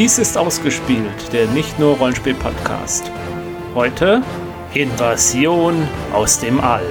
Dies ist ausgespielt, der nicht nur Rollenspiel-Podcast. Heute Invasion aus dem All.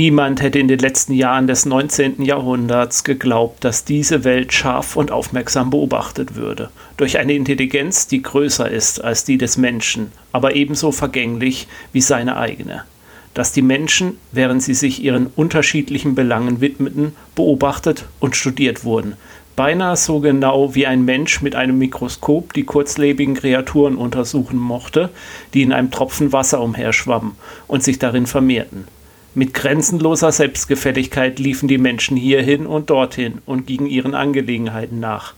Niemand hätte in den letzten Jahren des 19. Jahrhunderts geglaubt, dass diese Welt scharf und aufmerksam beobachtet würde, durch eine Intelligenz, die größer ist als die des Menschen, aber ebenso vergänglich wie seine eigene. Dass die Menschen, während sie sich ihren unterschiedlichen Belangen widmeten, beobachtet und studiert wurden, beinahe so genau wie ein Mensch mit einem Mikroskop die kurzlebigen Kreaturen untersuchen mochte, die in einem Tropfen Wasser umherschwammen und sich darin vermehrten. Mit grenzenloser Selbstgefälligkeit liefen die Menschen hierhin und dorthin und gingen ihren Angelegenheiten nach.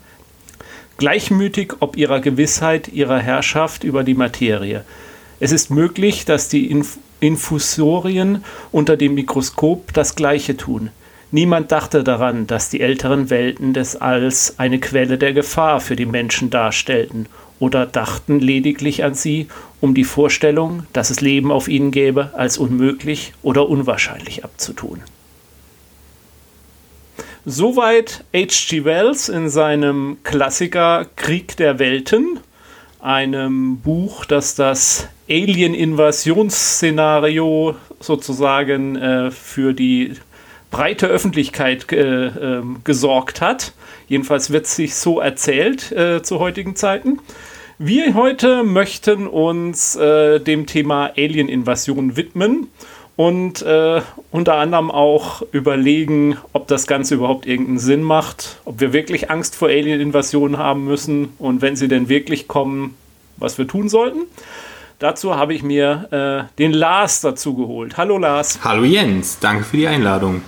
Gleichmütig ob ihrer Gewissheit, ihrer Herrschaft über die Materie. Es ist möglich, dass die Inf Infusorien unter dem Mikroskop das Gleiche tun. Niemand dachte daran, dass die älteren Welten des Alls eine Quelle der Gefahr für die Menschen darstellten oder dachten lediglich an sie, um die Vorstellung, dass es Leben auf ihnen gäbe, als unmöglich oder unwahrscheinlich abzutun. Soweit H.G. Wells in seinem Klassiker Krieg der Welten, einem Buch, das das Alien-Invasionsszenario sozusagen äh, für die breite Öffentlichkeit äh, äh, gesorgt hat. Jedenfalls wird es sich so erzählt äh, zu heutigen Zeiten. Wir heute möchten uns äh, dem Thema Alien-Invasion widmen und äh, unter anderem auch überlegen, ob das Ganze überhaupt irgendeinen Sinn macht, ob wir wirklich Angst vor Alien-Invasionen haben müssen und wenn sie denn wirklich kommen, was wir tun sollten. Dazu habe ich mir äh, den Lars dazu geholt. Hallo Lars. Hallo Jens, danke für die Einladung.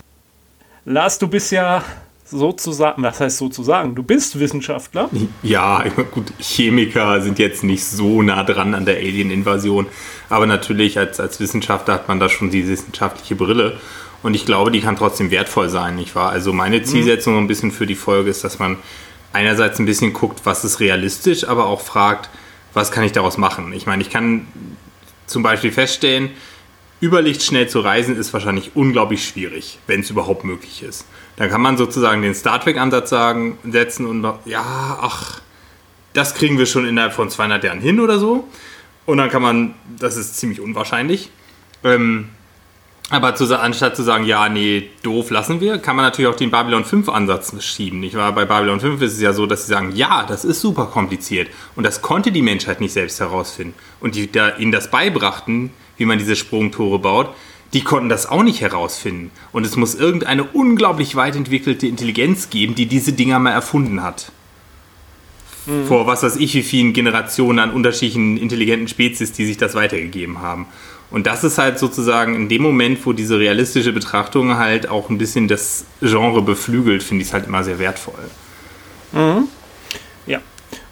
Lars, du bist ja sozusagen, was heißt sozusagen, du bist Wissenschaftler? Ja, gut, Chemiker sind jetzt nicht so nah dran an der Alien-Invasion, aber natürlich als, als Wissenschaftler hat man da schon die wissenschaftliche Brille und ich glaube, die kann trotzdem wertvoll sein, nicht wahr? Also meine mhm. Zielsetzung ein bisschen für die Folge ist, dass man einerseits ein bisschen guckt, was ist realistisch, aber auch fragt, was kann ich daraus machen? Ich meine, ich kann zum Beispiel feststellen, über Licht schnell zu reisen ist wahrscheinlich unglaublich schwierig, wenn es überhaupt möglich ist. Dann kann man sozusagen den Star Trek-Ansatz setzen und ja, ach, das kriegen wir schon innerhalb von 200 Jahren hin oder so. Und dann kann man, das ist ziemlich unwahrscheinlich. Ähm, aber zu, anstatt zu sagen, ja, nee, doof, lassen wir, kann man natürlich auch den Babylon 5 Ansatz schieben. Nicht wahr? Bei Babylon 5 ist es ja so, dass sie sagen, ja, das ist super kompliziert. Und das konnte die Menschheit nicht selbst herausfinden. Und die da ihnen das beibrachten, wie man diese Sprungtore baut, die konnten das auch nicht herausfinden. Und es muss irgendeine unglaublich weit entwickelte Intelligenz geben, die diese Dinger mal erfunden hat. Mhm. Vor was weiß ich, wie vielen Generationen an unterschiedlichen intelligenten Spezies, die sich das weitergegeben haben. Und das ist halt sozusagen in dem Moment, wo diese realistische Betrachtung halt auch ein bisschen das Genre beflügelt, finde ich es halt immer sehr wertvoll. Mhm.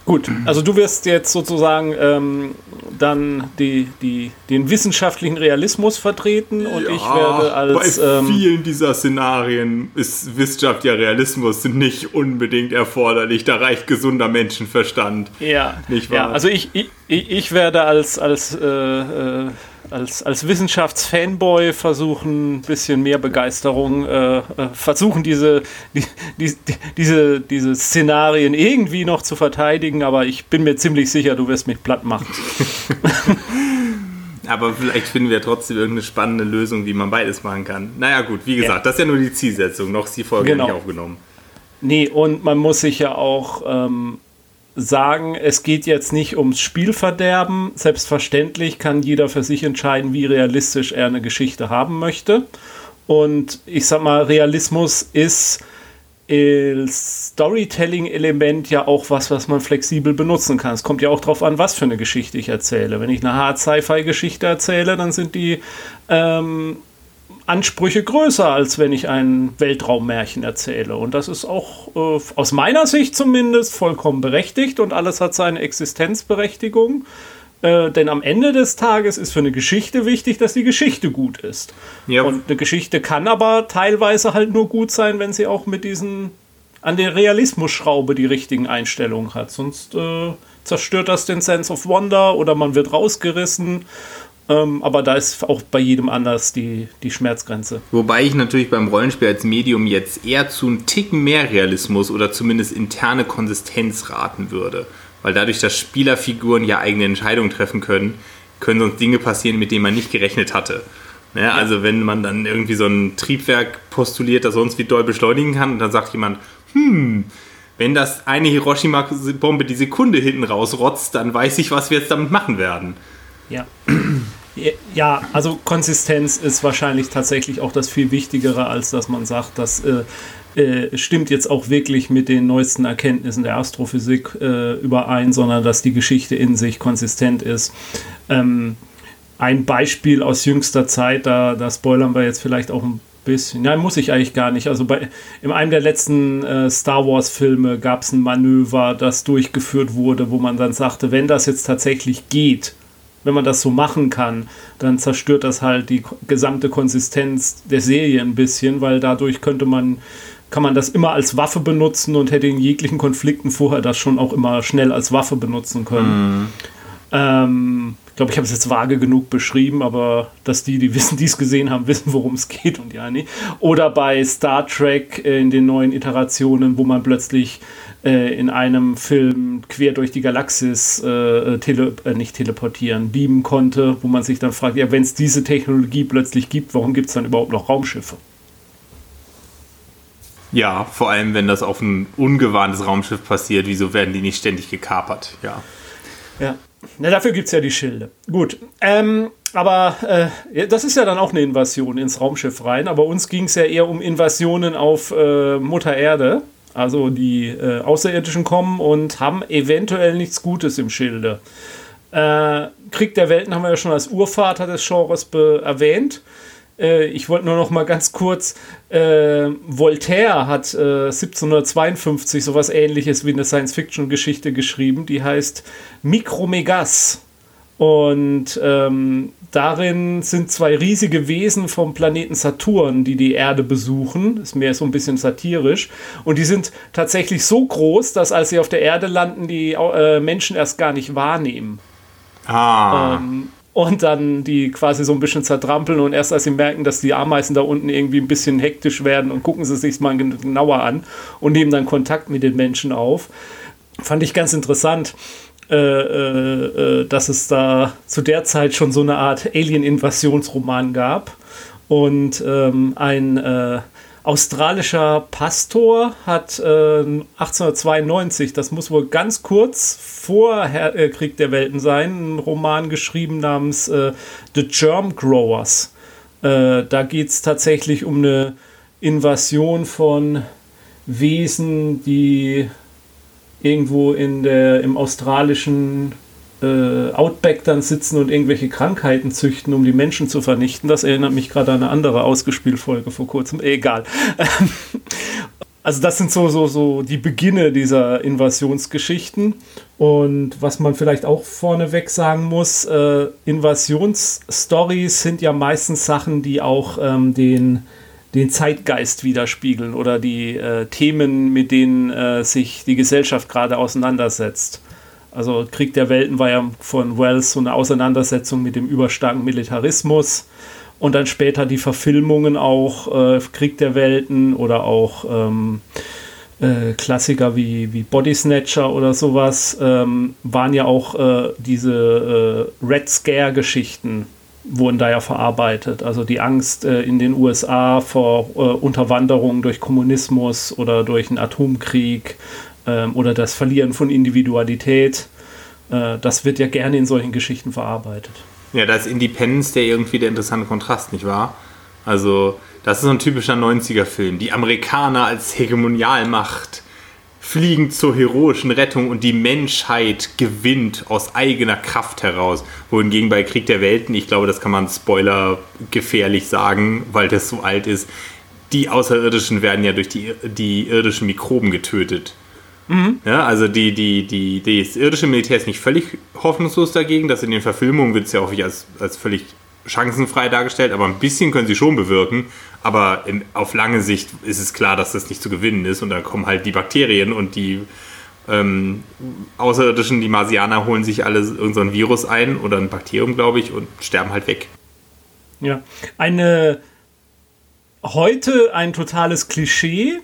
Gut, also du wirst jetzt sozusagen ähm, dann die, die, den wissenschaftlichen Realismus vertreten und ja, ich werde als. Bei ähm, vielen dieser Szenarien ist Wissenschaft ja Realismus nicht unbedingt erforderlich. Da reicht gesunder Menschenverstand. Ja, nicht wahr? Ja, also ich, ich, ich werde als, als äh, äh, als, als Wissenschaftsfanboy versuchen, ein bisschen mehr Begeisterung, äh, äh, versuchen diese, die, die, diese, diese Szenarien irgendwie noch zu verteidigen, aber ich bin mir ziemlich sicher, du wirst mich platt machen. aber vielleicht finden wir trotzdem irgendeine spannende Lösung, wie man beides machen kann. Naja, gut, wie gesagt, ja. das ist ja nur die Zielsetzung, noch ist die Folge genau. nicht aufgenommen. Nee, und man muss sich ja auch ähm, sagen, es geht jetzt nicht ums Spielverderben. Selbstverständlich kann jeder für sich entscheiden, wie realistisch er eine Geschichte haben möchte. Und ich sag mal, Realismus ist Storytelling-Element ja auch was, was man flexibel benutzen kann. Es kommt ja auch darauf an, was für eine Geschichte ich erzähle. Wenn ich eine Hard-Sci-Fi-Geschichte erzähle, dann sind die ähm, Ansprüche größer, als wenn ich ein Weltraummärchen erzähle. Und das ist auch äh, aus meiner Sicht zumindest vollkommen berechtigt und alles hat seine Existenzberechtigung. Äh, denn am Ende des Tages ist für eine Geschichte wichtig, dass die Geschichte gut ist. Ja. Und eine Geschichte kann aber teilweise halt nur gut sein, wenn sie auch mit diesen an der Realismusschraube die richtigen Einstellungen hat. Sonst äh, zerstört das den Sense of Wonder oder man wird rausgerissen. Ähm, aber da ist auch bei jedem anders die, die Schmerzgrenze. Wobei ich natürlich beim Rollenspiel als Medium jetzt eher zu einem Ticken mehr Realismus oder zumindest interne Konsistenz raten würde. Weil dadurch, dass Spielerfiguren ja eigene Entscheidungen treffen können, können sonst Dinge passieren, mit denen man nicht gerechnet hatte. Ne? Ja. Also wenn man dann irgendwie so ein Triebwerk postuliert, das sonst wie doll beschleunigen kann, und dann sagt jemand, hm, wenn das eine Hiroshima-Bombe die Sekunde hinten rausrotzt, dann weiß ich, was wir jetzt damit machen werden. Ja. Ja, also Konsistenz ist wahrscheinlich tatsächlich auch das viel Wichtigere, als dass man sagt, das äh, äh, stimmt jetzt auch wirklich mit den neuesten Erkenntnissen der Astrophysik äh, überein, sondern dass die Geschichte in sich konsistent ist. Ähm, ein Beispiel aus jüngster Zeit, da, da spoilern wir jetzt vielleicht auch ein bisschen. Nein, muss ich eigentlich gar nicht. Also bei in einem der letzten äh, Star Wars-Filme gab es ein Manöver, das durchgeführt wurde, wo man dann sagte, wenn das jetzt tatsächlich geht, wenn man das so machen kann, dann zerstört das halt die gesamte Konsistenz der Serie ein bisschen, weil dadurch könnte man kann man das immer als Waffe benutzen und hätte in jeglichen Konflikten vorher das schon auch immer schnell als Waffe benutzen können. Mhm. Ähm, glaube, ich habe es jetzt vage genug beschrieben, aber dass die, die wissen, die es gesehen haben, wissen, worum es geht und ja, nee. Oder bei Star Trek in den neuen Iterationen, wo man plötzlich äh, in einem Film quer durch die Galaxis äh, tele äh, nicht teleportieren, beamen konnte, wo man sich dann fragt, ja, wenn es diese Technologie plötzlich gibt, warum gibt es dann überhaupt noch Raumschiffe? Ja, vor allem, wenn das auf ein ungewarntes Raumschiff passiert, wieso werden die nicht ständig gekapert? Ja. Ja. Na, dafür gibt es ja die Schilde. Gut. Ähm, aber äh, das ist ja dann auch eine Invasion ins Raumschiff rein. Aber uns ging es ja eher um Invasionen auf äh, Mutter Erde. Also die äh, Außerirdischen kommen und haben eventuell nichts Gutes im Schilde. Äh, Krieg der Welten haben wir ja schon als Urvater des Genres erwähnt. Äh, ich wollte nur noch mal ganz kurz, äh, Voltaire hat äh, 1752 sowas ähnliches wie eine Science-Fiction-Geschichte geschrieben, die heißt Micromegas. Und ähm, darin sind zwei riesige Wesen vom Planeten Saturn, die die Erde besuchen. Ist mehr so ein bisschen satirisch. Und die sind tatsächlich so groß, dass als sie auf der Erde landen, die äh, Menschen erst gar nicht wahrnehmen. Ah. Ähm, und dann die quasi so ein bisschen zertrampeln und erst als sie merken, dass die Ameisen da unten irgendwie ein bisschen hektisch werden und gucken sie sich mal genauer an und nehmen dann Kontakt mit den Menschen auf. Fand ich ganz interessant, äh, äh, äh dass es da zu der Zeit schon so eine Art Alien-Invasionsroman gab und ähm, ein äh, australischer Pastor hat äh, 1892, das muss wohl ganz kurz vor Her äh, Krieg der Welten sein, einen Roman geschrieben namens The Germ Growers. Da geht es tatsächlich um eine Invasion von Wesen, die irgendwo in der, im australischen äh, Outback dann sitzen und irgendwelche Krankheiten züchten, um die Menschen zu vernichten. Das erinnert mich gerade an eine andere Ausgespielfolge vor kurzem. Egal. also das sind so, so, so die Beginne dieser Invasionsgeschichten. Und was man vielleicht auch vorneweg sagen muss, äh, Invasionsstories sind ja meistens Sachen, die auch ähm, den, den Zeitgeist widerspiegeln oder die äh, Themen, mit denen äh, sich die Gesellschaft gerade auseinandersetzt. Also Krieg der Welten war ja von Wells so eine Auseinandersetzung mit dem überstarken Militarismus und dann später die Verfilmungen auch äh, Krieg der Welten oder auch ähm, äh, Klassiker wie, wie Body Snatcher oder sowas ähm, waren ja auch äh, diese äh, Red Scare Geschichten wurden da ja verarbeitet. Also die Angst äh, in den USA vor äh, Unterwanderung durch Kommunismus oder durch einen Atomkrieg ähm, oder das Verlieren von Individualität. Äh, das wird ja gerne in solchen Geschichten verarbeitet. Ja, da ist Independence der irgendwie der interessante Kontrast, nicht wahr? Also, das ist so ein typischer 90er-Film. Die Amerikaner als Hegemonialmacht fliegen zur heroischen Rettung und die Menschheit gewinnt aus eigener Kraft heraus. Wohingegen bei Krieg der Welten, ich glaube, das kann man Spoiler gefährlich sagen, weil das so alt ist, die Außerirdischen werden ja durch die, die irdischen Mikroben getötet. Mhm. Ja, also die, die, die, die, das irdische Militär ist nicht völlig hoffnungslos dagegen. Das in den Verfilmungen wird es ja häufig als, als völlig chancenfrei dargestellt, aber ein bisschen können sie schon bewirken. Aber in, auf lange Sicht ist es klar, dass das nicht zu gewinnen ist. Und dann kommen halt die Bakterien und die ähm, Außerirdischen, die Marsianer, holen sich alle irgendein so Virus ein oder ein Bakterium, glaube ich, und sterben halt weg. Ja, eine heute ein totales Klischee.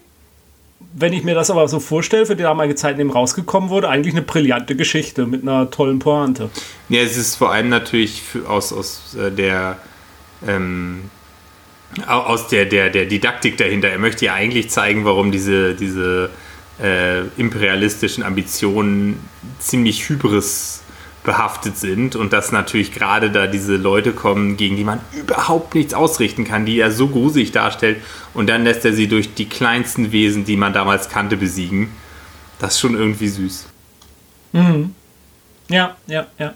Wenn ich mir das aber so vorstelle, für die damalige Zeit, in dem rausgekommen wurde, eigentlich eine brillante Geschichte mit einer tollen Pointe. Ja, es ist vor allem natürlich für, aus, aus äh, der ähm, aus der, der, der Didaktik dahinter. Er möchte ja eigentlich zeigen, warum diese, diese äh, imperialistischen Ambitionen ziemlich hybris behaftet sind und dass natürlich gerade da diese Leute kommen, gegen die man überhaupt nichts ausrichten kann, die er so gruselig darstellt und dann lässt er sie durch die kleinsten Wesen, die man damals kannte, besiegen. Das ist schon irgendwie süß. Mhm. Ja, ja, ja.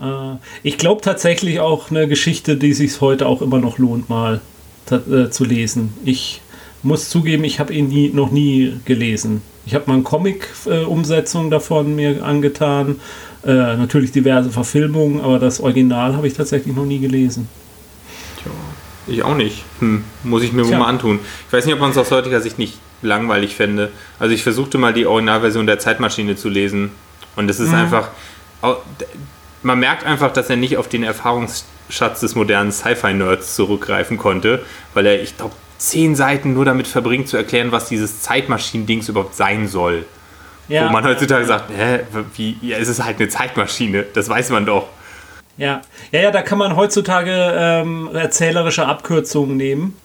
Äh, ich glaube tatsächlich auch eine Geschichte, die sich heute auch immer noch lohnt, mal äh, zu lesen. Ich muss zugeben, ich habe ihn nie, noch nie gelesen. Ich habe mal eine Comic-Umsetzung davon mir angetan. Äh, natürlich diverse Verfilmungen, aber das Original habe ich tatsächlich noch nie gelesen. Tja, ich auch nicht. Hm, muss ich mir wohl mal antun. Ich weiß nicht, ob man es aus heutiger Sicht nicht langweilig fände. Also ich versuchte mal die Originalversion der Zeitmaschine zu lesen. Und es ist mhm. einfach. Man merkt einfach, dass er nicht auf den Erfahrungsschatz des modernen Sci-Fi-Nerds zurückgreifen konnte, weil er, ich glaube, zehn Seiten nur damit verbringt, zu erklären, was dieses Zeitmaschinen-Dings überhaupt sein soll. Ja. Wo man heutzutage sagt, hä, wie, ja, es ist halt eine Zeitmaschine, das weiß man doch. Ja, ja, ja da kann man heutzutage ähm, erzählerische Abkürzungen nehmen,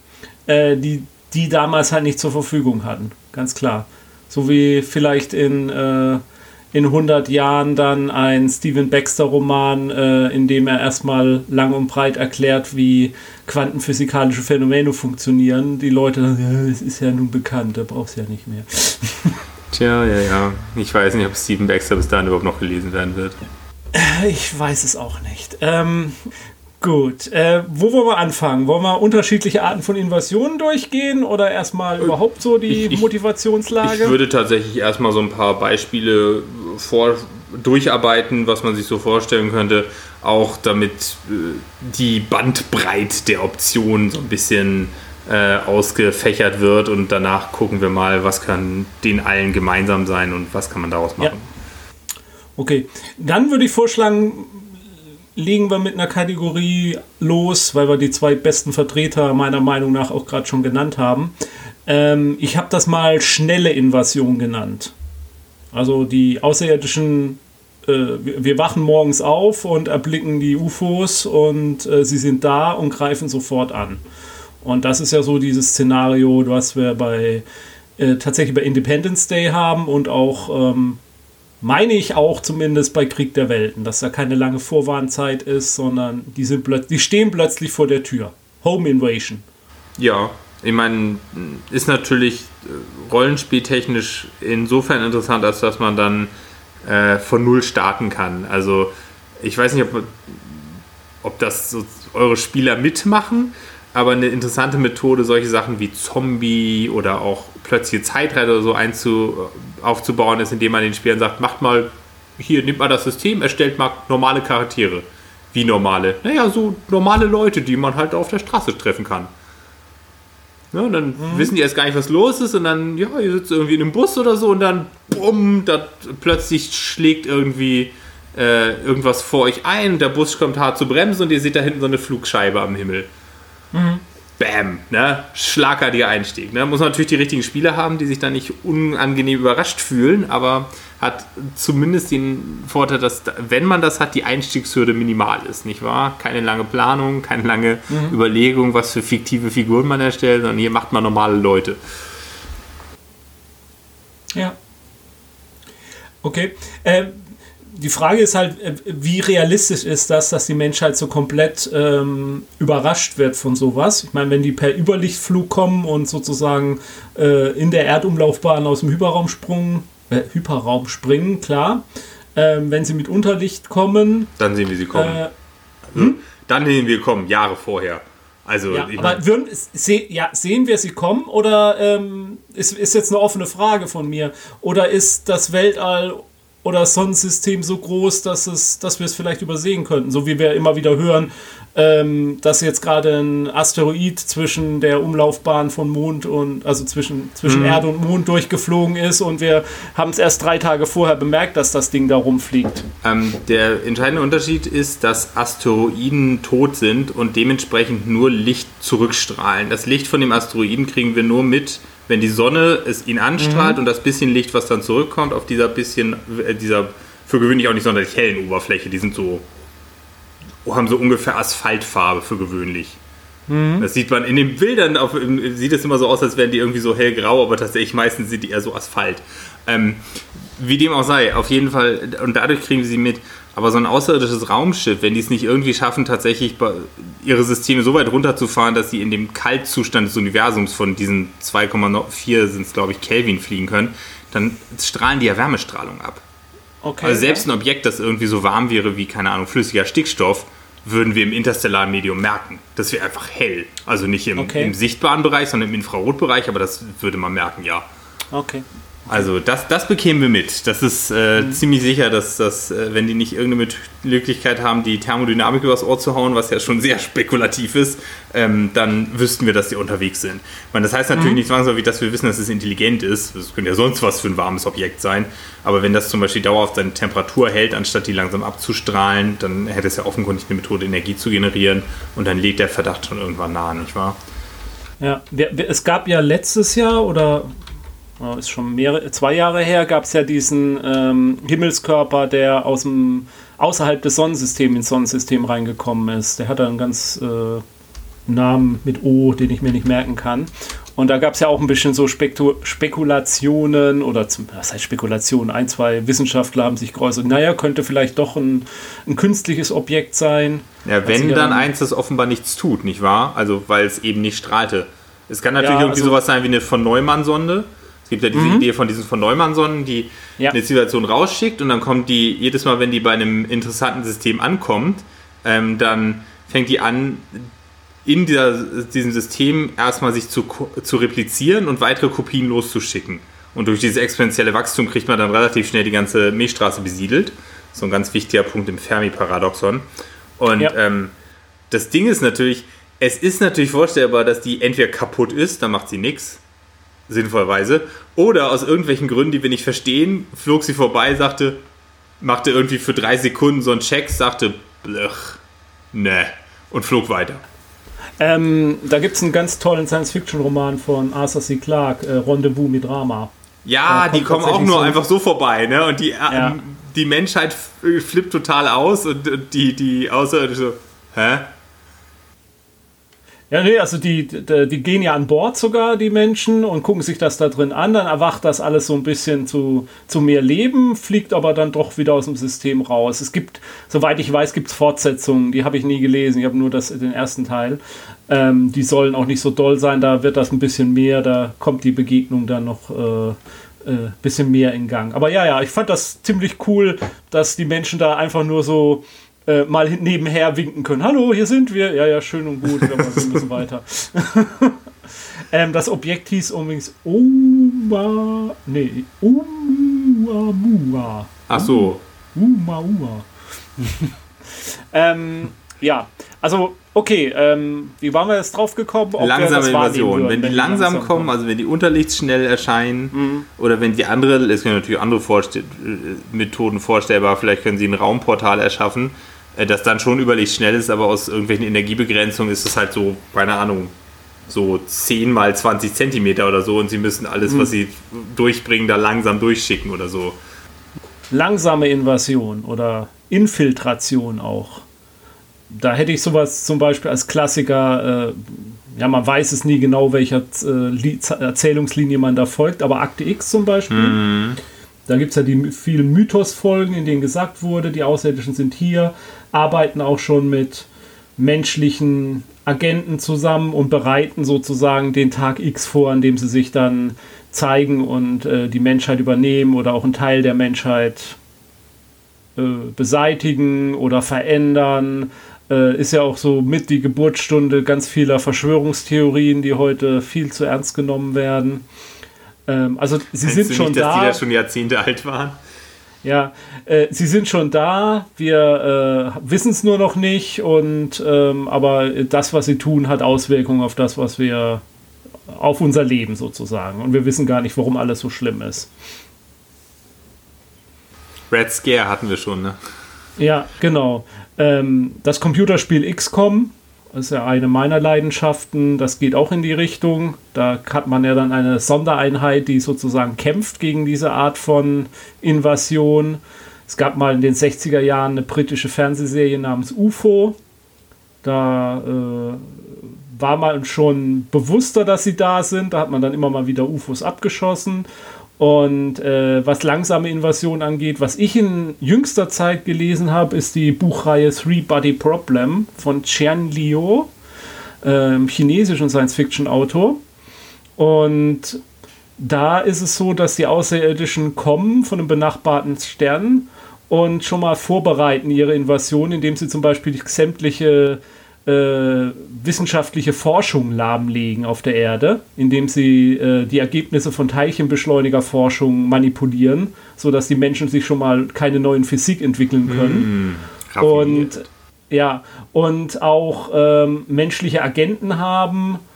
äh, die die damals halt nicht zur Verfügung hatten, ganz klar. So wie vielleicht in, äh, in 100 Jahren dann ein Steven Baxter-Roman, äh, in dem er erstmal lang und breit erklärt, wie quantenphysikalische Phänomene funktionieren. Die Leute sagen, das ist ja nun bekannt, da brauchst du ja nicht mehr. Tja, ja, ja. Ich weiß nicht, ob Steven Baxter bis dahin überhaupt noch gelesen werden wird. Ich weiß es auch nicht. Ähm, gut, äh, wo wollen wir anfangen? Wollen wir unterschiedliche Arten von Invasionen durchgehen oder erstmal äh, überhaupt so die ich, Motivationslage? Ich würde tatsächlich erstmal so ein paar Beispiele vor, durcharbeiten, was man sich so vorstellen könnte, auch damit äh, die Bandbreite der Optionen so ein bisschen äh, ausgefächert wird und danach gucken wir mal, was kann den allen gemeinsam sein und was kann man daraus machen. Ja. Okay, dann würde ich vorschlagen, legen wir mit einer Kategorie los, weil wir die zwei besten Vertreter meiner Meinung nach auch gerade schon genannt haben. Ähm, ich habe das mal schnelle Invasion genannt. Also die Außerirdischen, äh, wir wachen morgens auf und erblicken die UFOs und äh, sie sind da und greifen sofort an. Und das ist ja so dieses Szenario, was wir bei äh, tatsächlich bei Independence Day haben und auch, ähm, meine ich auch zumindest bei Krieg der Welten, dass da keine lange Vorwarnzeit ist, sondern die, sind die stehen plötzlich vor der Tür. Home Invasion. Ja, ich meine, ist natürlich äh, rollenspieltechnisch insofern interessant, als dass man dann äh, von Null starten kann. Also ich weiß nicht, ob, ob das so eure Spieler mitmachen, aber eine interessante Methode, solche Sachen wie Zombie oder auch plötzliche Zeitreiter oder so einzu, aufzubauen, ist, indem man den Spielern sagt, macht mal, hier, nimmt mal das System, erstellt mal normale Charaktere. Wie normale? Naja, so normale Leute, die man halt auf der Straße treffen kann. Und dann mhm. wissen die erst gar nicht, was los ist und dann, ja, ihr sitzt irgendwie in einem Bus oder so und dann, bumm, da plötzlich schlägt irgendwie äh, irgendwas vor euch ein, der Bus kommt hart zu bremsen und ihr seht da hinten so eine Flugscheibe am Himmel. Mhm. Bam, ne? Schlagartiger Einstieg. Ne? Muss man natürlich die richtigen Spieler haben, die sich dann nicht unangenehm überrascht fühlen, aber hat zumindest den Vorteil, dass, wenn man das hat, die Einstiegshürde minimal ist, nicht wahr? Keine lange Planung, keine lange mhm. Überlegung, was für fiktive Figuren man erstellt, sondern hier macht man normale Leute. Ja. Okay. Äh, die Frage ist halt, äh, wie realistisch ist das, dass die Menschheit so komplett ähm, überrascht wird von sowas? Ich meine, wenn die per Überlichtflug kommen und sozusagen äh, in der Erdumlaufbahn aus dem Hyperraumsprung, äh, Hyperraum springen, klar. Ähm, wenn sie mit Unterlicht kommen. Dann sehen wir sie kommen. Äh, hm? Dann sehen wir kommen, Jahre vorher. Also, ja, aber würden, se, ja, sehen wir sie kommen oder ähm, ist, ist jetzt eine offene Frage von mir? Oder ist das Weltall oder Sonnensystem so groß, dass, es, dass wir es vielleicht übersehen könnten? So wie wir immer wieder hören, ähm, dass jetzt gerade ein Asteroid zwischen der Umlaufbahn von Mond und, also zwischen, zwischen mhm. Erde und Mond durchgeflogen ist und wir haben es erst drei Tage vorher bemerkt, dass das Ding da rumfliegt. Ähm, der entscheidende Unterschied ist, dass Asteroiden tot sind und dementsprechend nur Licht zurückstrahlen. Das Licht von dem Asteroiden kriegen wir nur mit, wenn die Sonne es ihn anstrahlt mhm. und das bisschen Licht, was dann zurückkommt, auf dieser bisschen, äh, dieser für gewöhnlich auch nicht sonderlich hellen Oberfläche, die sind so haben so ungefähr Asphaltfarbe für gewöhnlich. Mhm. Das sieht man in den Bildern, auf, sieht es immer so aus, als wären die irgendwie so hellgrau, aber tatsächlich meistens sind die eher so Asphalt. Ähm, wie dem auch sei, auf jeden Fall, und dadurch kriegen wir sie mit. Aber so ein außerirdisches Raumschiff, wenn die es nicht irgendwie schaffen, tatsächlich ihre Systeme so weit runterzufahren, dass sie in dem Kaltzustand des Universums von diesen 2,4 sind es, glaube ich, Kelvin fliegen können, dann strahlen die ja Wärmestrahlung ab. Okay, also selbst okay. ein Objekt, das irgendwie so warm wäre wie, keine Ahnung, flüssiger Stickstoff, würden wir im interstellaren Medium merken. Das wäre einfach hell. Also nicht im, okay. im sichtbaren Bereich, sondern im Infrarotbereich, aber das würde man merken, ja. Okay. Also das, das bekämen wir mit. Das ist äh, mhm. ziemlich sicher, dass, dass äh, wenn die nicht irgendeine Möglichkeit haben, die Thermodynamik übers Ohr zu hauen, was ja schon sehr spekulativ ist, ähm, dann wüssten wir, dass die unterwegs sind. Meine, das heißt natürlich mhm. nicht zwangsläufig, dass wir wissen, dass es intelligent ist. Das könnte ja sonst was für ein warmes Objekt sein. Aber wenn das zum Beispiel dauerhaft seine Temperatur hält, anstatt die langsam abzustrahlen, dann hätte es ja offenkundig eine Methode, Energie zu generieren. Und dann legt der Verdacht schon irgendwann nahe, nicht wahr? Ja, es gab ja letztes Jahr oder ist schon mehrere, zwei Jahre her, gab es ja diesen ähm, Himmelskörper, der aus dem, außerhalb des Sonnensystems ins Sonnensystem reingekommen ist. Der hat einen ganz äh, Namen mit O, den ich mir nicht merken kann. Und da gab es ja auch ein bisschen so Spektu Spekulationen oder zum, was heißt Spekulationen? Ein, zwei Wissenschaftler haben sich geäußert, naja, könnte vielleicht doch ein, ein künstliches Objekt sein. Ja, wenn dann eins, das offenbar nichts tut, nicht wahr? Also, weil es eben nicht strahlte. Es kann natürlich ja, irgendwie also, sowas sein wie eine von Neumann-Sonde gibt ja diese mhm. Idee von diesen von Neumann-Sonnen, die ja. eine Zivilisation rausschickt und dann kommt die, jedes Mal, wenn die bei einem interessanten System ankommt, ähm, dann fängt die an, in dieser, diesem System erstmal sich zu, zu replizieren und weitere Kopien loszuschicken. Und durch dieses exponentielle Wachstum kriegt man dann relativ schnell die ganze Milchstraße besiedelt. So ein ganz wichtiger Punkt im Fermi-Paradoxon. Und ja. ähm, das Ding ist natürlich, es ist natürlich vorstellbar, dass die entweder kaputt ist, dann macht sie nichts, sinnvollerweise. Oder aus irgendwelchen Gründen, die wir nicht verstehen, flog sie vorbei, sagte, machte irgendwie für drei Sekunden so einen Check, sagte, blech, ne, und flog weiter. Ähm, da gibt es einen ganz tollen Science-Fiction-Roman von Arthur C. Clarke, äh, Rendezvous mit Drama. Ja, die kommen auch nur so einfach so vorbei, ne? Und die, äh, ja. die Menschheit flippt total aus und, und die, die Außerirdische so, hä? Ja, nee, also die, die, die, gehen ja an Bord sogar, die Menschen, und gucken sich das da drin an. Dann erwacht das alles so ein bisschen zu, zu mehr Leben, fliegt aber dann doch wieder aus dem System raus. Es gibt, soweit ich weiß, gibt es Fortsetzungen, die habe ich nie gelesen. Ich habe nur das, den ersten Teil. Ähm, die sollen auch nicht so doll sein, da wird das ein bisschen mehr, da kommt die Begegnung dann noch. Äh, äh, bisschen mehr in Gang. Aber ja, ja, ich fand das ziemlich cool, dass die Menschen da einfach nur so äh, mal nebenher winken können. Hallo, hier sind wir. Ja, ja, schön und gut. Wir müssen weiter. ähm, das Objekt hieß übrigens Oma. Nee, Oumuamua. Ach so. Umaua. ähm, ja, also okay, ähm, wie waren wir jetzt drauf gekommen? Langsame Invasion. Wenn, wenn die langsam, langsam kommen, also wenn die unterlichtsschnell erscheinen mhm. oder wenn die andere, es können natürlich andere Vorste äh, Methoden vorstellbar, vielleicht können sie ein Raumportal erschaffen, das dann schon überlegt schnell ist, aber aus irgendwelchen Energiebegrenzungen ist es halt so, keine Ahnung, so 10 mal 20 Zentimeter oder so und sie müssen alles, mhm. was sie durchbringen, da langsam durchschicken oder so. Langsame Invasion oder Infiltration auch. Da hätte ich sowas zum Beispiel als Klassiker, äh, ja, man weiß es nie genau, welcher äh, Erzählungslinie man da folgt, aber Akte X zum Beispiel. Mhm. Da gibt es ja die vielen Mythosfolgen, in denen gesagt wurde, die Außerirdischen sind hier, arbeiten auch schon mit menschlichen Agenten zusammen und bereiten sozusagen den Tag X vor, an dem sie sich dann zeigen und äh, die Menschheit übernehmen oder auch einen Teil der Menschheit äh, beseitigen oder verändern. Äh, ist ja auch so mit die Geburtsstunde ganz vieler Verschwörungstheorien, die heute viel zu ernst genommen werden. Ähm, also sie Meinst sind schon nicht, da. Dass die da schon Jahrzehnte alt waren? Ja, äh, sie sind schon da, wir äh, wissen es nur noch nicht, und ähm, aber das, was sie tun, hat Auswirkungen auf das, was wir auf unser Leben sozusagen. Und wir wissen gar nicht, warum alles so schlimm ist. Red Scare hatten wir schon, ne? Ja, genau. Ähm, das Computerspiel XCOM ist ja eine meiner Leidenschaften. Das geht auch in die Richtung. Da hat man ja dann eine Sondereinheit, die sozusagen kämpft gegen diese Art von Invasion. Es gab mal in den 60er Jahren eine britische Fernsehserie namens UFO. Da äh, war man schon bewusster, dass sie da sind. Da hat man dann immer mal wieder UFOs abgeschossen. Und äh, was langsame Invasion angeht, was ich in jüngster Zeit gelesen habe, ist die Buchreihe Three Body Problem von Chen Liu, äh, chinesischen Science-Fiction-Autor. Und da ist es so, dass die Außerirdischen kommen von einem benachbarten Stern und schon mal vorbereiten ihre Invasion, indem sie zum Beispiel sämtliche wissenschaftliche Forschung lahmlegen auf der Erde, indem sie äh, die Ergebnisse von Teilchenbeschleunigerforschung manipulieren, sodass die Menschen sich schon mal keine neuen Physik entwickeln können. Mm, und ja, und auch ähm, menschliche Agenten haben, äh,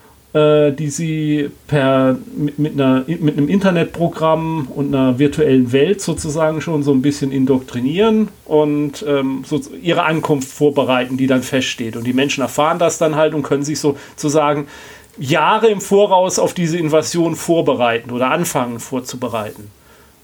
die sie per, mit, mit, einer, mit einem Internetprogramm und einer virtuellen Welt sozusagen schon so ein bisschen indoktrinieren und ähm, so ihre Ankunft vorbereiten, die dann feststeht. Und die Menschen erfahren das dann halt und können sich sozusagen Jahre im Voraus auf diese Invasion vorbereiten oder anfangen vorzubereiten.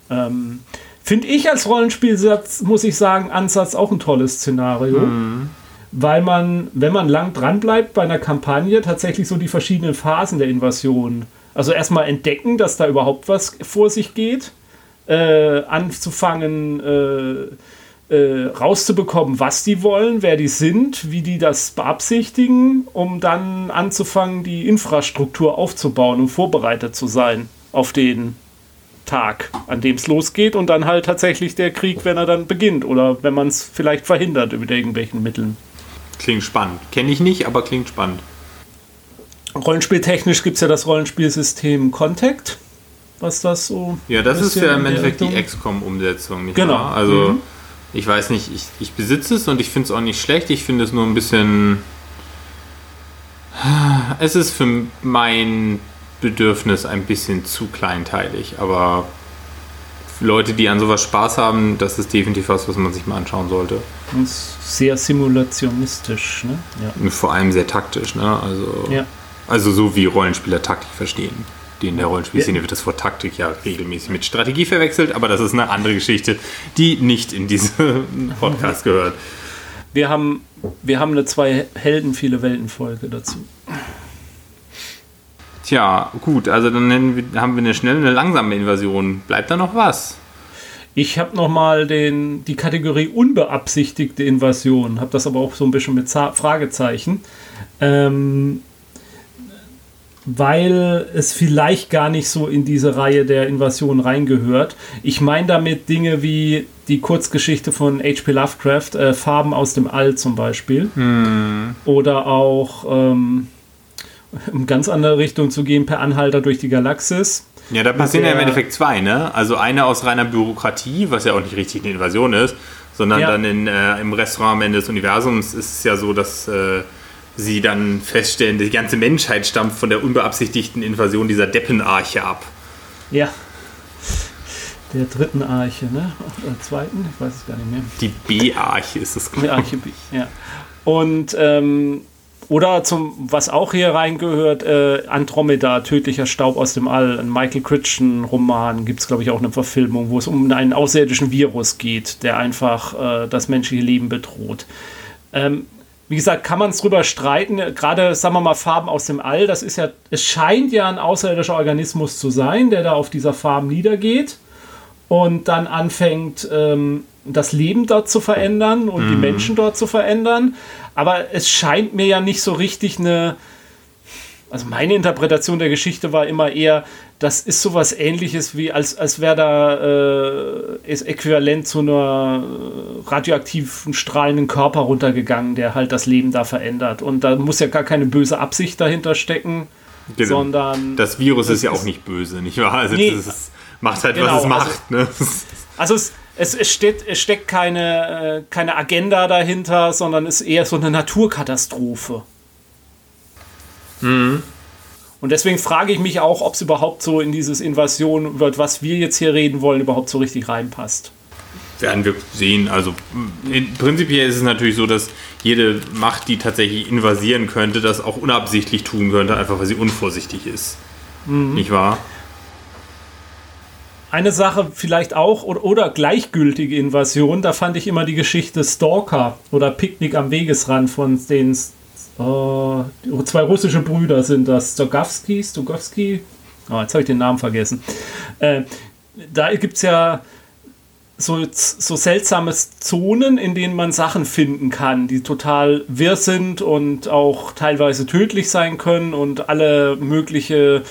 Ähm, Finde ich als Rollenspielsatz, muss ich sagen, Ansatz auch ein tolles Szenario. Mhm weil man, wenn man lang dran bleibt bei einer Kampagne, tatsächlich so die verschiedenen Phasen der Invasion, also erstmal entdecken, dass da überhaupt was vor sich geht, äh, anzufangen, äh, äh, rauszubekommen, was die wollen, wer die sind, wie die das beabsichtigen, um dann anzufangen, die Infrastruktur aufzubauen und vorbereitet zu sein auf den Tag, an dem es losgeht und dann halt tatsächlich der Krieg, wenn er dann beginnt oder wenn man es vielleicht verhindert über irgendwelchen Mitteln. Klingt spannend. Kenne ich nicht, aber klingt spannend. Rollenspieltechnisch gibt es ja das Rollenspielsystem Contact, was das so. Ja, das ist ja im Endeffekt die XCOM-Umsetzung, genau. Wahr? Also, mhm. ich weiß nicht, ich, ich besitze es und ich finde es auch nicht schlecht. Ich finde es nur ein bisschen. Es ist für mein Bedürfnis ein bisschen zu kleinteilig, aber Leute, die an sowas Spaß haben, das ist definitiv was, was man sich mal anschauen sollte. Sehr simulationistisch, ne? Ja. Vor allem sehr taktisch, ne? Also, ja. also so wie Rollenspieler Taktik verstehen. In der Rollenspielszene wird das Wort Taktik ja regelmäßig mit Strategie verwechselt, aber das ist eine andere Geschichte, die nicht in diesen Podcast gehört. Wir haben, wir haben eine zwei Helden, viele Welten-Folge dazu. Tja, gut, also dann haben wir eine schnelle, eine langsame Invasion. Bleibt da noch was? Ich habe nochmal die Kategorie unbeabsichtigte Invasion, habe das aber auch so ein bisschen mit Fragezeichen. Ähm, weil es vielleicht gar nicht so in diese Reihe der Invasion reingehört. Ich meine damit Dinge wie die Kurzgeschichte von H.P. Lovecraft, äh, Farben aus dem All zum Beispiel. Hm. Oder auch ähm, in ganz andere Richtung zu gehen, per Anhalter durch die Galaxis. Ja, da passieren ja im Endeffekt zwei, ne? Also eine aus reiner Bürokratie, was ja auch nicht richtig eine Invasion ist, sondern ja. dann in, äh, im Restaurant am Ende des Universums ist es ja so, dass äh, sie dann feststellen, die ganze Menschheit stammt von der unbeabsichtigten Invasion dieser Deppenarche ab. Ja. Der dritten Arche, ne? Oder zweiten? Ich weiß es gar nicht mehr. Die B-Arche ist es, Die Arche B, ja. Und ähm, oder zum, was auch hier reingehört, äh, Andromeda, tödlicher Staub aus dem All, ein Michael Crichton-Roman, gibt es, glaube ich, auch eine Verfilmung, wo es um einen außerirdischen Virus geht, der einfach äh, das menschliche Leben bedroht. Ähm, wie gesagt, kann man es drüber streiten, gerade, sagen wir mal, Farben aus dem All, das ist ja, es scheint ja ein außerirdischer Organismus zu sein, der da auf dieser Farm niedergeht und dann anfängt, ähm, das Leben dort zu verändern und mm. die mhm. Menschen dort zu verändern. Aber es scheint mir ja nicht so richtig eine. also meine Interpretation der Geschichte war immer eher, das ist sowas ähnliches wie, als, als wäre da äh, ist äquivalent zu einer radioaktiven, strahlenden Körper runtergegangen, der halt das Leben da verändert. Und da muss ja gar keine böse Absicht dahinter stecken, genau. sondern. Das Virus ist ja auch nicht böse, nicht wahr? Also nee, das macht halt, genau, was es macht. Also, ne? also es, es, es, steht, es steckt keine, äh, keine Agenda dahinter, sondern es ist eher so eine Naturkatastrophe. Mhm. Und deswegen frage ich mich auch, ob es überhaupt so in dieses Invasion, über was wir jetzt hier reden wollen, überhaupt so richtig reinpasst. Werden wir sehen. Also prinzipiell ist es natürlich so, dass jede Macht, die tatsächlich invasieren könnte, das auch unabsichtlich tun könnte, einfach weil sie unvorsichtig ist. Mhm. Nicht wahr? Eine Sache vielleicht auch oder, gleichgültige Invasion, da fand ich immer die Geschichte Stalker oder Picknick am Wegesrand von den Uh, zwei russische Brüder sind das. Stogowski, Stogowski. Oh, jetzt habe ich den Namen vergessen. Äh, da gibt es ja so, so seltsame Zonen, in denen man Sachen finden kann, die total wirr sind und auch teilweise tödlich sein können und alle mögliche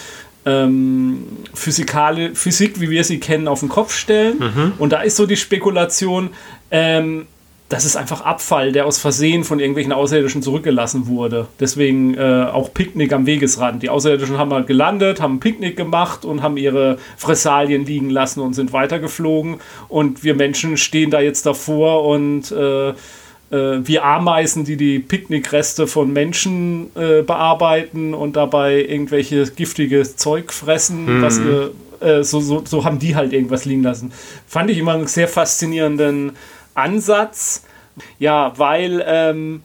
ähm, Physikale, Physik, wie wir sie kennen, auf den Kopf stellen. Mhm. Und da ist so die Spekulation, ähm, das ist einfach Abfall, der aus Versehen von irgendwelchen Außerirdischen zurückgelassen wurde. Deswegen äh, auch Picknick am Wegesrand. Die Außerirdischen haben halt gelandet, haben ein Picknick gemacht und haben ihre Fressalien liegen lassen und sind weitergeflogen. Und wir Menschen stehen da jetzt davor und äh, äh, wir Ameisen, die die Picknickreste von Menschen äh, bearbeiten und dabei irgendwelche giftige Zeug fressen, mhm. was äh, so, so, so haben die halt irgendwas liegen lassen. Fand ich immer einen sehr faszinierenden Ansatz. Ja, weil, ähm,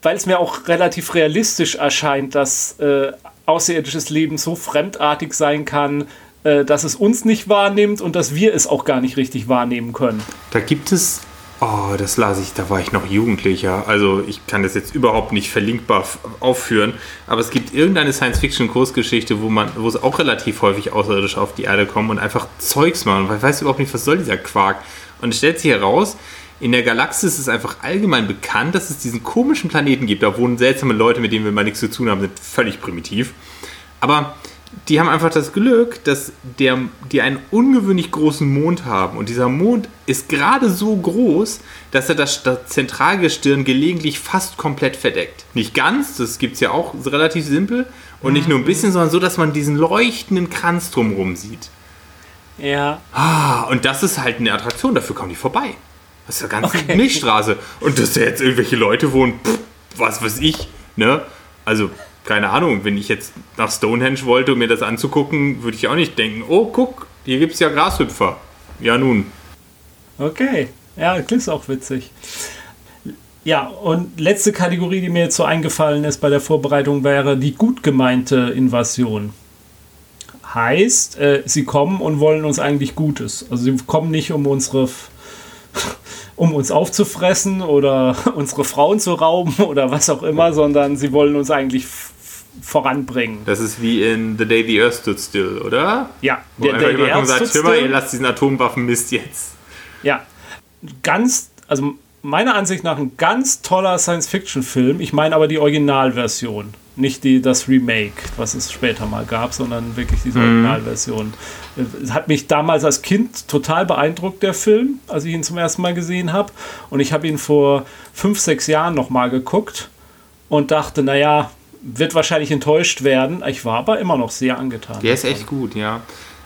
weil es mir auch relativ realistisch erscheint, dass äh, außerirdisches Leben so fremdartig sein kann, äh, dass es uns nicht wahrnimmt und dass wir es auch gar nicht richtig wahrnehmen können. Da gibt es Oh, das las ich, da war ich noch Jugendlicher. Also ich kann das jetzt überhaupt nicht verlinkbar aufführen, aber es gibt irgendeine Science-Fiction-Kursgeschichte, wo man, wo es auch relativ häufig Außerirdische auf die Erde kommen und einfach Zeugs machen. Weil ich weiß überhaupt nicht, was soll dieser Quark. Und es stellt sich heraus, in der Galaxis ist es einfach allgemein bekannt, dass es diesen komischen Planeten gibt. Da wohnen seltsame Leute, mit denen wir mal nichts zu tun haben, sind völlig primitiv. Aber die haben einfach das Glück, dass der, die einen ungewöhnlich großen Mond haben. Und dieser Mond ist gerade so groß, dass er das, Zentralgestirn gelegentlich fast komplett verdeckt. Nicht ganz, das gibt es ja auch relativ simpel. Und nicht nur ein bisschen, sondern so, dass man diesen leuchtenden Kranz drumherum sieht. Ja. Ah, und das ist halt eine Attraktion, dafür kommen die vorbei. Das ist eine ganze okay. Milchstraße. Und dass da jetzt irgendwelche Leute wohnen, pff, was weiß ich, ne? Also, keine Ahnung, wenn ich jetzt nach Stonehenge wollte, um mir das anzugucken, würde ich auch nicht denken, oh, guck, hier gibt es ja Grashüpfer. Ja, nun. Okay, ja, klingt auch witzig. Ja, und letzte Kategorie, die mir jetzt so eingefallen ist bei der Vorbereitung, wäre die gut gemeinte Invasion. Heißt, äh, sie kommen und wollen uns eigentlich Gutes. Also sie kommen nicht, um unsere um uns aufzufressen oder unsere Frauen zu rauben oder was auch immer, sondern sie wollen uns eigentlich voranbringen. Das ist wie in The Day the Earth Stood Still, oder? Ja, Wo der Day the Earth sagt, Stood Still. ihr lasst diesen Atomwaffenmist jetzt. Ja, ganz, also meiner Ansicht nach ein ganz toller Science-Fiction-Film. Ich meine aber die Originalversion, nicht die, das Remake, was es später mal gab, sondern wirklich diese mhm. Originalversion. Es hat mich damals als Kind total beeindruckt, der Film, als ich ihn zum ersten Mal gesehen habe. Und ich habe ihn vor fünf, sechs Jahren nochmal geguckt und dachte, naja, wird wahrscheinlich enttäuscht werden. Ich war aber immer noch sehr angetan. Der ist echt gut, ja.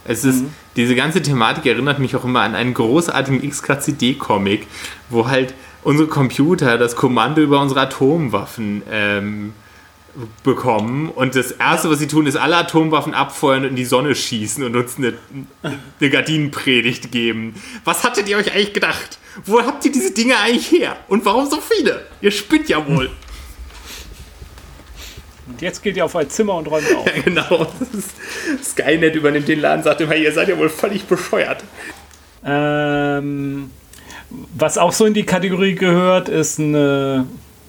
Es ist, mhm. diese ganze Thematik erinnert mich auch immer an einen großartigen XKCD-Comic, wo halt unsere Computer das Kommando über unsere Atomwaffen ähm, bekommen und das erste, was sie tun, ist alle Atomwaffen abfeuern und in die Sonne schießen und uns eine, eine Gardinenpredigt geben. Was hattet ihr euch eigentlich gedacht? Wo habt ihr diese Dinge eigentlich her? Und warum so viele? Ihr spinnt ja wohl. Und jetzt geht ihr auf ein Zimmer und räumt auf. Ja, genau. Skynet übernimmt den Laden, sagt immer, ihr seid ja wohl völlig bescheuert. Ähm, was auch so in die Kategorie gehört, ist eine.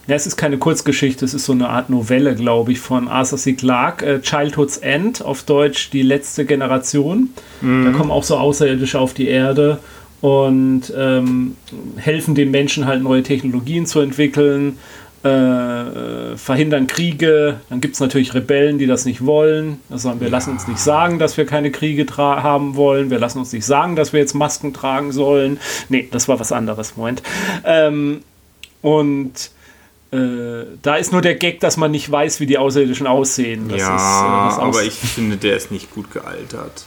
Ja, es ist keine Kurzgeschichte, es ist so eine Art Novelle, glaube ich, von Arthur C. Clarke, äh, Childhood's End, auf Deutsch die letzte Generation. Mhm. Da kommen auch so Außerirdische auf die Erde und ähm, helfen den Menschen halt neue Technologien zu entwickeln äh, verhindern Kriege. Dann gibt es natürlich Rebellen, die das nicht wollen. Das sagen, wir ja. lassen uns nicht sagen, dass wir keine Kriege haben wollen. Wir lassen uns nicht sagen, dass wir jetzt Masken tragen sollen. Nee, das war was anderes. Moment. Ähm, und äh, da ist nur der Gag, dass man nicht weiß, wie die Außerirdischen aussehen. Das ja, ist, äh, aber ich finde, der ist nicht gut gealtert.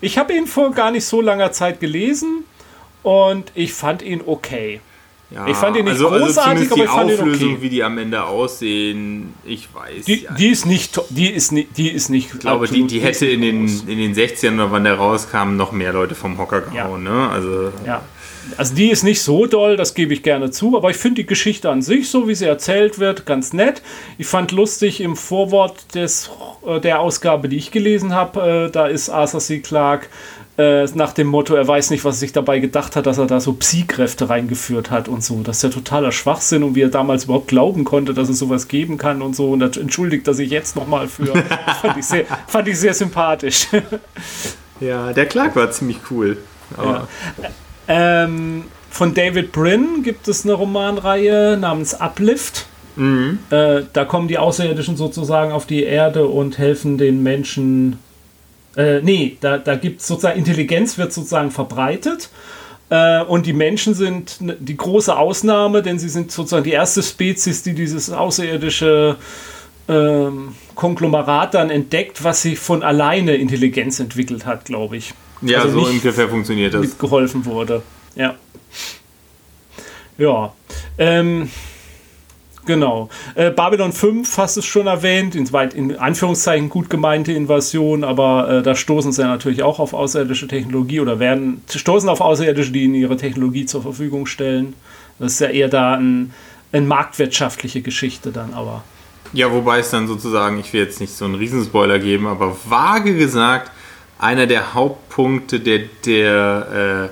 Ich habe ihn vor gar nicht so langer Zeit gelesen und ich fand ihn okay. Ja, ich fand ihn nicht also, also großartig, also aber ich fand Auflösung, ihn okay. wie die am Ende aussehen, ich weiß. Die, ja. die ist nicht, die ist nicht, die ist nicht. Ich glaube, die, die hätte in den, in den 60ern oder wann der rauskam, noch mehr Leute vom Hocker gehauen. Ja. Ne? Also, ja. Also die ist nicht so doll, das gebe ich gerne zu, aber ich finde die Geschichte an sich, so wie sie erzählt wird, ganz nett. Ich fand lustig im Vorwort des, äh, der Ausgabe, die ich gelesen habe, äh, da ist Arthur C. Clarke äh, nach dem Motto, er weiß nicht, was er sich dabei gedacht hat, dass er da so Psi-Kräfte reingeführt hat und so. Das ist ja totaler Schwachsinn und wie er damals überhaupt glauben konnte, dass es sowas geben kann und so. Und das entschuldigt er sich jetzt nochmal für. fand, ich sehr, fand ich sehr sympathisch. ja, der Clark war ziemlich cool. Ja. Ähm, von David Brin gibt es eine Romanreihe namens Uplift. Mhm. Äh, da kommen die Außerirdischen sozusagen auf die Erde und helfen den Menschen äh, nee, da, da gibt es sozusagen, Intelligenz wird sozusagen verbreitet. Äh, und die Menschen sind die große Ausnahme, denn sie sind sozusagen die erste Spezies, die dieses außerirdische ähm, Konglomerat dann entdeckt, was sich von alleine Intelligenz entwickelt hat, glaube ich. Ja, also so ungefähr funktioniert das. Mitgeholfen wurde. Ja. Ja. Ähm, Genau. Äh, Babylon 5 hast es schon erwähnt, in, in Anführungszeichen gut gemeinte Invasion, aber äh, da stoßen sie natürlich auch auf außerirdische Technologie oder werden stoßen auf Außerirdische, die ihnen ihre Technologie zur Verfügung stellen. Das ist ja eher da ein, eine marktwirtschaftliche Geschichte dann, aber. Ja, wobei es dann sozusagen, ich will jetzt nicht so einen Riesenspoiler geben, aber vage gesagt, einer der Hauptpunkte der, der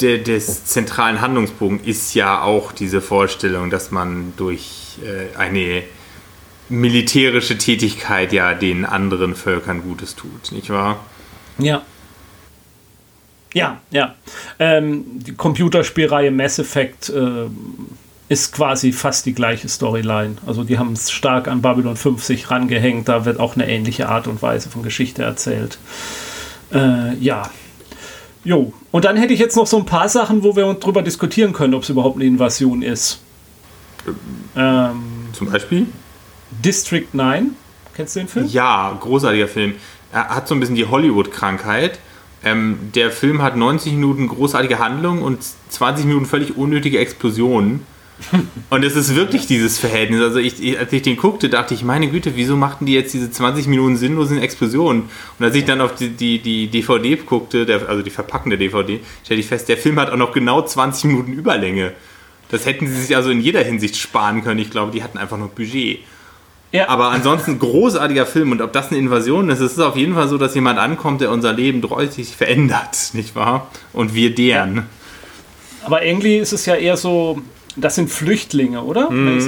der, des zentralen Handlungsbogen ist ja auch diese Vorstellung, dass man durch äh, eine militärische Tätigkeit ja den anderen Völkern Gutes tut, nicht wahr? Ja. Ja, ja. Ähm, die Computerspielreihe Mass Effect äh, ist quasi fast die gleiche Storyline. Also die haben es stark an Babylon 5 sich rangehängt, da wird auch eine ähnliche Art und Weise von Geschichte erzählt. Äh, ja, Jo, und dann hätte ich jetzt noch so ein paar Sachen, wo wir drüber diskutieren können, ob es überhaupt eine Invasion ist. Ähm, Zum Beispiel? District 9. Kennst du den Film? Ja, großartiger Film. Er hat so ein bisschen die Hollywood-Krankheit. Ähm, der Film hat 90 Minuten großartige Handlung und 20 Minuten völlig unnötige Explosionen. Und es ist wirklich dieses Verhältnis. Also ich, als ich den guckte, dachte ich, meine Güte, wieso machten die jetzt diese 20 Minuten sinnlosen Explosionen? Und als ich dann auf die, die, die DVD guckte, der, also die verpackende DVD, stellte ich fest, der Film hat auch noch genau 20 Minuten Überlänge. Das hätten sie sich also in jeder Hinsicht sparen können. Ich glaube, die hatten einfach noch Budget. Ja. Aber ansonsten großartiger Film und ob das eine Invasion ist, es ist auf jeden Fall so, dass jemand ankommt, der unser Leben deutlich verändert, nicht wahr? Und wir deren. Aber irgendwie ist es ja eher so, das sind Flüchtlinge, oder? Mhm.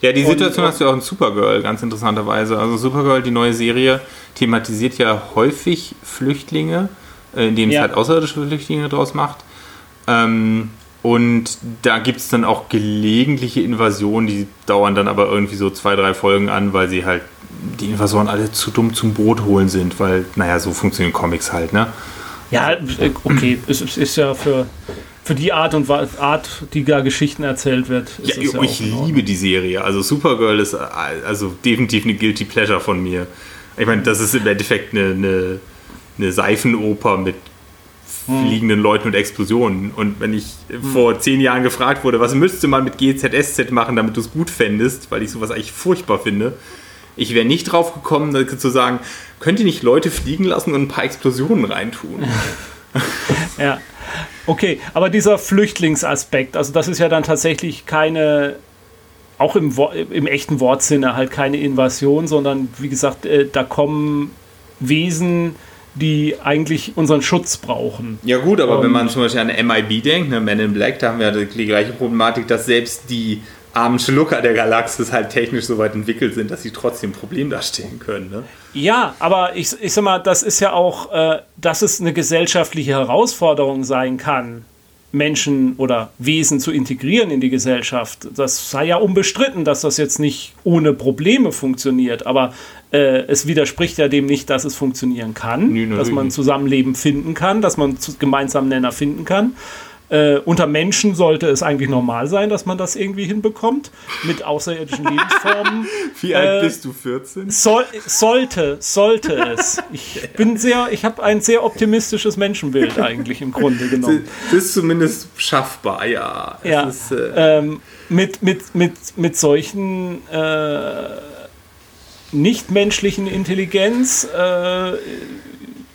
Ja, die Situation hast du auch in Supergirl, ganz interessanterweise. Also Supergirl, die neue Serie, thematisiert ja häufig Flüchtlinge, äh, indem es ja. halt außerirdische Flüchtlinge draus macht. Ähm, und da gibt es dann auch gelegentliche Invasionen, die dauern dann aber irgendwie so zwei, drei Folgen an, weil sie halt die Invasoren alle zu dumm zum Boot holen sind, weil, naja, so funktionieren Comics halt, ne? Ja, okay, es ist ja für für die Art und Art, die da Geschichten erzählt wird. ja, ja ich liebe die Serie. Also Supergirl ist also definitiv eine Guilty Pleasure von mir. Ich meine, das ist im Endeffekt eine, eine, eine Seifenoper mit hm. fliegenden Leuten und Explosionen. Und wenn ich hm. vor zehn Jahren gefragt wurde, was müsste man mit GZSZ machen, damit du es gut fändest, weil ich sowas eigentlich furchtbar finde, ich wäre nicht drauf gekommen, zu sagen, könnt ihr nicht Leute fliegen lassen und ein paar Explosionen reintun? ja. Okay, aber dieser Flüchtlingsaspekt, also das ist ja dann tatsächlich keine, auch im, im echten Wortsinne halt keine Invasion, sondern wie gesagt, äh, da kommen Wesen, die eigentlich unseren Schutz brauchen. Ja gut, aber Und wenn man zum Beispiel an MIB denkt, ne, Men in Black, da haben wir ja die gleiche Problematik, dass selbst die armen Schlucker der Galaxis halt technisch so weit entwickelt sind, dass sie trotzdem Problem darstellen können. Ne? Ja, aber ich, ich sag mal, das ist ja auch, äh, dass es eine gesellschaftliche Herausforderung sein kann, Menschen oder Wesen zu integrieren in die Gesellschaft. Das sei ja unbestritten, dass das jetzt nicht ohne Probleme funktioniert, aber äh, es widerspricht ja dem nicht, dass es funktionieren kann, nee, dass man Zusammenleben finden kann, dass man gemeinsam Nenner finden kann. Äh, unter Menschen sollte es eigentlich normal sein, dass man das irgendwie hinbekommt mit außerirdischen Lebensformen. Wie alt äh, bist du? 14? Soll, sollte, sollte es. Ich bin sehr, ich habe ein sehr optimistisches Menschenbild eigentlich im Grunde genommen. Das ist zumindest schaffbar, ja. ja ist, äh ähm, mit, mit, mit, mit solchen äh, nichtmenschlichen Intelligenz äh,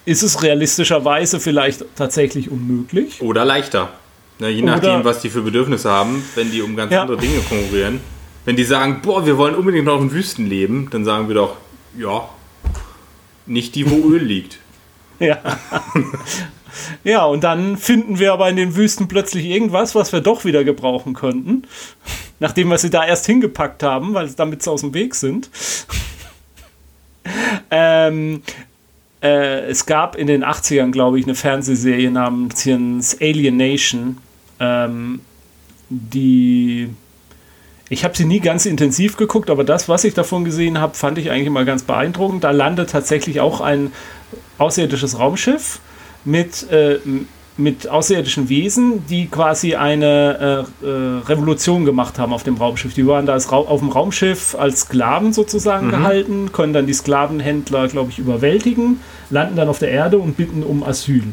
ist es realistischerweise vielleicht tatsächlich unmöglich. Oder leichter. Na, je nachdem, was die für Bedürfnisse haben, wenn die um ganz ja. andere Dinge konkurrieren. Wenn die sagen, boah, wir wollen unbedingt noch in Wüsten leben, dann sagen wir doch, ja, nicht die, wo Öl liegt. Ja. ja, und dann finden wir aber in den Wüsten plötzlich irgendwas, was wir doch wieder gebrauchen könnten. Nachdem wir sie da erst hingepackt haben, weil damit sie aus dem Weg sind. ähm, äh, es gab in den 80ern, glaube ich, eine Fernsehserie namens Alien Nation ähm, die ich habe sie nie ganz intensiv geguckt, aber das, was ich davon gesehen habe, fand ich eigentlich mal ganz beeindruckend. Da landet tatsächlich auch ein außerirdisches Raumschiff mit, äh, mit außerirdischen Wesen, die quasi eine äh, äh, Revolution gemacht haben auf dem Raumschiff. Die waren da als Ra auf dem Raumschiff als Sklaven sozusagen mhm. gehalten, können dann die Sklavenhändler, glaube ich, überwältigen, landen dann auf der Erde und bitten um Asyl.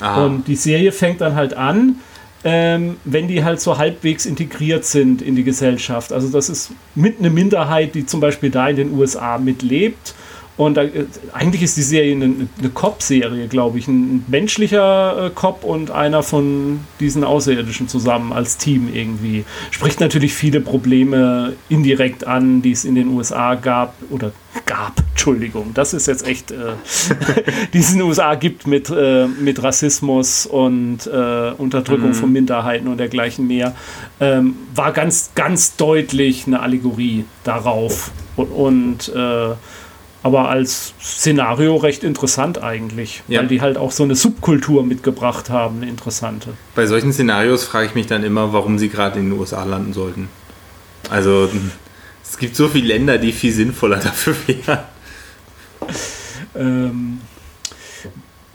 Aha. Und die Serie fängt dann halt an ähm, wenn die halt so halbwegs integriert sind in die Gesellschaft. Also das ist mit eine Minderheit, die zum Beispiel da in den USA mitlebt und da, äh, eigentlich ist die Serie eine, eine Cop-Serie, glaube ich. Ein menschlicher äh, Cop und einer von diesen Außerirdischen zusammen als Team irgendwie. Spricht natürlich viele Probleme indirekt an, die es in den USA gab oder gab, Entschuldigung, das ist jetzt echt, äh, die es in den USA gibt mit, äh, mit Rassismus und äh, Unterdrückung mhm. von Minderheiten und dergleichen mehr, ähm, war ganz, ganz deutlich eine Allegorie darauf. Und, und äh, aber als Szenario recht interessant eigentlich, ja. weil die halt auch so eine Subkultur mitgebracht haben, eine interessante. Bei solchen Szenarios frage ich mich dann immer, warum sie gerade in den USA landen sollten. Also es gibt so viele Länder, die viel sinnvoller dafür wären. Ähm,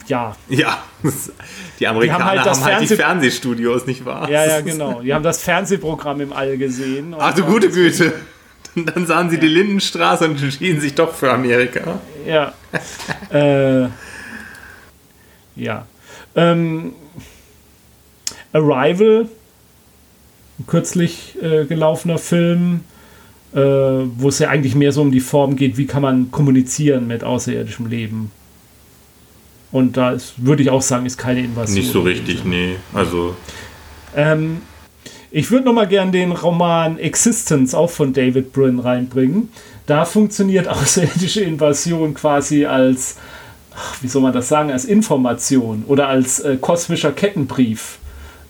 ja. Ja, die Amerikaner die haben, halt, haben halt die Fernsehstudios, nicht wahr? Ja, ja, genau. Die haben das Fernsehprogramm im All gesehen. Ach du gute Güte. Und dann sahen sie ja. die Lindenstraße und entschieden sich doch für Amerika. Ja. äh, ja. Ähm, Arrival, ein kürzlich äh, gelaufener Film, äh, wo es ja eigentlich mehr so um die Form geht, wie kann man kommunizieren mit außerirdischem Leben. Und da ist, würde ich auch sagen, ist keine Invasion. Nicht so richtig, nee. Also. Ähm, ich würde noch mal gern den Roman Existence auch von David Brin reinbringen. Da funktioniert außerirdische Invasion quasi als, wie soll man das sagen, als Information oder als äh, kosmischer Kettenbrief.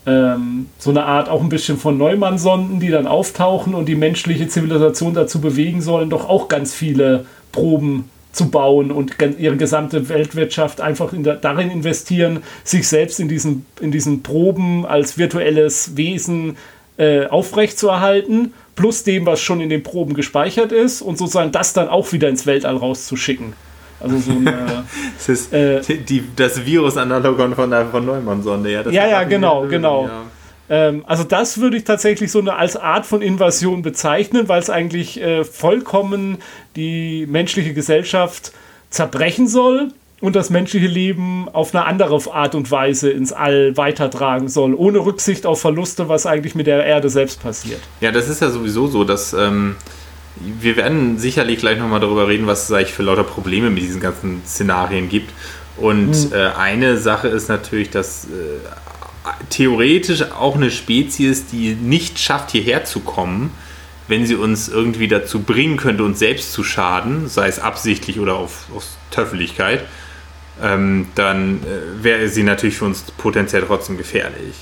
Ähm, so eine Art auch ein bisschen von Neumann-Sonden, die dann auftauchen und die menschliche Zivilisation dazu bewegen sollen, doch auch ganz viele Proben zu bauen und ihre gesamte Weltwirtschaft einfach in der, darin investieren, sich selbst in diesen, in diesen Proben als virtuelles Wesen äh, aufrechtzuerhalten, plus dem, was schon in den Proben gespeichert ist und sozusagen das dann auch wieder ins Weltall rauszuschicken. Also so eine, das ist äh, die, das Virus-Analogon von der von Neumann-Sonde, ja. ja, ja, genau, genau. Ja. Ähm, also das würde ich tatsächlich so eine als Art von Invasion bezeichnen, weil es eigentlich äh, vollkommen die menschliche Gesellschaft zerbrechen soll und das menschliche Leben auf eine andere Art und Weise ins All weitertragen soll, ohne Rücksicht auf Verluste, was eigentlich mit der Erde selbst passiert. Ja, das ist ja sowieso so, dass ähm, wir werden sicherlich gleich nochmal darüber reden, was es eigentlich für lauter Probleme mit diesen ganzen Szenarien gibt. Und mhm. äh, eine Sache ist natürlich, dass äh, theoretisch auch eine Spezies, die nicht schafft, hierher zu kommen, wenn sie uns irgendwie dazu bringen könnte, uns selbst zu schaden, sei es absichtlich oder auf, aus Töffeligkeit, ähm, dann äh, wäre sie natürlich für uns potenziell trotzdem gefährlich.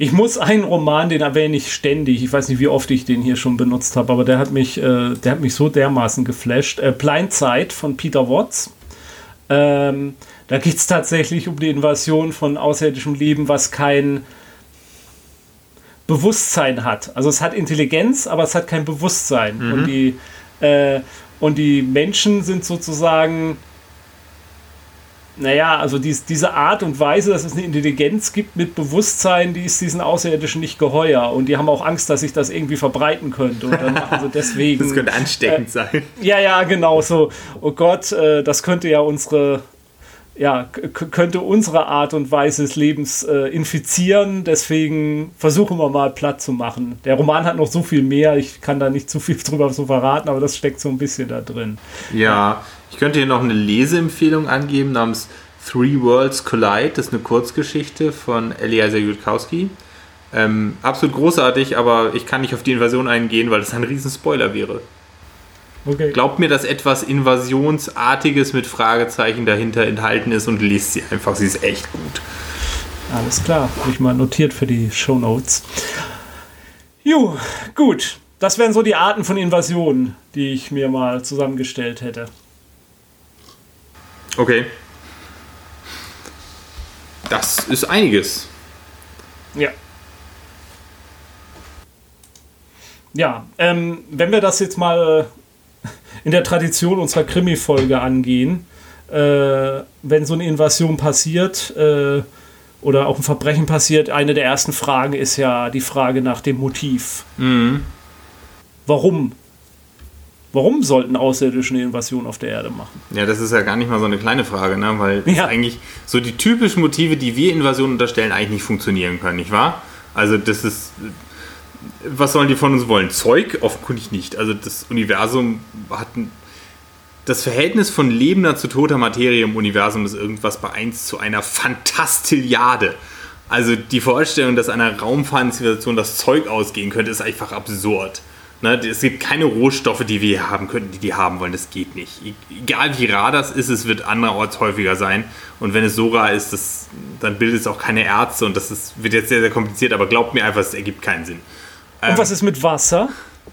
Ich muss einen Roman, den erwähne ich ständig. Ich weiß nicht, wie oft ich den hier schon benutzt habe, aber der hat mich, äh, der hat mich so dermaßen geflasht. Äh, Blindside von Peter Watts. Ähm, da geht es tatsächlich um die Invasion von außerirdischem Leben, was kein Bewusstsein hat. Also es hat Intelligenz, aber es hat kein Bewusstsein. Mhm. Und, die, äh, und die Menschen sind sozusagen naja, also dies, diese Art und Weise, dass es eine Intelligenz gibt mit Bewusstsein, die ist diesen Außerirdischen nicht geheuer. Und die haben auch Angst, dass sich das irgendwie verbreiten könnte. Und dann machen sie deswegen. das könnte ansteckend äh, sein. Ja, ja, genau so. Oh Gott, äh, das könnte ja unsere. Ja, könnte unsere Art und Weise des Lebens äh, infizieren. Deswegen versuchen wir mal platt zu machen. Der Roman hat noch so viel mehr. Ich kann da nicht zu viel drüber so verraten, aber das steckt so ein bisschen da drin. Ja, ich könnte hier noch eine Leseempfehlung angeben namens Three Worlds Collide. Das ist eine Kurzgeschichte von Eliezer Jutkowski. Ähm, absolut großartig, aber ich kann nicht auf die Invasion eingehen, weil das ein riesen Spoiler wäre. Okay. Glaubt mir, dass etwas Invasionsartiges mit Fragezeichen dahinter enthalten ist und liest sie einfach. Sie ist echt gut. Alles klar, habe ich mal notiert für die Show Notes. Jo, gut. Das wären so die Arten von Invasionen, die ich mir mal zusammengestellt hätte. Okay. Das ist einiges. Ja. Ja, ähm, wenn wir das jetzt mal äh, in der Tradition unserer Krimi-Folge angehen, äh, wenn so eine Invasion passiert äh, oder auch ein Verbrechen passiert, eine der ersten Fragen ist ja die Frage nach dem Motiv. Mhm. Warum Warum sollten Außerirdische eine Invasion auf der Erde machen? Ja, das ist ja gar nicht mal so eine kleine Frage, ne? weil ja. eigentlich so die typischen Motive, die wir Invasionen unterstellen, eigentlich nicht funktionieren können, nicht wahr? Also das ist, was sollen die von uns wollen? Zeug? Offenkundig nicht. Also das Universum hat ein, das Verhältnis von lebender zu toter Materie im Universum ist irgendwas bei 1 zu einer Fantastilliarde. Also die Vorstellung, dass einer raumfahrenden Zivilisation das Zeug ausgehen könnte, ist einfach absurd. Ne, es gibt keine Rohstoffe, die wir haben könnten, die die haben wollen. Das geht nicht. Egal wie rar das ist, es wird anderorts häufiger sein. Und wenn es so rar ist, das, dann bildet es auch keine Ärzte. Und das ist, wird jetzt sehr, sehr kompliziert. Aber glaubt mir einfach, es ergibt keinen Sinn. Und ähm, was ist mit Wasser?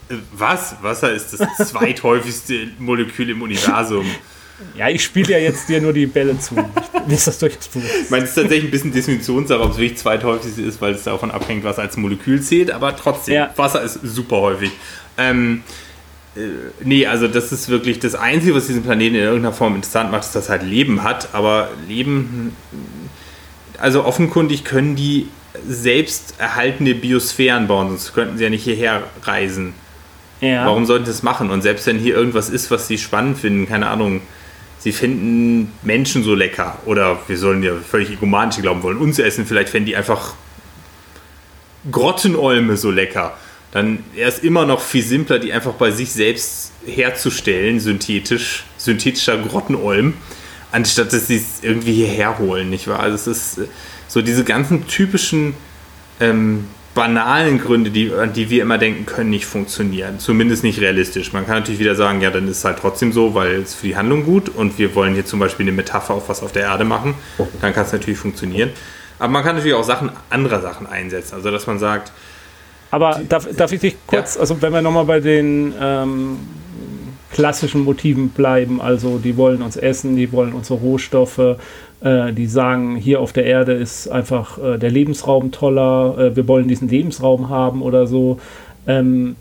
Äh, was? Wasser ist das zweithäufigste Molekül im Universum. Ja, ich spiele ja jetzt dir nur die Bälle zu. Mir ist das durchaus bewusst. Ich meine, es ist tatsächlich ein bisschen Definitionssache, ob es wirklich zweithäufig ist, weil es davon abhängt, was als Molekül zählt, aber trotzdem, ja. Wasser ist super häufig. Ähm, äh, nee, also das ist wirklich das Einzige, was diesen Planeten in irgendeiner Form interessant macht, ist, dass er halt Leben hat, aber Leben, also offenkundig können die selbst erhaltene Biosphären bauen, sonst könnten sie ja nicht hierher reisen. Ja. Warum sollten sie das machen? Und selbst wenn hier irgendwas ist, was sie spannend finden, keine Ahnung, sie finden Menschen so lecker oder wir sollen ja völlig egomanisch glauben wollen, uns essen, vielleicht fänden die einfach Grottenolme so lecker. Dann er ist immer noch viel simpler, die einfach bei sich selbst herzustellen, synthetisch, synthetischer Grottenolm, anstatt dass sie es irgendwie hierher holen, nicht wahr? Also es ist äh, so diese ganzen typischen ähm, banalen Gründe, die, an die wir immer denken, können nicht funktionieren. Zumindest nicht realistisch. Man kann natürlich wieder sagen, ja, dann ist es halt trotzdem so, weil es für die Handlung gut und wir wollen hier zum Beispiel eine Metapher auf was auf der Erde machen. Dann kann es natürlich funktionieren. Aber man kann natürlich auch Sachen, andere Sachen einsetzen. Also, dass man sagt. Aber darf, darf ich dich kurz, ja. also wenn wir nochmal bei den ähm, klassischen Motiven bleiben, also die wollen uns essen, die wollen unsere Rohstoffe, äh, die sagen, hier auf der Erde ist einfach äh, der Lebensraum toller, äh, wir wollen diesen Lebensraum haben oder so. Ähm,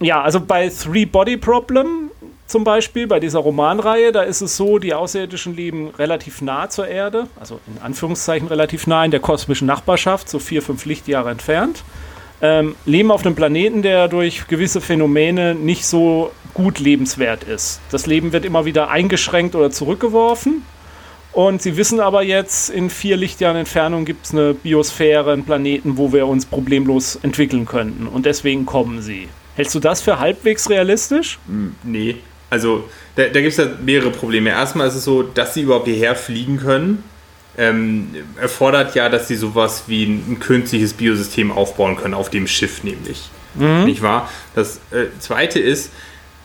ja, also bei Three Body Problem zum Beispiel, bei dieser Romanreihe, da ist es so, die Außerirdischen leben relativ nah zur Erde, also in Anführungszeichen relativ nah in der kosmischen Nachbarschaft, so vier, fünf Lichtjahre entfernt. Ähm, leben auf einem Planeten, der durch gewisse Phänomene nicht so gut lebenswert ist. Das Leben wird immer wieder eingeschränkt oder zurückgeworfen. Und sie wissen aber jetzt, in vier Lichtjahren Entfernung gibt es eine Biosphäre, einen Planeten, wo wir uns problemlos entwickeln könnten. Und deswegen kommen sie. Hältst du das für halbwegs realistisch? Hm, nee. Also, da, da gibt es ja mehrere Probleme. Erstmal ist es so, dass sie überhaupt hierher fliegen können. Ähm, erfordert ja, dass sie sowas wie ein, ein, künstliches Biosystem aufbauen können, auf dem Schiff nämlich. Mhm. Nicht wahr? Das äh, zweite ist,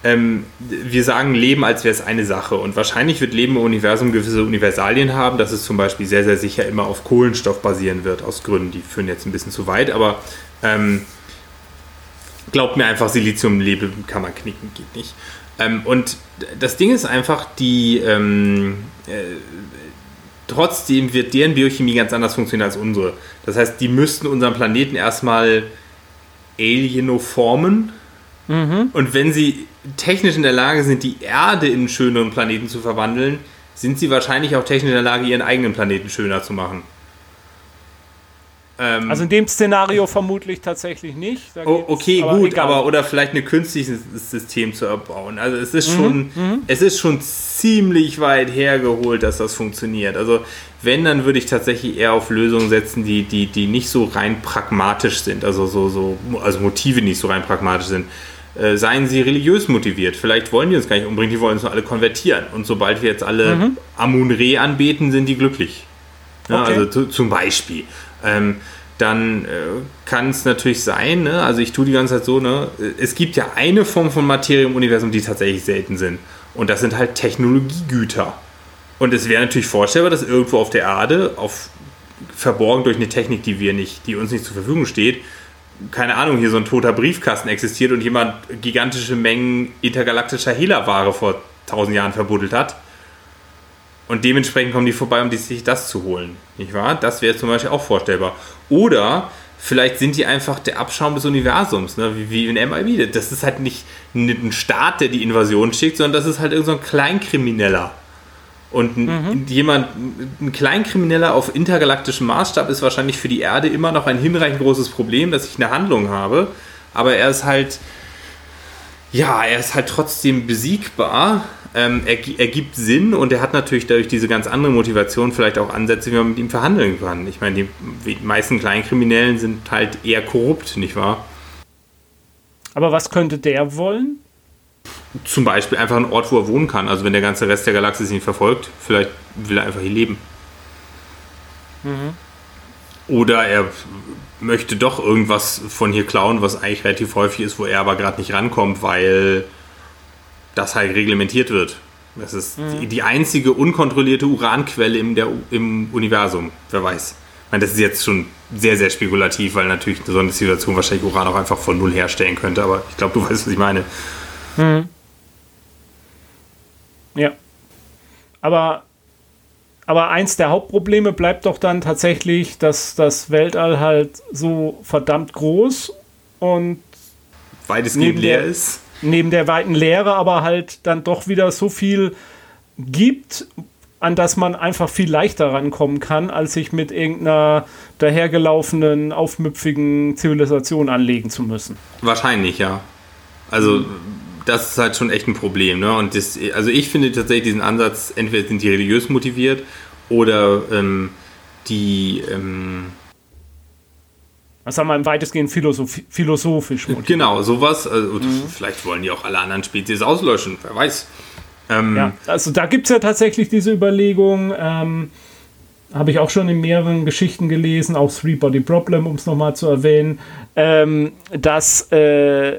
ähm, wir sagen Leben, als wäre es eine Sache. Und wahrscheinlich wird Leben im Universum gewisse Universalien haben, dass es zum Beispiel sehr, sehr sicher immer auf Kohlenstoff basieren wird, aus Gründen, die führen jetzt ein bisschen zu weit, aber ähm, glaubt mir einfach, Silizium Leben kann man knicken, geht nicht. Ähm, und das Ding ist einfach, die ähm, äh, trotzdem wird deren Biochemie ganz anders funktionieren als unsere. Das heißt, die müssten unseren Planeten erstmal alienoformen. Mhm. Und wenn sie technisch in der Lage sind, die Erde in einen schöneren Planeten zu verwandeln, sind sie wahrscheinlich auch technisch in der Lage, ihren eigenen Planeten schöner zu machen. Ähm, also in dem Szenario vermutlich tatsächlich nicht. Oh, okay, aber gut, egal. aber oder vielleicht ein künstliches System zu erbauen. Also es ist mhm, schon, mhm. es ist schon ziemlich weit hergeholt, dass das funktioniert. Also wenn, dann würde ich tatsächlich eher auf Lösungen setzen, die, die, die nicht so rein pragmatisch sind, also so, so, also Motive nicht so rein pragmatisch sind. Äh, seien sie religiös motiviert. Vielleicht wollen die uns gar nicht umbringen, die wollen uns nur alle konvertieren. Und sobald wir jetzt alle mhm. Amun-Re anbeten, sind die glücklich. Ja, okay. Also zum Beispiel ähm, dann äh, kann es natürlich sein, ne? also ich tue die ganze Zeit so, ne? es gibt ja eine Form von Materie im Universum, die tatsächlich selten sind. Und das sind halt Technologiegüter. Und es wäre natürlich vorstellbar, dass irgendwo auf der Erde, auf, verborgen durch eine Technik, die wir nicht, die uns nicht zur Verfügung steht, keine Ahnung, hier so ein toter Briefkasten existiert und jemand gigantische Mengen intergalaktischer Hehlerware vor tausend Jahren verbuddelt hat und dementsprechend kommen die vorbei, um sich das zu holen. Nicht wahr? Das wäre zum Beispiel auch vorstellbar. Oder vielleicht sind die einfach der Abschaum des Universums, ne? wie, wie in MIB. Das ist halt nicht ein Staat, der die Invasion schickt, sondern das ist halt irgendein so Kleinkrimineller. Und mhm. jemand, ein Kleinkrimineller auf intergalaktischem Maßstab ist wahrscheinlich für die Erde immer noch ein hinreichend großes Problem, dass ich eine Handlung habe. Aber er ist halt, ja, er ist halt trotzdem besiegbar ähm, ergibt Sinn und er hat natürlich dadurch diese ganz andere Motivation, vielleicht auch Ansätze, wie man mit ihm verhandeln kann. Ich meine, die, die meisten Kleinkriminellen sind halt eher korrupt, nicht wahr? Aber was könnte der wollen? Zum Beispiel einfach einen Ort, wo er wohnen kann. Also wenn der ganze Rest der Galaxis ihn verfolgt, vielleicht will er einfach hier leben. Mhm. Oder er möchte doch irgendwas von hier klauen, was eigentlich relativ häufig ist, wo er aber gerade nicht rankommt, weil das halt reglementiert wird. Das ist mhm. die, die, einzige unkontrollierte Uranquelle im, der, im Universum. Wer weiß. Ich meine, das ist jetzt schon sehr, sehr spekulativ, weil natürlich eine so eine Situation wahrscheinlich Uran auch einfach von Null herstellen könnte. Aber ich glaube, du weißt, was ich meine. Mhm. Ja. Aber, aber eins der Hauptprobleme bleibt doch dann tatsächlich, dass das Weltall halt so verdammt groß und weitestgehend leer ist neben der weiten Leere aber halt dann doch wieder so viel gibt, an das man einfach viel leichter rankommen kann, als sich mit irgendeiner dahergelaufenen, aufmüpfigen Zivilisation anlegen zu müssen. Wahrscheinlich, ja. Also, das ist halt schon echt ein Problem. Ne? Und das, also, ich finde tatsächlich diesen Ansatz, entweder sind die religiös motiviert oder ähm, die. Ähm, was haben wir im weitestgehend philosoph philosophisch motiviert. Genau, sowas. Also, mhm. Vielleicht wollen die auch alle anderen Spezies auslöschen, wer weiß. Ähm, ja, also da gibt es ja tatsächlich diese Überlegung, ähm, habe ich auch schon in mehreren Geschichten gelesen, auch Three Body Problem, um es nochmal zu erwähnen, ähm, dass äh,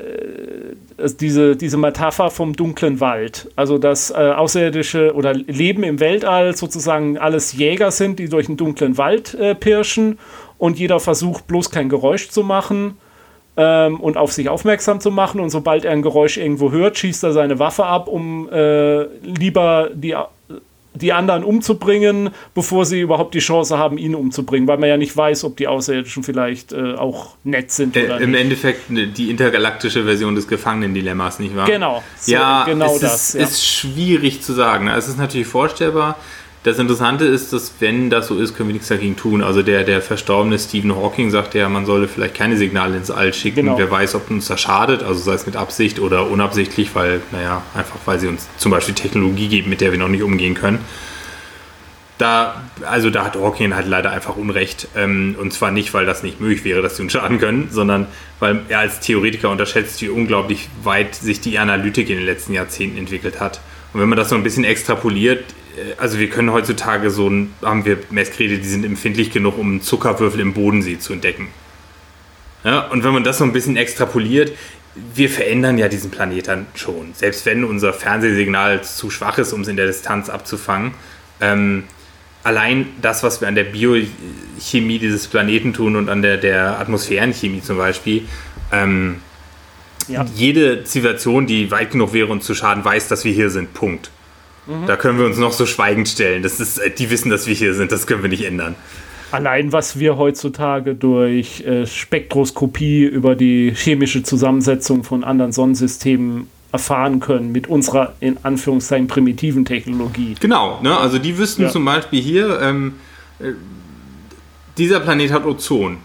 diese, diese Metapher vom dunklen Wald, also dass äh, Außerirdische oder Leben im Weltall sozusagen alles Jäger sind, die durch den dunklen Wald äh, pirschen und jeder versucht bloß kein Geräusch zu machen ähm, und auf sich aufmerksam zu machen. Und sobald er ein Geräusch irgendwo hört, schießt er seine Waffe ab, um äh, lieber die, die anderen umzubringen, bevor sie überhaupt die Chance haben, ihn umzubringen, weil man ja nicht weiß, ob die Außerirdischen vielleicht äh, auch nett sind äh, oder Im nicht. Endeffekt ne, die intergalaktische Version des Gefangenendilemmas, nicht wahr? Genau. So, ja, genau es das. Ist, ja. ist schwierig zu sagen. Es ist natürlich vorstellbar, das Interessante ist, dass wenn das so ist, können wir nichts dagegen tun. Also der, der verstorbene Stephen Hawking sagte ja, man solle vielleicht keine Signale ins All schicken. Genau. Wer weiß, ob uns das schadet, also sei es mit Absicht oder unabsichtlich, weil, naja, einfach weil sie uns zum Beispiel Technologie geben, mit der wir noch nicht umgehen können. Da, also da hat Hawking halt leider einfach Unrecht. Ähm, und zwar nicht, weil das nicht möglich wäre, dass sie uns schaden können, sondern weil er als Theoretiker unterschätzt, wie unglaublich weit sich die Analytik in den letzten Jahrzehnten entwickelt hat. Und wenn man das so ein bisschen extrapoliert, äh, also wir können heutzutage so, haben wir Messgeräte, die sind empfindlich genug, um einen Zuckerwürfel im Bodensee zu entdecken. Ja, und wenn man das so ein bisschen extrapoliert, wir verändern ja diesen Planeten schon. Selbst wenn unser Fernsehsignal zu schwach ist, um es in der Distanz abzufangen. Ähm, allein das, was wir an der Biochemie dieses Planeten tun und an der, der Atmosphärenchemie zum Beispiel, ähm, ja. jede Zivilisation, die weit genug wäre, uns zu schaden, weiß, dass wir hier sind. Punkt. Mhm. Da können wir uns noch so schweigend stellen. Das ist, äh, die wissen, dass wir hier sind. Das können wir nicht ändern. Allein was wir heutzutage durch äh, Spektroskopie über die chemische Zusammensetzung von anderen Sonnensystemen erfahren können mit unserer in Anführungszeichen primitiven Technologie. Genau, ne? also die wüssten ja. zum Beispiel hier, ähm, äh, dieser Planet hat Ozon.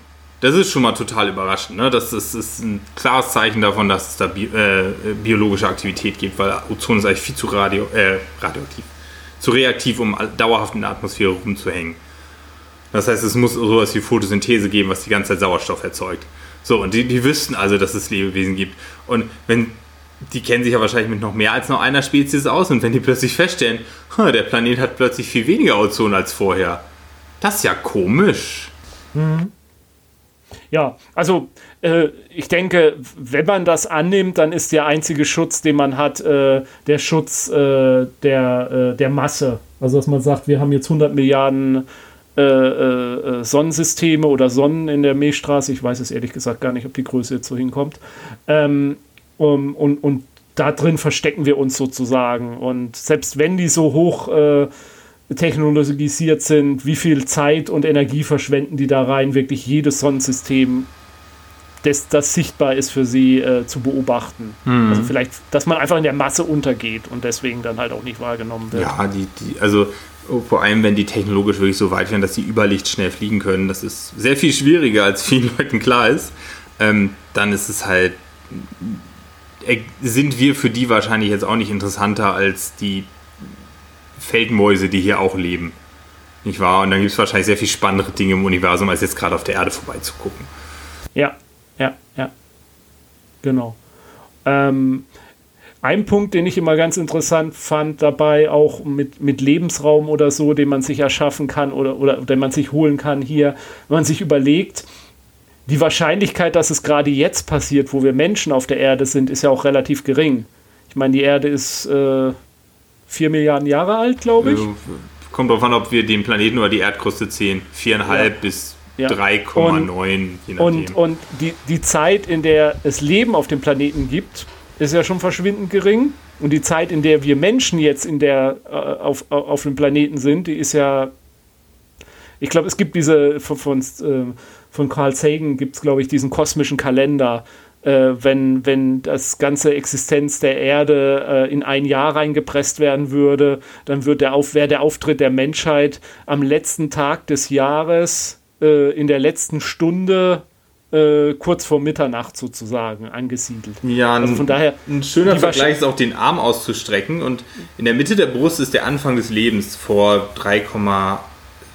Das ist schon mal total überraschend. Ne? Das, ist, ist ein klares Zeichen davon, dass es da bi äh, biologische Aktivität gibt, weil Ozon ist eigentlich viel zu radio äh, radioaktiv, zu reaktiv, um dauerhaft in der Atmosphäre rumzuhängen. Das heißt, es muss sowas wie Photosynthese geben, was die ganze Zeit Sauerstoff erzeugt. So, und die, die wüssten also, dass es Lebewesen gibt. Und wenn die kennen sich ja wahrscheinlich mit noch mehr als noch einer Spezies aus und wenn die plötzlich feststellen, der Planet hat plötzlich viel weniger Ozon als vorher, das ist ja komisch. Mhm. Ja, also äh, ich denke, wenn man das annimmt, dann ist der einzige Schutz, den man hat, äh, der Schutz äh, der, äh, der Masse. Also dass man sagt, wir haben jetzt 100 Milliarden äh, äh, Sonnensysteme oder Sonnen in der Milchstraße. Ich weiß es ehrlich gesagt gar nicht, ob die Größe jetzt so hinkommt. Ähm, um, und, und da drin verstecken wir uns sozusagen. Und selbst wenn die so hoch technologisiert sind, wie viel Zeit und Energie verschwenden die da rein, wirklich jedes Sonnensystem, das, das sichtbar ist für sie äh, zu beobachten. Hm. Also vielleicht, dass man einfach in der Masse untergeht und deswegen dann halt auch nicht wahrgenommen wird. Ja, die, die, also vor allem, wenn die technologisch wirklich so weit wären, dass sie über Licht schnell fliegen können, das ist sehr viel schwieriger, als vielen Leuten klar ist, ähm, dann ist es halt äh, sind wir für die wahrscheinlich jetzt auch nicht interessanter als die Feldmäuse, die hier auch leben. Nicht wahr? Und dann gibt es wahrscheinlich sehr viel spannendere Dinge im Universum, als jetzt gerade auf der Erde vorbeizugucken. Ja, ja, ja. Genau. Ähm, ein Punkt, den ich immer ganz interessant fand dabei, auch mit, mit Lebensraum oder so, den man sich erschaffen kann oder, oder den man sich holen kann hier, wenn man sich überlegt, die Wahrscheinlichkeit, dass es gerade jetzt passiert, wo wir Menschen auf der Erde sind, ist ja auch relativ gering. Ich meine, die Erde ist äh, vier Milliarden Jahre alt, glaube ich. Kommt darauf an, ob wir den Planeten oder die Erdkruste zählen. Viereinhalb ja. bis ja. 3,9, je nachdem. Und, und die, die Zeit, in der es Leben auf dem Planeten gibt, ist ja schon verschwindend gering. Und die Zeit, in der wir Menschen jetzt in der, äh, auf, auf dem Planeten sind, die ist ja. Ich glaube, es gibt diese von, von äh, von Carl Sagan gibt es, glaube ich, diesen kosmischen Kalender, äh, wenn, wenn das ganze Existenz der Erde äh, in ein Jahr reingepresst werden würde, dann wird der Auf, wäre der Auftritt der Menschheit am letzten Tag des Jahres, äh, in der letzten Stunde äh, kurz vor Mitternacht sozusagen angesiedelt. Ja, also von daher ein schöner Vergleich ist auch den Arm auszustrecken und in der Mitte der Brust ist der Anfang des Lebens vor 3,8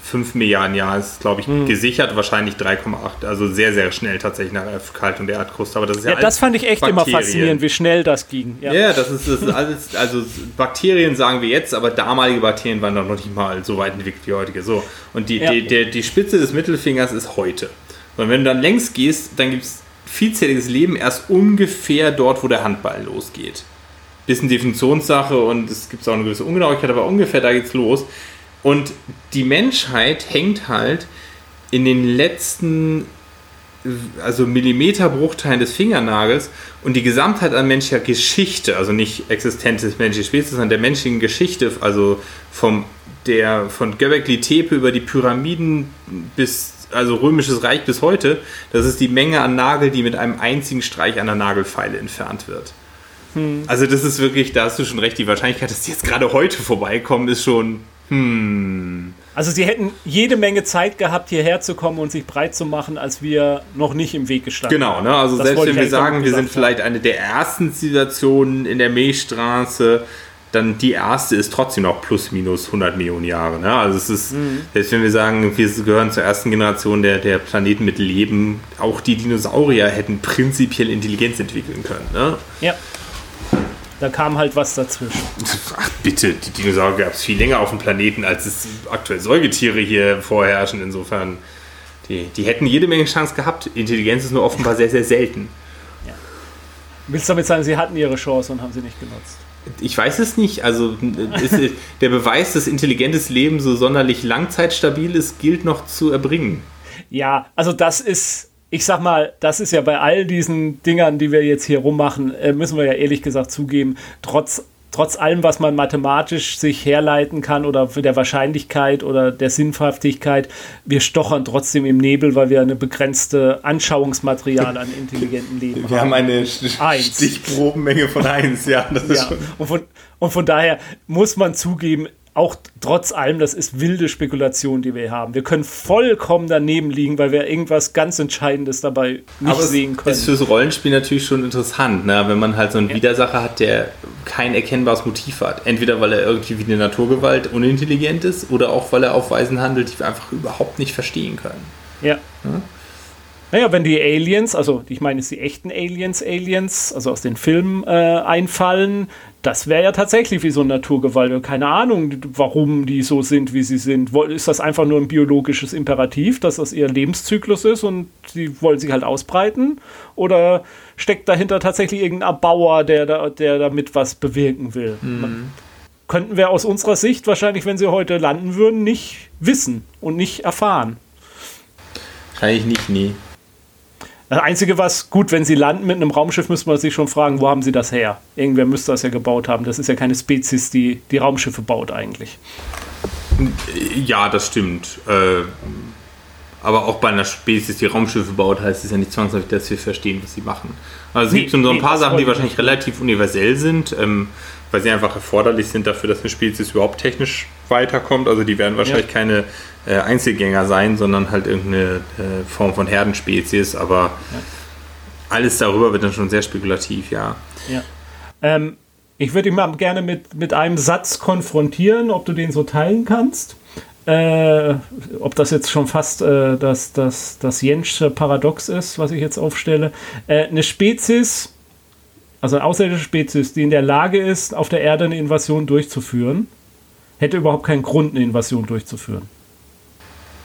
5 Milliarden Jahren ist, glaube ich, hm. gesichert, wahrscheinlich 3,8. Also sehr, sehr schnell tatsächlich nach Erkaltung der Erdkruste. Aber das ist ja, ja das fand ich echt Bakterien. immer faszinierend, wie schnell das ging. Ja, ja das, ist, das ist alles, also Bakterien sagen wir jetzt, aber damalige Bakterien waren noch nicht mal so weit entwickelt wie heutige. So. Und die, ja. die, die, die Spitze des Mittelfingers ist heute. Und wenn du dann längs gehst, dann gibt es vielzähliges Leben erst ungefähr dort, wo der Handball losgeht. Bisschen Definitionssache und es gibt auch eine gewisse Ungenauigkeit, aber ungefähr da geht's los. Und die Menschheit hängt halt in den letzten also Millimeterbruchteilen des Fingernagels und die Gesamtheit an menschlicher Geschichte, also nicht Existenz des menschlichen Spezies, sondern der menschlichen Geschichte, also vom der von Göbekli Tepe über die Pyramiden bis also römisches Reich bis heute, das ist die Menge an Nagel, die mit einem einzigen Streich einer Nagelfeile entfernt wird. Hm. Also das ist wirklich, da hast du schon recht, die Wahrscheinlichkeit, dass die jetzt gerade heute vorbeikommen, ist schon hm. Also sie hätten jede Menge Zeit gehabt, hierher zu kommen und sich breit zu machen, als wir noch nicht im Weg gestanden Genau, ne? also das selbst wenn wir sagen, wir sind vielleicht eine der ersten Zivilisationen in der Milchstraße, dann die erste ist trotzdem noch plus minus 100 Millionen Jahre. Ne? Also es ist, mhm. selbst wenn wir sagen, wir gehören zur ersten Generation der, der Planeten mit Leben, auch die Dinosaurier hätten prinzipiell Intelligenz entwickeln können. Ne? Ja. Da kam halt was dazwischen. Ach bitte, die Dinosaurier gab es viel länger auf dem Planeten, als es aktuell Säugetiere hier vorherrschen. Insofern, die, die hätten jede Menge Chance gehabt. Intelligenz ist nur offenbar sehr, sehr selten. Ja. Willst du damit sagen, sie hatten ihre Chance und haben sie nicht genutzt? Ich weiß es nicht. Also der Beweis, dass intelligentes Leben so sonderlich langzeitstabil ist, gilt noch zu erbringen. Ja, also das ist ich sag mal, das ist ja bei all diesen Dingern, die wir jetzt hier rummachen, äh, müssen wir ja ehrlich gesagt zugeben, trotz trotz allem, was man mathematisch sich herleiten kann oder der Wahrscheinlichkeit oder der Sinnhaftigkeit, wir stochern trotzdem im Nebel, weil wir eine begrenzte Anschauungsmaterial an intelligenten Leben haben. Wir haben eine Stichprobenmenge von 1, ja. ja. Und, von, und von daher muss man zugeben, auch trotz allem, das ist wilde Spekulation, die wir haben. Wir können vollkommen daneben liegen, weil wir irgendwas ganz Entscheidendes dabei nicht Aber sehen können. Das ist fürs Rollenspiel natürlich schon interessant, ne? wenn man halt so einen ja. Widersacher hat, der kein erkennbares Motiv hat. Entweder weil er irgendwie wie eine Naturgewalt unintelligent ist oder auch weil er auf Weisen handelt, die wir einfach überhaupt nicht verstehen können. Ja. ja? Naja, wenn die Aliens, also ich meine jetzt die echten Aliens, Aliens, also aus den Filmen äh, einfallen, das wäre ja tatsächlich wie so eine Naturgewalt. Keine Ahnung, warum die so sind, wie sie sind. Ist das einfach nur ein biologisches Imperativ, dass das ihr Lebenszyklus ist und sie wollen sich halt ausbreiten? Oder steckt dahinter tatsächlich irgendein Erbauer, der, da, der damit was bewirken will? Mhm. Könnten wir aus unserer Sicht wahrscheinlich, wenn sie heute landen würden, nicht wissen und nicht erfahren. Wahrscheinlich nicht, nie. Das Einzige, was gut, wenn sie landen mit einem Raumschiff, müsste man sich schon fragen, wo haben sie das her? Irgendwer müsste das ja gebaut haben. Das ist ja keine Spezies, die die Raumschiffe baut eigentlich. Ja, das stimmt. Äh, aber auch bei einer Spezies, die Raumschiffe baut, heißt es ja nicht zwangsläufig, dass wir verstehen, was sie machen. Also es nee, gibt so ein paar nee, Sachen, die wahrscheinlich relativ universell sind. Ähm, weil sie einfach erforderlich sind dafür, dass eine Spezies überhaupt technisch weiterkommt. Also die werden wahrscheinlich ja. keine äh, Einzelgänger sein, sondern halt irgendeine äh, Form von Herdenspezies, aber ja. alles darüber wird dann schon sehr spekulativ, ja. ja. Ähm, ich würde ihn mal gerne mit, mit einem Satz konfrontieren, ob du den so teilen kannst. Äh, ob das jetzt schon fast äh, das, das, das Jenschsche Paradox ist, was ich jetzt aufstelle. Äh, eine Spezies also eine außerirdische Spezies, die in der Lage ist, auf der Erde eine Invasion durchzuführen, hätte überhaupt keinen Grund, eine Invasion durchzuführen.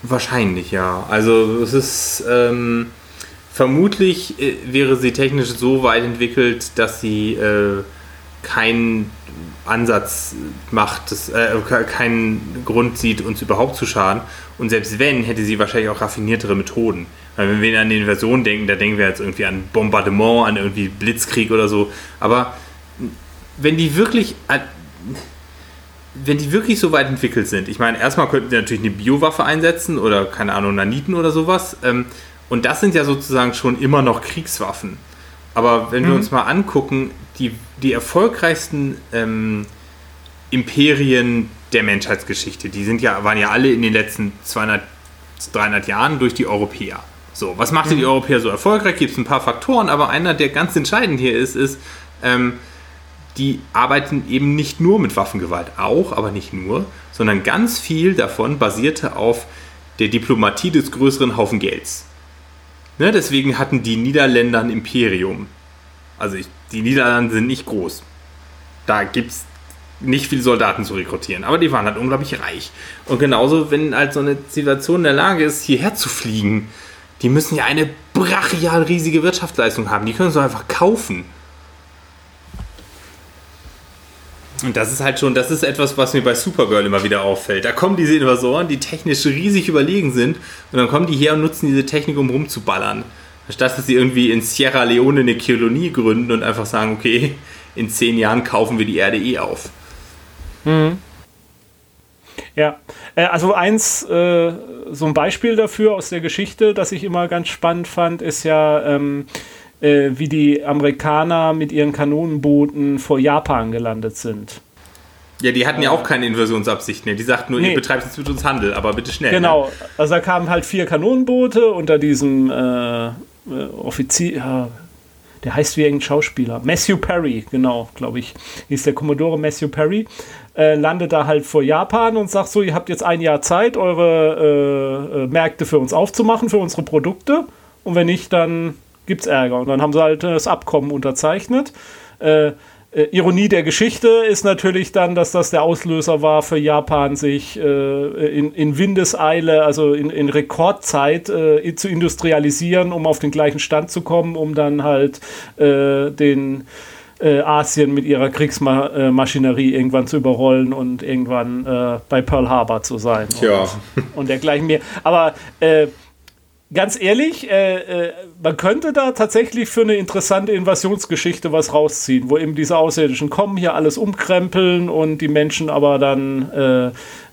Wahrscheinlich, ja. Also es ist ähm, vermutlich äh, wäre sie technisch so weit entwickelt, dass sie äh, keinen Ansatz macht, das, äh, keinen Grund sieht, uns überhaupt zu schaden. Und selbst wenn, hätte sie wahrscheinlich auch raffiniertere Methoden. Weil wenn wir an die Invasion denken, da denken wir jetzt irgendwie an Bombardement, an irgendwie Blitzkrieg oder so. Aber wenn die wirklich, wenn die wirklich so weit entwickelt sind, ich meine, erstmal könnten sie natürlich eine Biowaffe einsetzen oder keine Ahnung, Naniten oder sowas. Ähm, und das sind ja sozusagen schon immer noch Kriegswaffen. Aber wenn mhm. wir uns mal angucken, die, die erfolgreichsten ähm, Imperien der Menschheitsgeschichte, die sind ja, waren ja alle in den letzten 200, 300 Jahren durch die Europäer. So, was macht mhm. die Europäer so erfolgreich? Gibt es ein paar Faktoren, aber einer, der ganz entscheidend hier ist, ist, ähm, die arbeiten eben nicht nur mit Waffengewalt, auch, aber nicht nur, sondern ganz viel davon basierte auf der Diplomatie des größeren Haufen Gelds. Ne, deswegen hatten die Niederländer ein Imperium. Also ich, die Niederlande sind nicht groß. Da gibt es nicht viele Soldaten zu rekrutieren, aber die waren halt unglaublich reich. Und genauso, wenn halt so eine Zivilisation in der Lage ist, hierher zu fliegen, die müssen ja eine brachial riesige Wirtschaftsleistung haben. Die können es doch einfach kaufen. Und das ist halt schon, das ist etwas, was mir bei Supergirl immer wieder auffällt. Da kommen diese Invasoren, die technisch riesig überlegen sind, und dann kommen die her und nutzen diese Technik, um rumzuballern. Statt dass sie irgendwie in Sierra Leone eine Kolonie gründen und einfach sagen, okay, in zehn Jahren kaufen wir die Erde eh auf. Mhm. Ja, äh, also eins, äh, so ein Beispiel dafür aus der Geschichte, das ich immer ganz spannend fand, ist ja, ähm, äh, wie die Amerikaner mit ihren Kanonenbooten vor Japan gelandet sind. Ja, die hatten ja auch keine Invasionsabsicht mehr. Die sagten nur, nee. ihr betreibt jetzt mit uns Handel, aber bitte schnell. Genau, ne? also da kamen halt vier Kanonenboote unter diesem äh, Offizier, der heißt wie ein Schauspieler. Matthew Perry, genau, glaube ich, hieß der Commodore Matthew Perry. Äh, landet da halt vor Japan und sagt so, ihr habt jetzt ein Jahr Zeit, eure äh, äh, Märkte für uns aufzumachen, für unsere Produkte. Und wenn nicht, dann gibt es Ärger. Und dann haben sie halt das Abkommen unterzeichnet. Äh, äh, Ironie der Geschichte ist natürlich dann, dass das der Auslöser war für Japan, sich äh, in, in, Windeseile, also in, in Rekordzeit äh, zu industrialisieren, um auf den gleichen Stand zu kommen, um dann halt äh, den äh, Asien mit ihrer Kriegsmaschinerie irgendwann zu überrollen und irgendwann äh, bei Pearl Harbor zu sein. Ja. Und, und dergleichen mehr. Aber ganz ehrlich, äh, äh, man könnte da tatsächlich für eine interessante Invasionsgeschichte was rausziehen, wo eben diese Außerirdischen kommen, hier alles umkrempeln und die Menschen aber dann äh,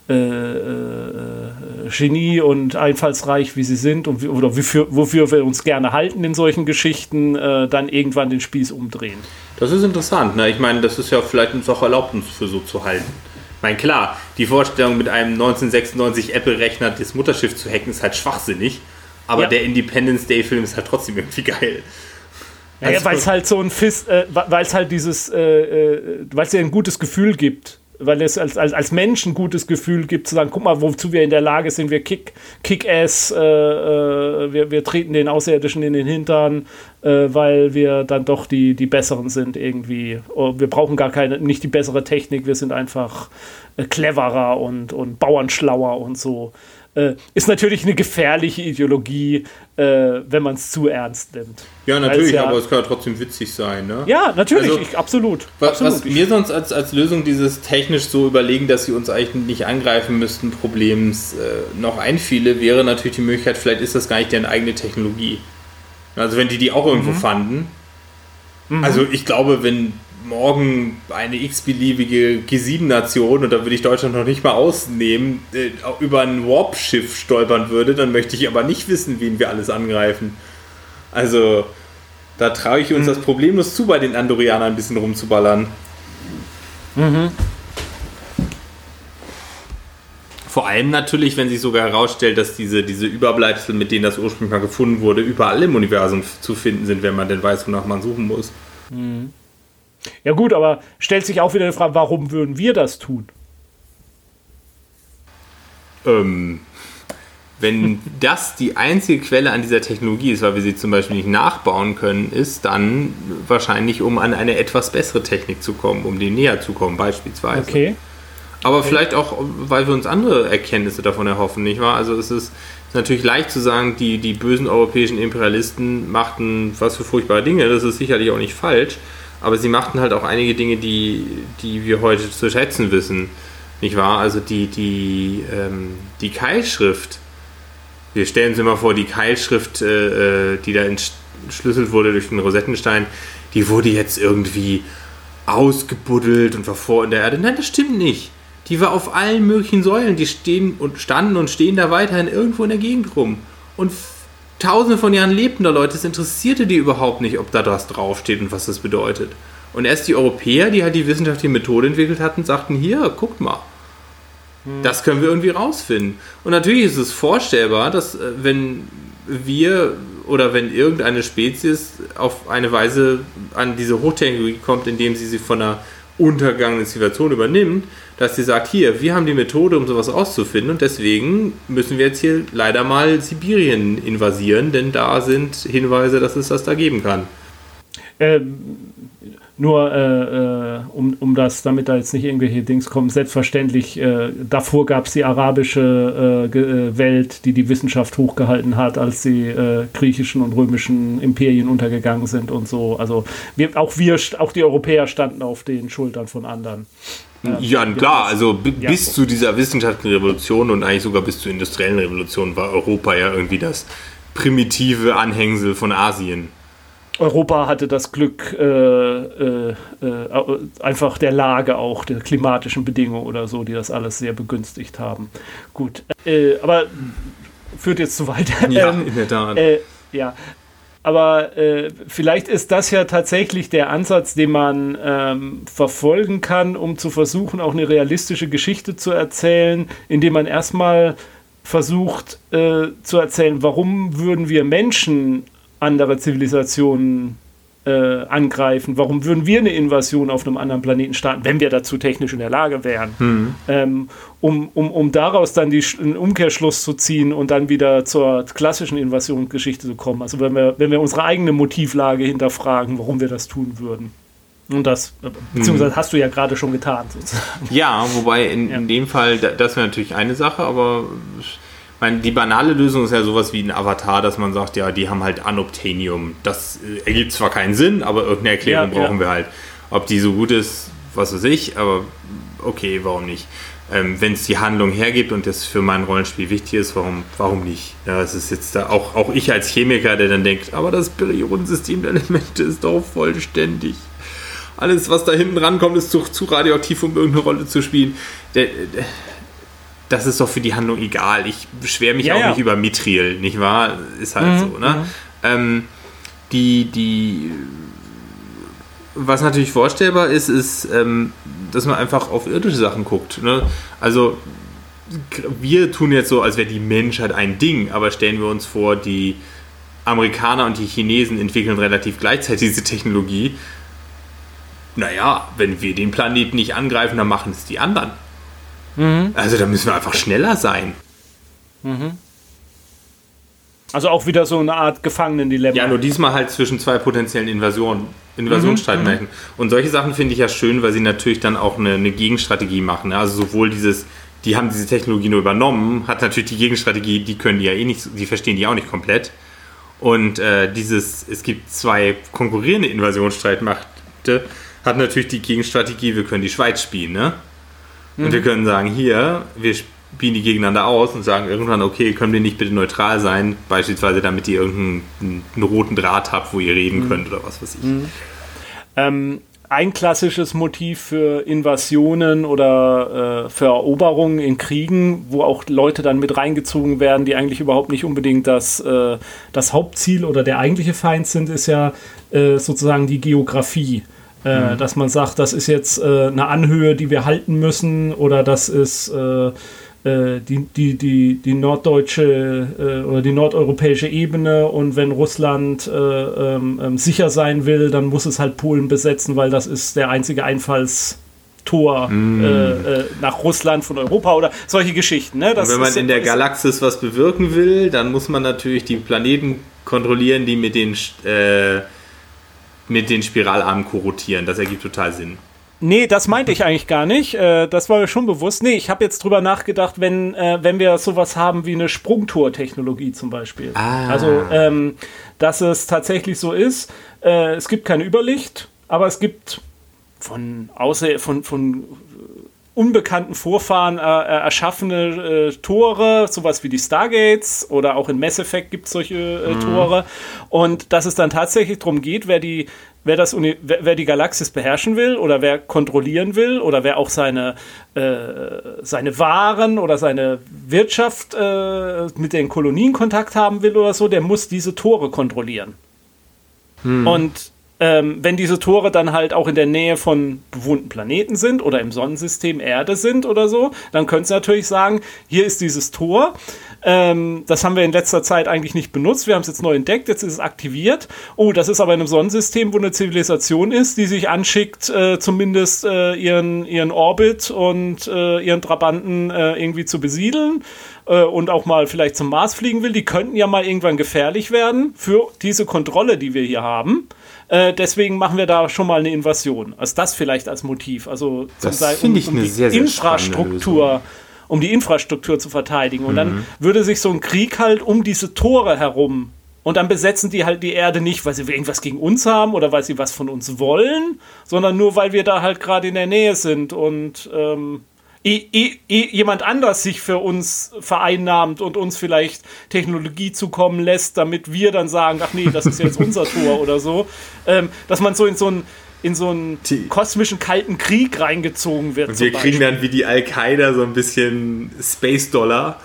äh, äh Genie und einfallsreich, wie sie sind und wie, oder wofür, wofür wir uns gerne halten in solchen Geschichten, äh, dann irgendwann den Spieß umdrehen. Das ist interessant. Ne? Ich meine, das ist ja vielleicht uns auch erlaubt, uns für so zu halten. Ich meine, klar, die Vorstellung mit einem 1996 Apple-Rechner das Mutterschiff zu hacken ist halt schwachsinnig. Aber ja. der Independence Day-Film ist halt trotzdem irgendwie geil. Also, ja, weil es halt so ein Fist, äh, weil es halt dieses, äh, äh, weil es dir ein gutes Gefühl gibt weil es als, als, als Mensch ein gutes Gefühl gibt, zu sagen, guck mal, wozu wir in der Lage sind, wir kick, Kick-Ass, äh, äh, wir, wir treten den Außerirdischen in den Hintern, äh, weil wir dann doch die, die Besseren sind irgendwie. Oh, wir brauchen gar keine, nicht die bessere Technik, wir sind einfach cleverer und, und bauernschlauer und so. Äh, ist natürlich eine gefährliche Ideologie, äh, wenn man es zu ernst nimmt. Ja, natürlich, ja, aber es kann ja trotzdem witzig sein. Ne? Ja, natürlich, also, ich, absolut. Was, absolut. was mir sonst als, als Lösung dieses technisch so überlegen, dass sie uns eigentlich nicht angreifen müssten, Problems äh, noch einfiele, wäre natürlich die Möglichkeit, vielleicht ist das gar nicht deren eigene Technologie. Also wenn die die auch irgendwo mhm. fanden. Mhm. Also ich glaube, wenn morgen eine x-beliebige G7-Nation, und da würde ich Deutschland noch nicht mal ausnehmen, äh, über ein Warp-Schiff stolpern würde, dann möchte ich aber nicht wissen, wen wir alles angreifen. Also, da traue ich uns mhm. das problemlos zu, bei den Andorianern ein bisschen rumzuballern. Mhm. Vor allem natürlich, wenn sich sogar herausstellt, dass diese, diese Überbleibsel, mit denen das ursprünglich mal gefunden wurde, überall im Universum zu finden sind, wenn man denn weiß, wonach man suchen muss. Mhm. Ja gut, aber stellt sich auch wieder die Frage, warum würden wir das tun? Ähm, wenn das die einzige Quelle an dieser Technologie ist, weil wir sie zum Beispiel nicht nachbauen können, ist dann wahrscheinlich, um an eine etwas bessere Technik zu kommen, um dem näher zu kommen, beispielsweise. Okay. Aber okay. vielleicht auch, weil wir uns andere Erkenntnisse davon erhoffen, nicht wahr? Also es ist, ist natürlich leicht zu sagen, die, die bösen europäischen Imperialisten machten was für furchtbare Dinge, das ist sicherlich auch nicht falsch. Aber sie machten halt auch einige Dinge, die, die wir heute zu schätzen wissen. Nicht wahr? Also die, die, ähm, die Keilschrift. Wir stellen uns immer vor, die Keilschrift, äh, äh, die da entschlüsselt wurde durch den Rosettenstein, die wurde jetzt irgendwie ausgebuddelt und war vor in der Erde. Nein, das stimmt nicht. Die war auf allen möglichen Säulen. Die stehen und standen und stehen da weiterhin irgendwo in der Gegend rum. Und tausende von Jahren lebten da Leute, es interessierte die überhaupt nicht, ob da was draufsteht und was das bedeutet. Und erst die Europäer, die halt die wissenschaftliche Methode entwickelt hatten, sagten, hier, guckt mal. Hm. Das können wir irgendwie rausfinden. Und natürlich ist es vorstellbar, dass äh, wenn wir oder wenn irgendeine Spezies auf eine Weise an diese Hochtechnologie kommt, indem sie sie von einer untergangenen Zivilisation übernimmt, dass sie sagt, hier, wir haben die Methode, um sowas rauszufinden und deswegen müssen wir jetzt hier leider mal Sibirien invasieren, denn da sind Hinweise, dass es das da geben kann. Ähm, nur äh, äh, um, um das, damit da jetzt nicht irgendwelche Dings kommen, selbstverständlich, äh, davor gab es die arabische äh, äh, Welt, die die Wissenschaft hochgehalten hat, als die äh, griechischen und römischen Imperien untergegangen sind und so. Also wir, auch wir, auch die Europäer standen auf den Schultern von anderen. Ja, klar, also bis ja. zu dieser wissenschaftlichen Revolution und eigentlich sogar bis zur industriellen Revolution war Europa ja irgendwie das primitive Anhängsel von Asien. Europa hatte das Glück äh, äh, äh, einfach der Lage auch, der klimatischen Bedingungen oder so, die das alles sehr begünstigt haben. Gut, äh, aber führt jetzt zu weit. Ja, ähm, in der Tat. Äh, ja, aber äh, vielleicht ist das ja tatsächlich der Ansatz, den man ähm, verfolgen kann, um zu versuchen, auch eine realistische Geschichte zu erzählen, indem man erstmal versucht äh, zu erzählen, warum würden wir Menschen andere Zivilisationen äh, angreifen? Warum würden wir eine Invasion auf einem anderen Planeten starten, wenn wir dazu technisch in der Lage wären? Mhm. Ähm, um, um, um daraus dann die, einen Umkehrschluss zu ziehen und dann wieder zur klassischen Invasionsgeschichte zu kommen. Also wenn wir, wenn wir unsere eigene Motivlage hinterfragen, warum wir das tun würden. Und das, äh, beziehungsweise hm. hast du ja gerade schon getan, sozusagen. Ja, wobei in, ja. in dem Fall, das wäre natürlich eine Sache, aber meine, die banale Lösung ist ja sowas wie ein Avatar, dass man sagt, ja, die haben halt Anobtanium. Das äh, ergibt zwar keinen Sinn, aber irgendeine Erklärung ja, brauchen ja. wir halt. Ob die so gut ist, was weiß ich, aber okay, warum nicht? Ähm, Wenn es die Handlung hergibt und das für mein Rollenspiel wichtig ist, warum, warum nicht? Ja, es ist jetzt da auch, auch ich als Chemiker, der dann denkt, aber das Periodensystem der Elemente ist doch vollständig. Alles, was da hinten rankommt, ist zu, zu radioaktiv, um irgendeine Rolle zu spielen. Der, der, das ist doch für die Handlung egal. Ich beschwere mich Ja, auch ja. nicht über Mithril, nicht wahr? Ist halt Mhm, so, ne? Ähm, die, die, was natürlich vorstellbar ist, ist, ähm, dass man einfach auf irdische Sachen guckt. Ne? Also, wir tun jetzt so, als wäre die Menschheit ein Ding, aber stellen wir uns vor, die Amerikaner und die Chinesen entwickeln relativ gleichzeitig diese Technologie. Naja, wenn wir den Planeten nicht angreifen, dann machen es die anderen. Also da müssen wir einfach schneller sein. Also auch wieder so eine Art Gefangenendilemma. Ja, nur diesmal halt zwischen zwei potenziellen Invasionen, Invasionsstreitmächten. Und solche Sachen finde ich ja schön, weil sie natürlich dann auch eine, eine Gegenstrategie machen. ne? Also sowohl dieses, die haben diese Technologie nur übernommen, hat natürlich die Gegenstrategie, die können die ja eh nicht, die verstehen die auch nicht komplett. Und äh, dieses, es gibt zwei konkurrierende Invasionsstreitmächte, hat natürlich die Gegenstrategie, wir können die Schweiz spielen, ne? Und wir können sagen, hier, wir spielen die gegeneinander aus und sagen irgendwann, okay, können wir nicht bitte neutral sein, beispielsweise damit ihr irgendeinen einen roten Draht habt, wo ihr reden könnt oder was weiß ich. Ähm, ein klassisches Motiv für Invasionen oder äh, für Eroberungen in Kriegen, wo auch Leute dann mit reingezogen werden, die eigentlich überhaupt nicht unbedingt das, äh, das Hauptziel oder der eigentliche Feind sind, ist ja äh, sozusagen die Geografie. Äh, Dass man sagt, das ist jetzt äh, eine Anhöhe, die wir halten müssen, oder das ist äh, äh, die, die, die, die norddeutsche äh, oder die nordeuropäische Ebene und wenn Russland äh, ähm, ähm, sicher sein will, dann muss es halt Polen besetzen, weil das ist der einzige Einfallstor Mm. äh, nach Russland von Europa oder solche Geschichten. Ne? Wenn man ist- in der Galaxis was bewirken will, dann muss man natürlich die Planeten kontrollieren, die mit den, äh, mit den Spiralarmen korrotieren. Das ergibt total Sinn. Nee, das meinte ich eigentlich gar nicht. Äh, das war mir schon bewusst. Nee, ich habe jetzt drüber nachgedacht, wenn, äh, wenn wir sowas haben wie eine Sprungtor-Technologie zum Beispiel. Ah. Also, ähm, dass es tatsächlich so ist, äh, es gibt kein Überlicht, aber es gibt von, außer, von, von unbekannten Vorfahren äh, äh, erschaffene äh, Tore, sowas wie die Stargates oder auch in Mass Effect gibt es solche äh, Tore. Und dass es dann tatsächlich darum geht, wer die, wer, das Uni wer, wer die Galaxis beherrschen will oder wer kontrollieren will oder wer auch seine, äh, seine Waren oder seine Wirtschaft äh, mit den Kolonien Kontakt haben will oder so, der muss diese Tore kontrollieren. Und ähm, wenn diese Tore dann halt auch in der Nähe von bewohnten Planeten sind oder im Sonnensystem Erde sind oder so, dann können sie natürlich sagen, hier ist dieses Tor. Ähm, das haben wir in letzter Zeit eigentlich nicht benutzt. Wir haben es jetzt neu entdeckt, jetzt ist es aktiviert. Oh, das ist aber in einem Sonnensystem, wo eine Zivilisation ist, die sich anschickt, äh, zumindest äh, ihren, ihren Orbit und äh, ihren Trabanten äh, irgendwie zu besiedeln äh, und auch mal vielleicht zum Mars fliegen will. Die könnten ja mal irgendwann gefährlich werden für diese Kontrolle, die wir hier haben. Äh, deswegen machen wir da schon mal eine Invasion. Also das vielleicht als Motiv. Also zum Das Sei- finde ich eine die sehr, sehr Infrastruktur, um die Infrastruktur zu verteidigen. Und Mhm. dann würde sich so ein Krieg halt um diese Tore herum. Und dann besetzen die halt die Erde nicht, weil sie irgendwas gegen uns haben oder weil sie was von uns wollen, sondern nur weil wir da halt gerade in der Nähe sind und ähm, eh, eh, eh jemand anders sich für uns vereinnahmt und uns vielleicht Technologie zukommen lässt, damit wir dann sagen, ach nee, das ist jetzt unser Tor oder so. Ähm, dass man so in so einen in so einen kosmischen kalten Krieg reingezogen wird. Und wir kriegen dann wie die Al-Qaida so ein bisschen Space-Dollar.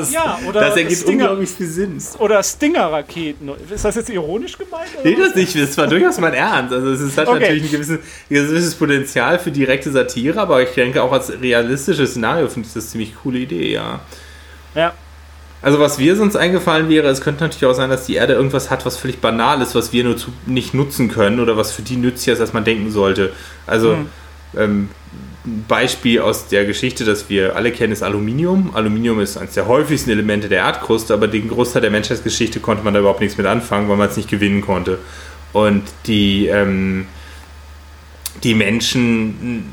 Das, Ja, oder das ergibt Stinger. unglaublich viel Sinn. Oder Stinger-Raketen. Ist das jetzt ironisch gemeint? oder Nee, das nicht. Das war durchaus mein Ernst. Also es hat Okay. natürlich ein gewisses, gewisses Potenzial für direkte Satire, aber ich denke auch als realistisches Szenario finde ich das eine ziemlich coole Idee, ja. Ja. Also was mir sonst eingefallen wäre, es könnte natürlich auch sein, dass die Erde irgendwas hat, was völlig banal ist, was wir nur zu, nicht nutzen können oder was für die nützlicher ist, als man denken sollte. Also Hm. ähm, Beispiel aus der Geschichte, das wir alle kennen, ist Aluminium. Aluminium ist eines der häufigsten Elemente der Erdkruste, aber den Großteil der Menschheitsgeschichte konnte man da überhaupt nichts mit anfangen, weil man es nicht gewinnen konnte. Und die, ähm, die Menschen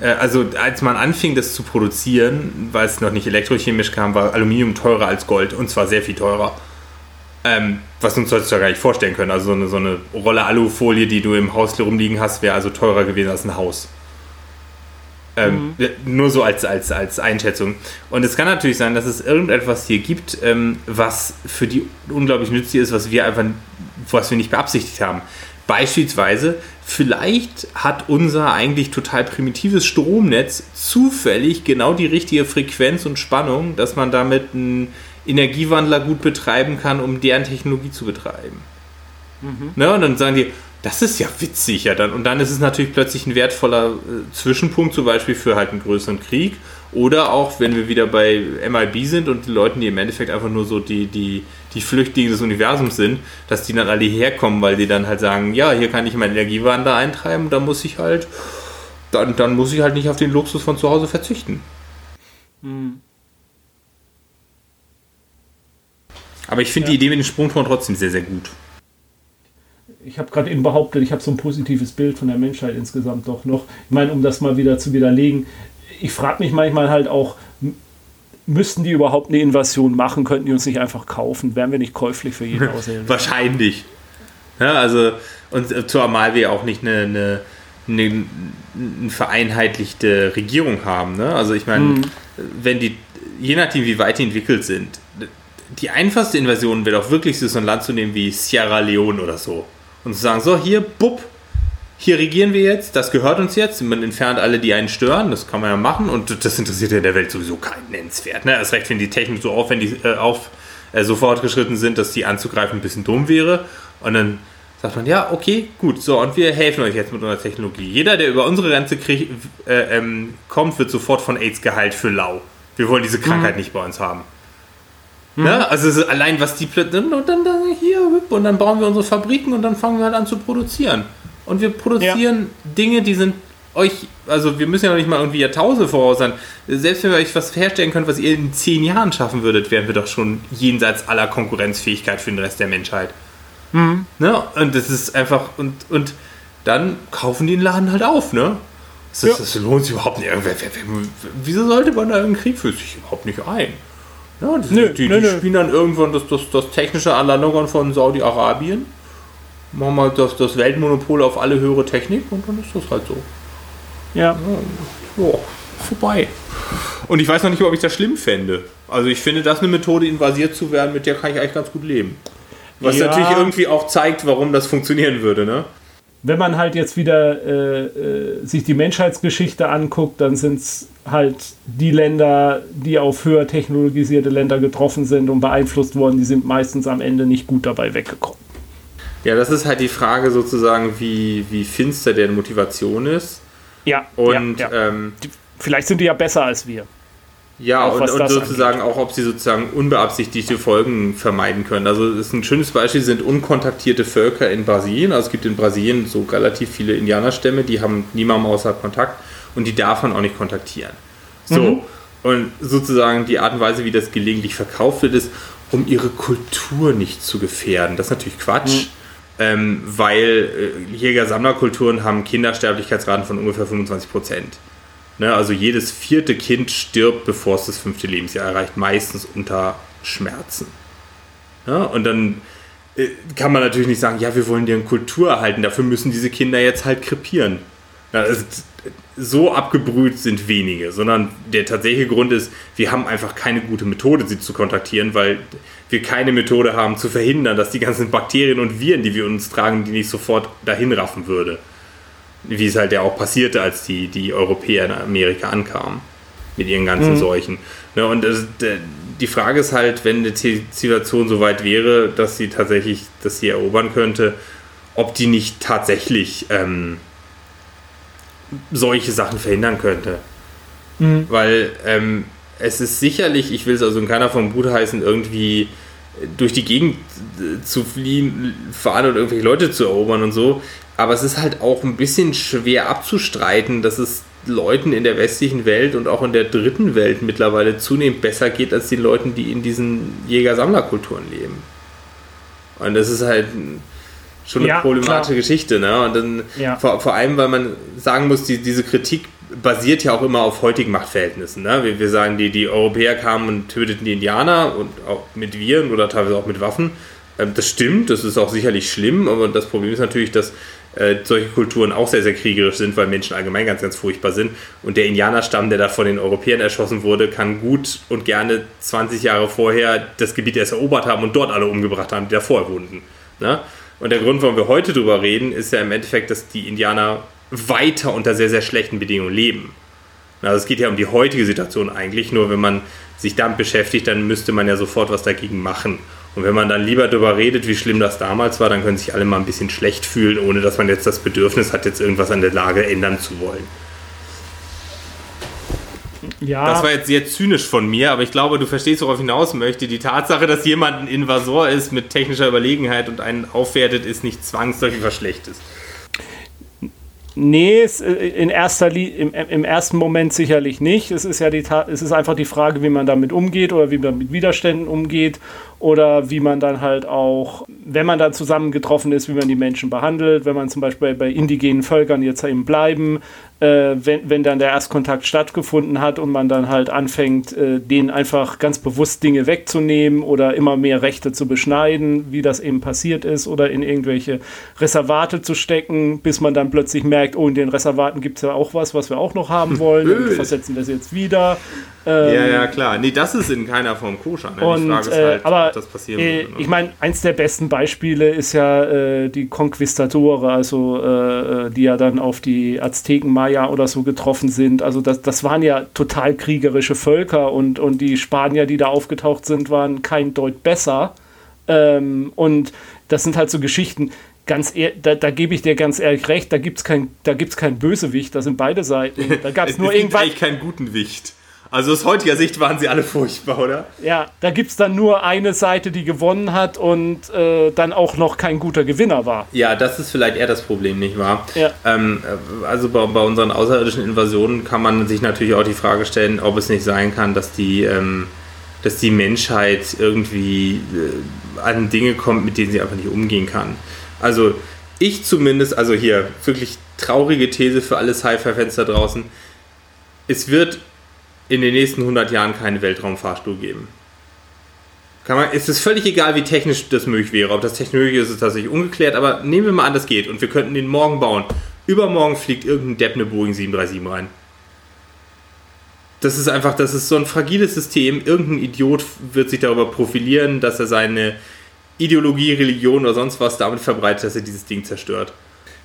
äh, also als man anfing, das zu produzieren, weil es noch nicht elektrochemisch kam, war Aluminium teurer als Gold und zwar sehr viel teurer. Ähm, was uns heutzutage gar nicht vorstellen können. Also so eine, so eine Rolle Alufolie, die du im Haus rumliegen hast, wäre also teurer gewesen als ein Haus. Ähm, mhm. Nur so als, als, als Einschätzung. Und es kann natürlich sein, dass es irgendetwas hier gibt, ähm, was für die unglaublich nützlich ist, was wir einfach, was wir nicht beabsichtigt haben. Beispielsweise, vielleicht hat unser eigentlich total primitives Stromnetz zufällig genau die richtige Frequenz und Spannung, dass man damit einen Energiewandler gut betreiben kann, um deren Technologie zu betreiben. Mhm. Ne, und dann sagen die, das ist ja witzig, ja dann. Und dann ist es natürlich plötzlich ein wertvoller äh, Zwischenpunkt, zum Beispiel für halt einen größeren Krieg. Oder auch, wenn wir wieder bei MIB sind und die Leute, die im Endeffekt einfach nur so die, die, die Flüchtlinge des Universums sind, dass die dann alle herkommen, weil die dann halt sagen, ja, hier kann ich meinen Energiewandel eintreiben, dann muss ich halt, dann, dann muss ich halt nicht auf den Luxus von zu Hause verzichten. Hm. Aber ich finde ja. die Idee mit dem Sprungtor trotzdem sehr, sehr gut ich habe gerade eben behauptet, ich habe so ein positives Bild von der Menschheit insgesamt doch noch. Ich meine, um das mal wieder zu widerlegen, ich frage mich manchmal halt auch, müssten die überhaupt eine Invasion machen? Könnten die uns nicht einfach kaufen? Wären wir nicht käuflich für jeden Auserwählten? Wahrscheinlich. Ja, also, und zumal wir auch nicht eine, eine, eine, eine vereinheitlichte Regierung haben. Ne? Also, ich meine, mhm. wenn die, je nachdem, wie weit die entwickelt sind, die einfachste Invasion wäre doch wirklich so ein Land zu nehmen wie Sierra Leone oder so und zu sagen, so hier, bupp, hier regieren wir jetzt, das gehört uns jetzt, man entfernt alle, die einen stören, das kann man ja machen und das interessiert ja in der Welt sowieso keinen Nennenswert. Ne? Erst recht, wenn die Technik so aufwendig äh, auf, äh, so fortgeschritten sind, dass die anzugreifen ein bisschen dumm wäre und dann sagt man, ja, okay, gut, so und wir helfen euch jetzt mit unserer Technologie. Jeder, der über unsere Grenze krieg, äh, ähm, kommt, wird sofort von AIDS geheilt für lau. Wir wollen diese Krankheit mhm. nicht bei uns haben. Mhm. Ja, also allein was die plötzlich und dann, dann hier und dann bauen wir unsere Fabriken und dann fangen wir halt an zu produzieren. Und wir produzieren ja. Dinge, die sind euch, also wir müssen ja noch nicht mal irgendwie Jahrtausende voraus sein. Selbst wenn wir euch was herstellen könnt, was ihr in zehn Jahren schaffen würdet, wären wir doch schon jenseits aller Konkurrenzfähigkeit für den Rest der Menschheit. Mhm. Ne? Und das ist einfach, und, und dann kaufen die den Laden halt auf, ne? Das, ja. das lohnt sich überhaupt nicht. Wieso sollte man da einen Krieg für sich überhaupt nicht ein? Ja, die, nö, die, nö, die spielen dann irgendwann das, das, das technische Anlandungen von Saudi-Arabien, machen mal das, das Weltmonopol auf alle höhere Technik und dann ist das halt so. Ja. ja. Vorbei. Und ich weiß noch nicht, ob ich das schlimm fände. Also ich finde, das eine Methode, invasiert zu werden, mit der kann ich eigentlich ganz gut leben. Was ja. natürlich irgendwie auch zeigt, warum das funktionieren würde, ne? Wenn man halt jetzt wieder äh, äh, sich die Menschheitsgeschichte anguckt, dann sind es halt die Länder, die auf höher technologisierte Länder getroffen sind und beeinflusst worden, die sind meistens am Ende nicht gut dabei weggekommen. Ja, das ist halt die Frage sozusagen, wie, wie finster deren Motivation ist. Ja. Und ja, ja. Ähm, vielleicht sind die ja besser als wir. Ja, auch und, und sozusagen angeht. auch, ob sie sozusagen unbeabsichtigte Folgen vermeiden können. Also das ist ein schönes Beispiel sind unkontaktierte Völker in Brasilien. Also es gibt in Brasilien so relativ viele Indianerstämme, die haben niemandem außer Kontakt und die darf man auch nicht kontaktieren. So, mhm. und sozusagen die Art und Weise, wie das gelegentlich verkauft wird, ist, um ihre Kultur nicht zu gefährden. Das ist natürlich Quatsch. Mhm. Ähm, weil äh, Jäger-Sammlerkulturen haben Kindersterblichkeitsraten von ungefähr 25 Prozent. Ne, also jedes vierte Kind stirbt, bevor es das fünfte Lebensjahr erreicht, meistens unter Schmerzen. Ja, und dann äh, kann man natürlich nicht sagen, ja, wir wollen deren Kultur erhalten, dafür müssen diese Kinder jetzt halt krepieren. Ja, also, so abgebrüht sind wenige, sondern der tatsächliche Grund ist, wir haben einfach keine gute Methode, sie zu kontaktieren, weil wir keine Methode haben zu verhindern, dass die ganzen Bakterien und Viren, die wir uns tragen, die nicht sofort dahin raffen würde wie es halt ja auch passierte, als die, die Europäer in Amerika ankamen mit ihren ganzen mhm. Seuchen. Ne, und das, die Frage ist halt, wenn die Zivilisation so weit wäre, dass sie tatsächlich das hier erobern könnte, ob die nicht tatsächlich ähm, solche Sachen verhindern könnte. Mhm. Weil ähm, es ist sicherlich, ich will es also in keiner Form gut heißen, irgendwie durch die Gegend zu fliehen, fahren und irgendwelche Leute zu erobern und so. Aber es ist halt auch ein bisschen schwer abzustreiten, dass es Leuten in der westlichen Welt und auch in der dritten Welt mittlerweile zunehmend besser geht als den Leuten, die in diesen Jäger-Sammler-Kulturen leben. Und das ist halt schon eine ja, problematische klar. Geschichte. Ne? Und dann ja. vor, vor, allem, weil man sagen muss, die, diese Kritik basiert ja auch immer auf heutigen Machtverhältnissen. Ne? Wir, wir sagen, die, die Europäer kamen und töteten die Indianer und auch mit Viren oder teilweise auch mit Waffen. Ähm, das stimmt, das ist auch sicherlich schlimm, aber das Problem ist natürlich, dass äh, solche Kulturen auch sehr, sehr kriegerisch sind, weil Menschen allgemein ganz, ganz furchtbar sind. Und der Indianerstamm, der da von den Europäern erschossen wurde, kann gut und gerne 20 Jahre vorher das Gebiet erst erobert haben und dort alle umgebracht haben, die da vorher wohnten. Ne? Und der Grund, warum wir heute drüber reden, ist ja im Endeffekt, dass die Indianer weiter unter sehr, sehr schlechten Bedingungen leben. Also es geht ja um die heutige Situation eigentlich, nur wenn man sich damit beschäftigt, dann müsste man ja sofort was dagegen machen. Und wenn man dann lieber darüber redet, wie schlimm das damals war, dann können sich alle mal ein bisschen schlecht fühlen, ohne dass man jetzt das Bedürfnis hat, jetzt irgendwas an der Lage ändern zu wollen. Ja. Das war jetzt sehr zynisch von mir, aber ich glaube, du verstehst, worauf ich hinaus möchte. Die Tatsache, dass jemand ein Invasor ist mit technischer Überlegenheit und einen aufwertet, ist nicht zwangsläufig was Schlechtes. Nee, in erster im, im, ersten Moment sicherlich nicht. Es ist ja die es ist einfach die Frage, wie man damit umgeht oder wie man mit Widerständen umgeht oder wie man dann halt auch, wenn man dann zusammengetroffen ist, wie man die Menschen behandelt, wenn man zum Beispiel bei indigenen Völkern jetzt eben bleiben, äh, wenn, wenn dann der Erstkontakt stattgefunden hat und man dann halt anfängt, äh, denen einfach ganz bewusst Dinge wegzunehmen oder immer mehr Rechte zu beschneiden, wie das eben passiert ist, oder in irgendwelche Reservate zu stecken, bis man dann plötzlich merkt, oh, in den Reservaten gibt es ja auch was, was wir auch noch haben wollen, und wir versetzen das jetzt wieder. Ähm, ja, ja, klar. Nee, das ist in keiner Form koscher. Ne? Und, die Frage ist halt, äh, aber, das passieren äh, würde. Ne? Ich meine, eins der besten Beispiele ist ja äh, die Konquistadore, also äh, äh, die ja dann auf die Azteken, Maya oder so getroffen sind. Also das, das waren ja total kriegerische Völker und, und die Spanier, die da aufgetaucht sind, waren kein Deut besser. Ähm, und das sind halt so Geschichten, ganz da, da gebe ich dir ganz ehrlich recht, da gibt es kein, kein Bösewicht, da sind beide Seiten. Da gab es nur irgendwann. eigentlich keinen guten Wicht. Also aus heutiger Sicht waren sie alle furchtbar, oder? Ja, da gibt es dann nur eine Seite, die gewonnen hat und äh, dann auch noch kein guter Gewinner war. Ja, das ist vielleicht eher das Problem, nicht wahr? Ja. Ähm, äh, also bei, bei, unseren außerirdischen Invasionen kann man sich natürlich auch die Frage stellen, ob es nicht sein kann, dass die, ähm, dass die Menschheit irgendwie äh, an Dinge kommt, mit denen sie einfach nicht umgehen kann. Also ich zumindest, also hier wirklich traurige These für alle Sci-Fi-Fans da draußen. Es wird in den nächsten 100 Jahren keinen Weltraumfahrstuhl geben. Kann man, es ist völlig egal, wie technisch das möglich wäre. Ob das technologisch ist, ist tatsächlich ungeklärt, aber nehmen wir mal an, das geht und wir könnten den morgen bauen. Übermorgen fliegt irgendein Depp eine Boeing 737 rein. Das ist einfach, das ist so ein fragiles System. Irgendein Idiot wird sich darüber profilieren, dass er seine Ideologie, Religion oder sonst was damit verbreitet, dass er dieses Ding zerstört.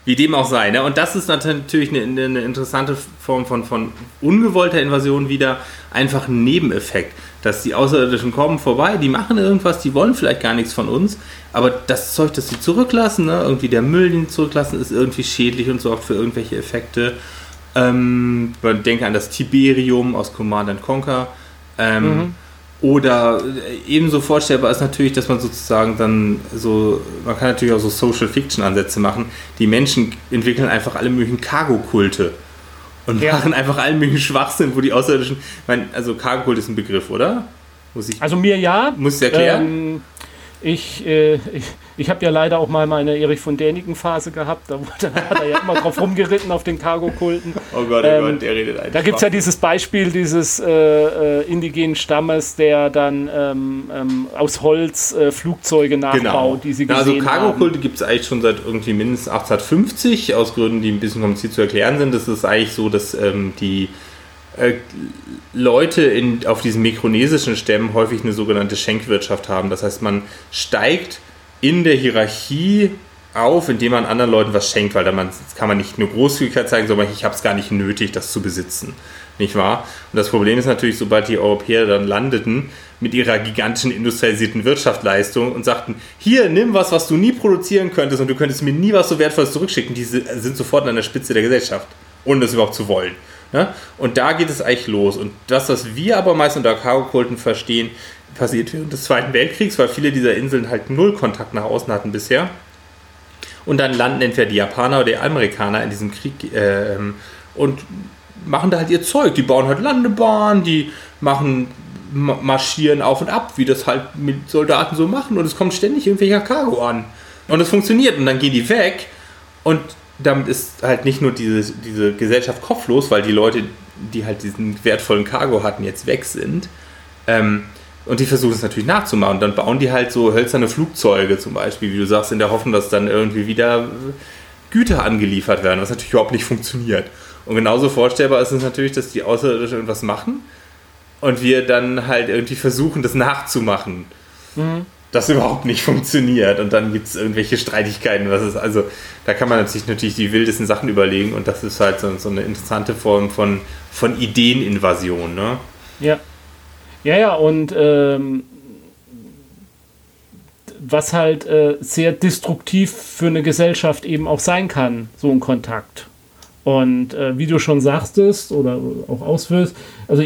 Wie dem auch sei. Ne? Und das ist natürlich eine, eine, interessante Form von, von ungewollter Invasion wieder. Einfach ein Nebeneffekt. Dass die Außerirdischen kommen vorbei, die machen irgendwas, die wollen vielleicht gar nichts von uns, aber das Zeug, das sie zurücklassen, ne? irgendwie der Müll, den sie zurücklassen, ist irgendwie schädlich und sorgt für irgendwelche Effekte. Ähm, man denke an das Tiberium aus Command Conquer. Ähm, mhm oder ebenso vorstellbar ist natürlich, dass man sozusagen dann so, man kann natürlich auch so Social Fiction Ansätze machen. Die Menschen entwickeln einfach alle möglichen Cargo-Kulte und ja. machen einfach allen möglichen Schwachsinn, wo die Außerirdischen, ich meine, also Cargo-Kult ist ein Begriff, oder? Muss ich, also mir ja. Muss ich erklären? Ähm, ich, äh, ich ich habe ja leider auch mal meine Erich von Däniken Phase gehabt. Da, da hat er ja immer drauf rumgeritten auf den Cargo-Kulten. Oh Gott, oh ähm, Gott, der redet einfach. Da gibt es ja dieses Beispiel dieses äh, äh, indigenen Stammes, der dann ähm, ähm, aus Holz äh, Flugzeuge nachbaut, genau. die sie gesehen Also Cargo-Kulte gibt es eigentlich schon seit irgendwie mindestens 1850, aus Gründen, die ein bisschen kompliziert zu erklären sind. Das ist eigentlich so, dass ähm, die äh, Leute in, auf diesen mikronesischen Stämmen häufig eine sogenannte Schenkwirtschaft haben. Das heißt, man steigt in der Hierarchie auf, indem man anderen Leuten was schenkt, weil da man, kann man nicht nur Großzügigkeit zeigen, sondern ich habe es gar nicht nötig, das zu besitzen. Nicht wahr? Und das Problem ist natürlich, sobald die Europäer dann landeten mit ihrer gigantischen industrialisierten Wirtschaftsleistung und sagten, hier, nimm was, was du nie produzieren könntest und du könntest mir nie was so Wertvolles zurückschicken, die sind sofort an der Spitze der Gesellschaft, ohne das überhaupt zu wollen. Ja? Und da geht es eigentlich los. Und das, was wir aber meist unter Cargo-Kulten verstehen, passiert während des Zweiten Weltkriegs, weil viele dieser Inseln halt null Kontakt nach außen hatten bisher. Und dann landen entweder die Japaner oder die Amerikaner in diesem Krieg äh, und machen da halt ihr Zeug. Die bauen halt Landebahnen, die machen marschieren auf und ab, wie das halt mit Soldaten so machen und es kommt ständig irgendwelcher Cargo an. Und es funktioniert und dann gehen die weg und damit ist halt nicht nur diese, diese Gesellschaft kopflos, weil die Leute, die halt diesen wertvollen Cargo hatten, jetzt weg sind. Ähm, und die versuchen es natürlich nachzumachen. Und dann bauen die halt so hölzerne Flugzeuge zum Beispiel, wie du sagst, in der Hoffnung, dass dann irgendwie wieder Güter angeliefert werden, was natürlich überhaupt nicht funktioniert. Und genauso vorstellbar ist es natürlich, dass die Außerirdischen irgendwas machen und wir dann halt irgendwie versuchen, das nachzumachen. Mhm. Das überhaupt nicht funktioniert und dann gibt es irgendwelche Streitigkeiten. Was ist, also da kann man sich natürlich die wildesten Sachen überlegen und das ist halt so, so eine interessante Form von, von Ideeninvasion. Ne? Ja. Ja, ja, und ähm, was halt äh, sehr destruktiv für eine Gesellschaft eben auch sein kann, so ein Kontakt. Und äh, wie du schon sagtest oder auch ausführst, also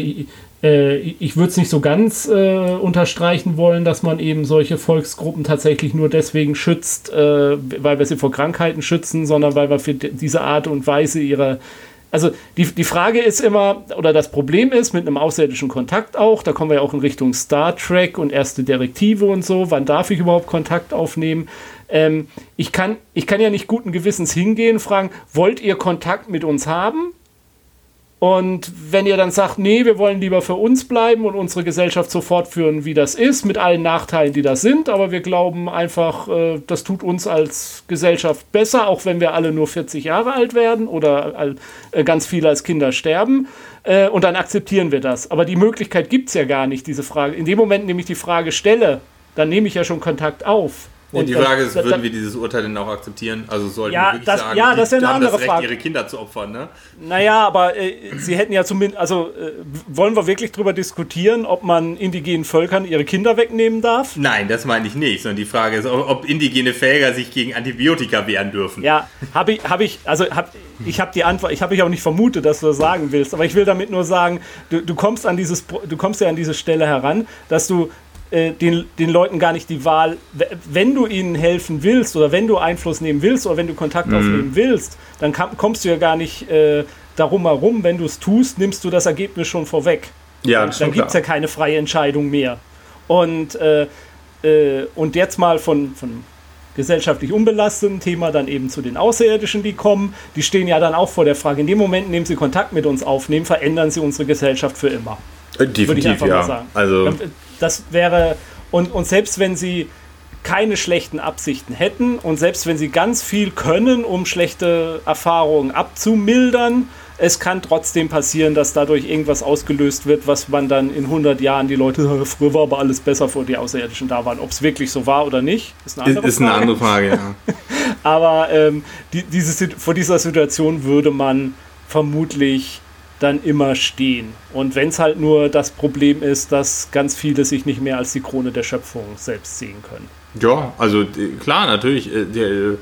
äh, ich würde es nicht so ganz äh, unterstreichen wollen, dass man eben solche Volksgruppen tatsächlich nur deswegen schützt, äh, weil wir sie vor Krankheiten schützen, sondern weil wir für diese Art und Weise ihrer also die, die Frage ist immer, oder das Problem ist mit einem außerirdischen Kontakt auch, da kommen wir ja auch in Richtung Star Trek und erste Direktive und so, wann darf ich überhaupt Kontakt aufnehmen? Ähm, ich, kann, ich kann ja nicht guten Gewissens hingehen, fragen, wollt ihr Kontakt mit uns haben? Und wenn ihr dann sagt, nee, wir wollen lieber für uns bleiben und unsere Gesellschaft so fortführen, wie das ist, mit allen Nachteilen, die da sind, aber wir glauben einfach, äh, das tut uns als Gesellschaft besser, auch wenn wir alle nur 40 Jahre alt werden oder äh, ganz viele als Kinder sterben. Äh, und dann akzeptieren wir das. Aber die Möglichkeit gibt es ja gar nicht, diese Frage. In dem Moment, in dem ich die Frage stelle, dann nehme ich ja schon Kontakt auf. Und die Frage ist, würden wir dieses Urteil denn auch akzeptieren? Also sollten ja, wir wirklich das, sagen, ja, das ist ja eine andere das Recht, Frage. ihre Kinder zu opfern, ne? Naja, aber äh, sie hätten ja zumindest, also äh, wollen wir wirklich darüber diskutieren, ob man indigenen Völkern ihre Kinder wegnehmen darf? Nein, das meine ich nicht, sondern die Frage ist, ob indigene Völker sich gegen Antibiotika wehren dürfen. Ja, habe ich, habe ich, also hab, ich habe die Antwort, ich habe mich auch nicht vermutet, dass du das sagen willst, aber ich will damit nur sagen, du, du kommst an dieses, du kommst ja an diese Stelle heran, dass du äh, den, den Leuten gar nicht die Wahl, wenn du ihnen helfen willst oder wenn du Einfluss nehmen willst oder wenn du Kontakt mhm. aufnehmen willst, dann kam, kommst du ja gar nicht äh, darum herum. Wenn du es tust, nimmst du das Ergebnis schon vorweg. Ja, dann gibt es ja keine freie Entscheidung mehr. Und, äh, äh, und jetzt mal von, von gesellschaftlich unbelasteten Thema dann eben zu den Außerirdischen, die kommen. Die stehen ja dann auch vor der Frage, in dem Moment, in dem sie Kontakt mit uns aufnehmen, verändern sie unsere Gesellschaft für immer. Definitiv, ja. Also das wäre, und, und selbst wenn sie keine schlechten Absichten hätten und selbst wenn sie ganz viel können, um schlechte Erfahrungen abzumildern, es kann trotzdem passieren, dass dadurch irgendwas ausgelöst wird, was man dann in 100 Jahren die Leute, früher war aber alles besser, vor die Außerirdischen da waren. Ob es wirklich so war oder nicht, ist eine andere ist, Frage. Ist eine andere Frage, ja. aber ähm, die, diese, vor dieser Situation würde man vermutlich dann immer stehen. Und wenn es halt nur das Problem ist, dass ganz viele sich nicht mehr als die Krone der Schöpfung selbst sehen können. Ja, also klar, natürlich. Äh, der, äh,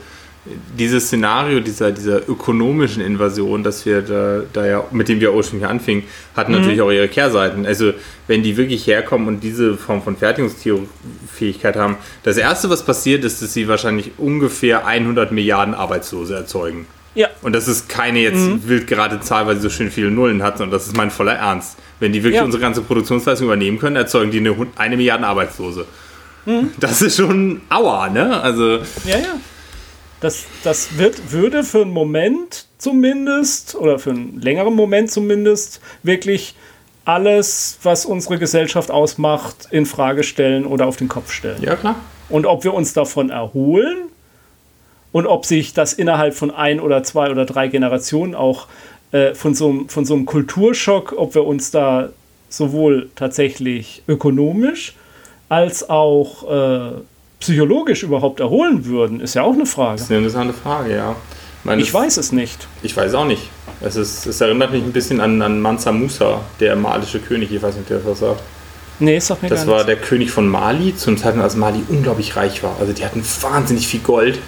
dieses Szenario dieser, dieser ökonomischen Invasion, dass wir da, da ja, mit dem wir ursprünglich anfingen, hat mhm. natürlich auch ihre Kehrseiten. Also wenn die wirklich herkommen und diese Form von Fertigungsfähigkeit haben, das erste, was passiert, ist, dass sie wahrscheinlich ungefähr 100 Milliarden Arbeitslose erzeugen. Ja. Und das ist keine jetzt mhm. wild gerade Zahl, weil sie so schön viele Nullen hat, sondern das ist mein voller Ernst. Wenn die wirklich ja. unsere ganze Produktionsleistung übernehmen können, erzeugen die eine, eine Milliarde Arbeitslose. Mhm. Das ist schon Aua, ne? Also. Ja, ja. Das, das wird, würde für einen Moment zumindest, oder für einen längeren Moment zumindest, wirklich alles, was unsere Gesellschaft ausmacht, in Frage stellen oder auf den Kopf stellen. Ja, klar. Und ob wir uns davon erholen und ob sich das innerhalb von ein oder zwei oder drei Generationen auch äh, von, so, von so einem Kulturschock, ob wir uns da sowohl tatsächlich ökonomisch als auch äh, psychologisch überhaupt erholen würden, ist ja auch eine Frage. Das ist eine interessante Frage, ja. Meine, ich weiß es nicht. Ich weiß auch nicht. Es, ist, es erinnert mich ein bisschen an, an Mansa Musa, der malische König. Ich weiß nicht, wer das sagt. Nee, ist doch mir Das war nichts. der König von Mali, zum Zeitpunkt, als Mali unglaublich reich war. Also die hatten wahnsinnig viel Gold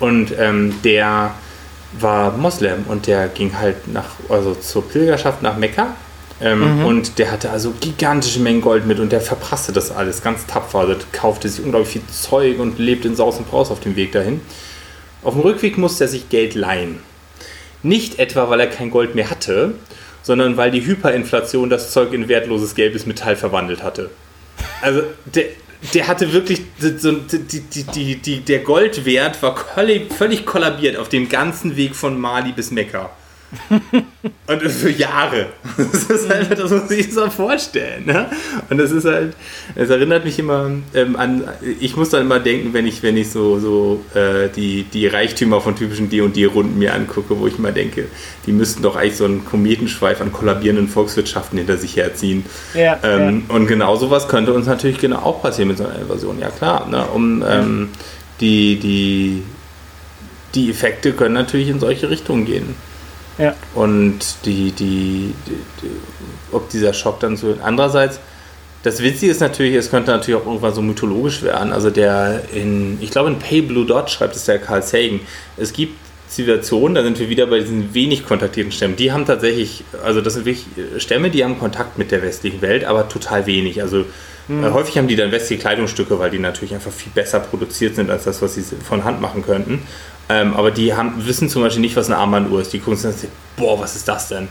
und ähm, der war Moslem und der ging halt nach, also zur Pilgerschaft nach Mekka. Ähm, mhm. Und der hatte also gigantische Mengen Gold mit und der verprasste das alles ganz tapfer. Also kaufte sich unglaublich viel Zeug und lebte in Saus und Braus auf dem Weg dahin. Auf dem Rückweg musste er sich Geld leihen. Nicht etwa, weil er kein Gold mehr hatte, sondern weil die Hyperinflation das Zeug in wertloses gelbes Metall verwandelt hatte. Also der, der hatte wirklich, so, die, die, die, die, der Goldwert war völlig, völlig kollabiert auf dem ganzen Weg von Mali bis Mekka. Und für Jahre. Das ist halt, das muss ich so vorstellen. Ne? Und das ist halt, es erinnert mich immer ähm, an, ich muss dann immer denken, wenn ich, wenn ich so, so äh, die, die Reichtümer von typischen D&D-Runden mir angucke, wo ich immer denke, die müssten doch eigentlich so einen Kometenschweif an kollabierenden Volkswirtschaften hinter sich herziehen. Ja, ähm, ja. Und genau sowas könnte uns natürlich genau auch passieren mit so einer Invasion. Ja klar, ne? um ähm, die, die, die Effekte können natürlich in solche Richtungen gehen. Ja. Und die, die, die, die, ob dieser Schock dann so. Andererseits, das Witzige ist natürlich, es könnte natürlich auch irgendwann so mythologisch werden. Also der in, ich glaube in Pay Blue Dot schreibt es der Carl Sagan. Es gibt Zivilisationen, da sind wir wieder bei diesen wenig kontaktierten Stämmen. Die haben tatsächlich, also das sind wirklich Stämme, die haben Kontakt mit der westlichen Welt, aber total wenig. Also hm. äh, häufig haben die dann westliche Kleidungsstücke, weil die natürlich einfach viel besser produziert sind als das, was sie von Hand machen könnten. Ähm, aber die haben, wissen zum Beispiel nicht, was eine Armbanduhr ist. Die gucken sich und sagen, boah, was ist das denn?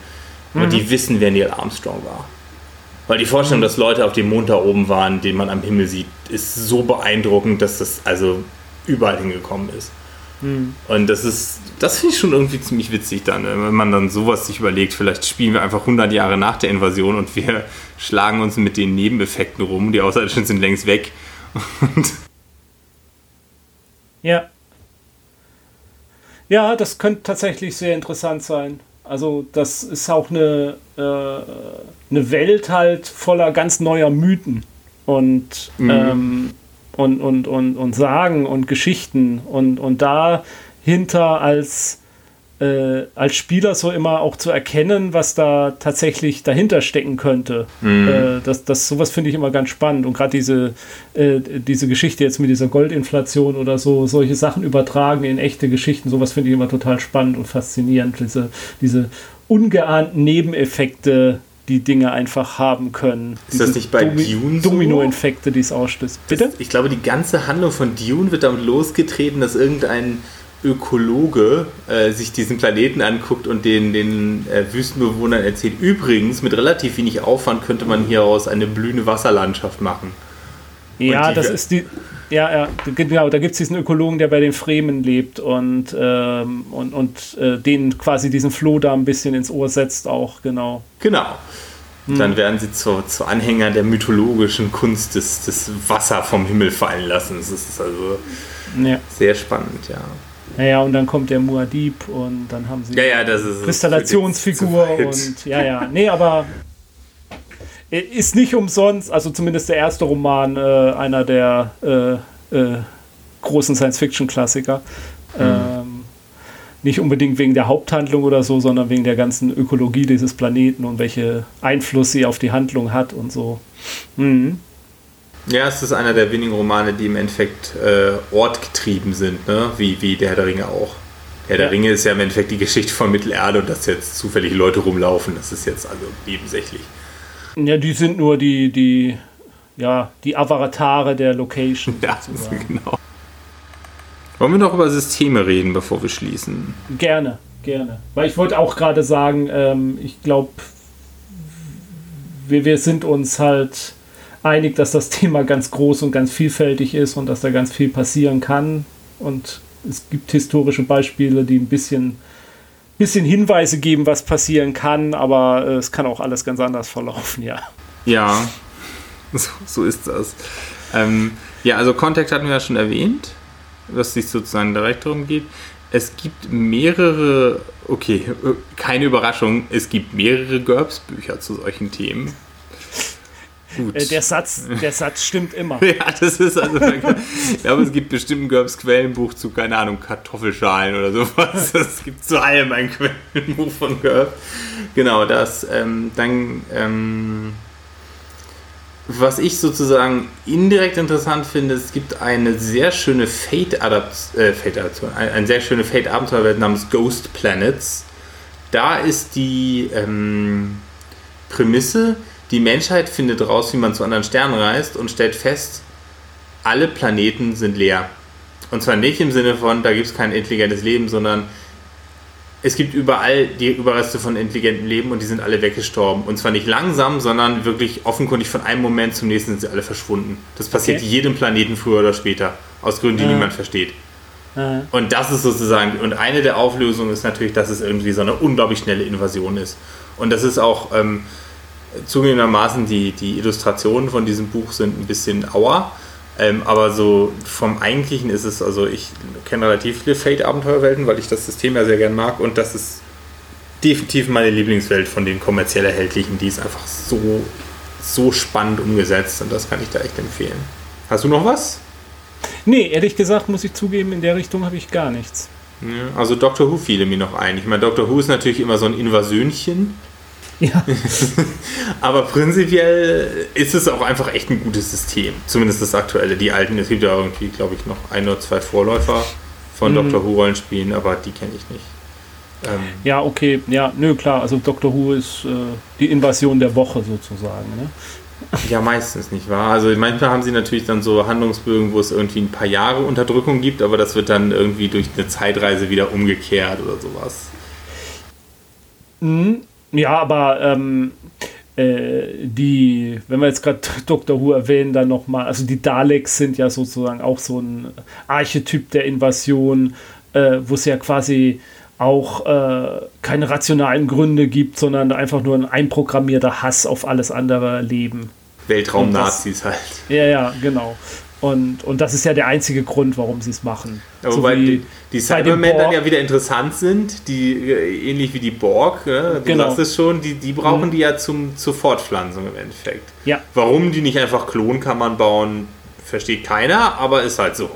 Mhm. die wissen, wer Neil Armstrong war. Weil die Vorstellung, dass Leute auf dem Mond da oben waren, den man am Himmel sieht, ist so beeindruckend, dass das also überall hingekommen ist. Mhm. Und das ist, das finde ich schon irgendwie ziemlich witzig dann, ne? wenn man dann sowas sich überlegt, vielleicht spielen wir einfach 100 Jahre nach der Invasion und wir schlagen uns mit den Nebeneffekten rum, die Außerirdischen sind längst weg. ja. Ja, das könnte tatsächlich sehr interessant sein. Also das ist auch eine, äh, eine Welt halt voller ganz neuer Mythen und, mhm. ähm, und, und, und, und Sagen und Geschichten und, und dahinter als äh, als Spieler so immer auch zu erkennen, was da tatsächlich dahinter stecken könnte. Mhm. Äh, das, das, sowas finde ich immer ganz spannend. Und gerade diese, äh, diese Geschichte jetzt mit dieser Goldinflation oder so, solche Sachen übertragen in echte Geschichten, sowas finde ich immer total spannend und faszinierend. Diese, diese ungeahnten Nebeneffekte, die Dinge einfach haben können. Ist Diese das nicht bei Domi Dune so? Dominoeffekte, die es ausstößt. Bitte? Das, ich glaube, die ganze Handlung von Dune wird damit losgetreten, dass irgendein Ökologe äh, sich diesen Planeten anguckt und den, den äh, Wüstenbewohnern erzählt, übrigens, mit relativ wenig Aufwand könnte man hieraus eine blühende Wasserlandschaft machen. Ja, das ist die. Ja, ja, genau, da gibt es diesen Ökologen, der bei den Fremen lebt und, ähm, und, und äh, denen quasi diesen Floh da ein bisschen ins Ohr setzt, auch, genau. Genau. Hm. Dann werden sie zu, zu Anhängern der mythologischen Kunst des, des Wasser vom Himmel fallen lassen. Das ist also ja. sehr spannend, ja. Naja, und dann kommt der Muad'Dib und dann haben sie ja, ja, das ist Kristallationsfigur und ja, ja. Nee, aber ist nicht umsonst, also zumindest der erste Roman, äh, einer der äh, äh, großen Science-Fiction-Klassiker. Mhm. Ähm, nicht unbedingt wegen der Haupthandlung oder so, sondern wegen der ganzen Ökologie dieses Planeten und welche Einfluss sie auf die Handlung hat und so. Mhm. Ja, es ist einer der wenigen Romane, die im Endeffekt äh, ortgetrieben sind, ne? wie, wie der Herr der Ringe auch. Herr der Ringe ist ja im Endeffekt die Geschichte von Mittelerde und dass jetzt zufällig Leute rumlaufen, das ist jetzt also nebensächlich. Ja, die sind nur die, die, ja, die Avatare der Location. Ja, genau. Wollen wir noch über Systeme reden, bevor wir schließen? Gerne, gerne. Weil ich wollte auch gerade sagen, ähm, ich glaube, wir, wir sind uns halt einig, dass das Thema ganz groß und ganz vielfältig ist und dass da ganz viel passieren kann. Und es gibt historische Beispiele, die ein bisschen, bisschen Hinweise geben, was passieren kann, aber äh, es kann auch alles ganz anders verlaufen, ja. Ja, so, so ist das. Ähm, ja, also Contact hatten wir ja schon erwähnt, was sich sozusagen direkt darum geht. Es gibt mehrere, okay, äh, keine Überraschung, es gibt mehrere GURPS-Bücher zu solchen Themen. Gut. Äh, der, Satz, der Satz stimmt immer. ja, das ist also. ich glaube, es gibt bestimmt ein Quellenbuch zu, keine Ahnung, Kartoffelschalen oder sowas. Es gibt zu allem ein Quellenbuch von GURPS. Genau, das. Ähm, dann. Ähm, was ich sozusagen indirekt interessant finde, es gibt eine sehr schöne Fate-Adaption, äh, Fate eine, eine sehr schöne Fate-Abenteuerwelt namens Ghost Planets. Da ist die ähm, Prämisse, die Menschheit findet raus, wie man zu anderen Sternen reist und stellt fest, alle Planeten sind leer. Und zwar nicht im Sinne von, da gibt es kein intelligentes Leben, sondern es gibt überall die Überreste von intelligentem Leben und die sind alle weggestorben. Und zwar nicht langsam, sondern wirklich offenkundig von einem Moment zum nächsten sind sie alle verschwunden. Das passiert okay. jedem Planeten früher oder später. Aus Gründen, die ja. niemand versteht. Und das ist sozusagen, und eine der Auflösungen ist natürlich, dass es irgendwie so eine unglaublich schnelle Invasion ist. Und das ist auch ähm, zugegebenermaßen, die, die Illustrationen von diesem Buch sind ein bisschen auer. Ähm, aber so vom Eigentlichen ist es, also ich kenne relativ viele Fate-Abenteuerwelten, weil ich das System ja sehr gern mag und das ist definitiv meine Lieblingswelt von den kommerziell erhältlichen. Die ist einfach so, so spannend umgesetzt und das kann ich da echt empfehlen. Hast du noch was? Nee, ehrlich gesagt muss ich zugeben, in der Richtung habe ich gar nichts. Ja, also Doctor Who fiel mir noch ein. Ich meine, Doctor Who ist natürlich immer so ein Invasönchen. Ja. Aber prinzipiell ist es auch einfach echt ein gutes System. Zumindest das aktuelle. Die alten, es gibt ja irgendwie, glaube ich, noch ein oder zwei Vorläufer von mhm. Doctor Who Rollenspielen, aber die kenne ich nicht. Ähm ja, okay, ja, nö, klar. Also Doctor Who ist äh, die Invasion der Woche sozusagen. Ne? Ja, meistens nicht wahr. Also manchmal haben sie natürlich dann so Handlungsbögen, wo es irgendwie ein paar Jahre Unterdrückung gibt, aber das wird dann irgendwie durch eine Zeitreise wieder umgekehrt oder sowas. Mhm. Ja, aber ähm, äh, die, wenn wir jetzt gerade Dr. Who erwähnen, dann nochmal, also die Daleks sind ja sozusagen auch so ein Archetyp der Invasion, äh, wo es ja quasi auch äh, keine rationalen Gründe gibt, sondern einfach nur ein einprogrammierter Hass auf alles andere Leben. Weltraum-Nazis halt. Ja, ja, genau. Und, und das ist ja der einzige Grund, warum sie es machen. Ja, so wobei die, die Cybermen dann ja wieder interessant sind, die äh, ähnlich wie die Borg, ne? du genau. sagst es schon, die, die brauchen mhm. die ja zum, zur Fortpflanzung im Endeffekt. Ja. Warum die nicht einfach Klonkammern bauen, versteht keiner, aber ist halt so.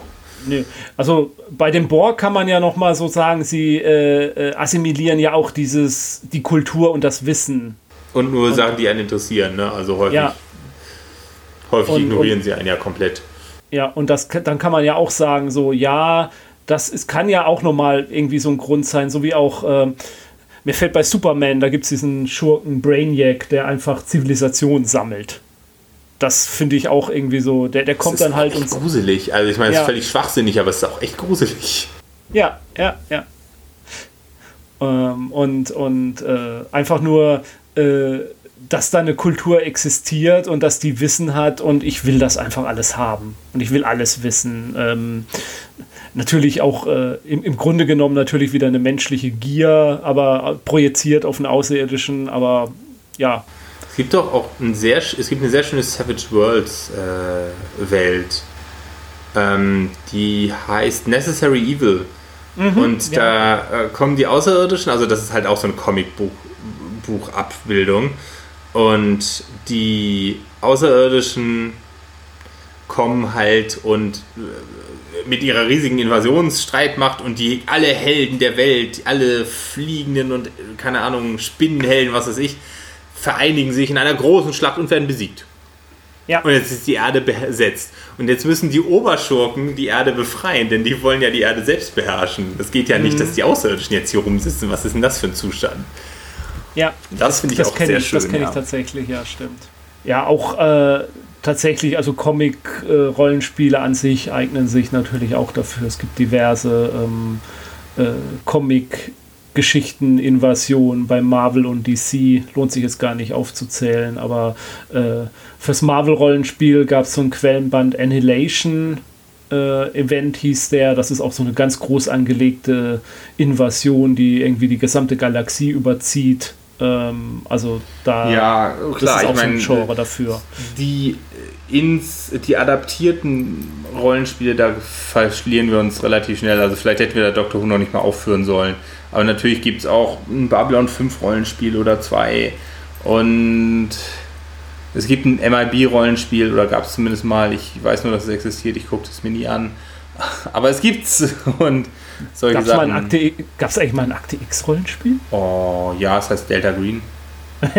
Nee. Also bei dem Borg kann man ja noch mal so sagen, sie äh, äh, assimilieren ja auch dieses, die Kultur und das Wissen. Und nur und, Sachen, die einen interessieren, ne? Also häufig, ja. häufig und, ignorieren und, sie einen ja komplett. Ja, und das dann kann man ja auch sagen, so, ja, das ist, kann ja auch nochmal irgendwie so ein Grund sein, so wie auch, äh, mir fällt bei Superman, da gibt es diesen Schurken Brainiac, der einfach Zivilisation sammelt das finde ich auch irgendwie so, der, der kommt dann halt und. gruselig. Also ich meine, es ja. ist völlig schwachsinnig, aber es ist auch echt gruselig. Ja, ja, ja. Ähm, und und äh, einfach nur, äh, dass da eine Kultur existiert und dass die Wissen hat und ich will das einfach alles haben. Und ich will alles wissen. Ähm, natürlich auch äh, im, im Grunde genommen natürlich wieder eine menschliche Gier, aber projiziert auf einen Außerirdischen, aber ja, gibt doch auch ein sehr, es gibt eine sehr schöne Savage Worlds äh, Welt. Ähm, die heißt Necessary Evil. Mhm, und ja. da äh, kommen die Außerirdischen, also das ist halt auch so ein Comicbuch-Abbildung. Und die Außerirdischen kommen halt und äh, mit ihrer riesigen Invasionsstreitmacht und die alle Helden der Welt, alle fliegenden und keine Ahnung, Spinnenhelden, was weiß ich, vereinigen sich in einer großen Schlacht und werden besiegt. Ja. Und jetzt ist die Erde besetzt. Und jetzt müssen die Oberschurken die Erde befreien, denn die wollen ja die Erde selbst beherrschen. Das geht ja mhm. nicht, dass die Außerirdischen jetzt hier rumsitzen. Was ist denn das für ein Zustand? Ja, das finde ich das auch sehr ich, schön. Das kenne ja. ich tatsächlich, ja, stimmt. Ja, auch äh, tatsächlich, also Comic-Rollenspiele äh, an sich eignen sich natürlich auch dafür. Es gibt diverse ähm, äh, Comic- Geschichten, Invasion bei Marvel und DC lohnt sich jetzt gar nicht aufzuzählen, aber äh, fürs Marvel-Rollenspiel gab es so ein Quellenband Annihilation. Äh, Event hieß der, das ist auch so eine ganz groß angelegte Invasion, die irgendwie die gesamte Galaxie überzieht. Ähm, also da ja, klar, das ist auch ich mein, so ein Genre dafür. Die ins die adaptierten Rollenspiele, da verlieren wir uns relativ schnell. Also vielleicht hätten wir da Doctor Who noch nicht mal aufführen sollen. Aber natürlich gibt es auch ein Babylon 5 Rollenspiel oder zwei. Und es gibt ein MIB-Rollenspiel, oder gab es zumindest mal. Ich weiß nur, dass es existiert, ich gucke es mir nie an. Aber es gibt's. Und solche Gab's Sachen. Gab es eigentlich mal ein Akte X-Rollenspiel? Oh, ja, es heißt Delta Green.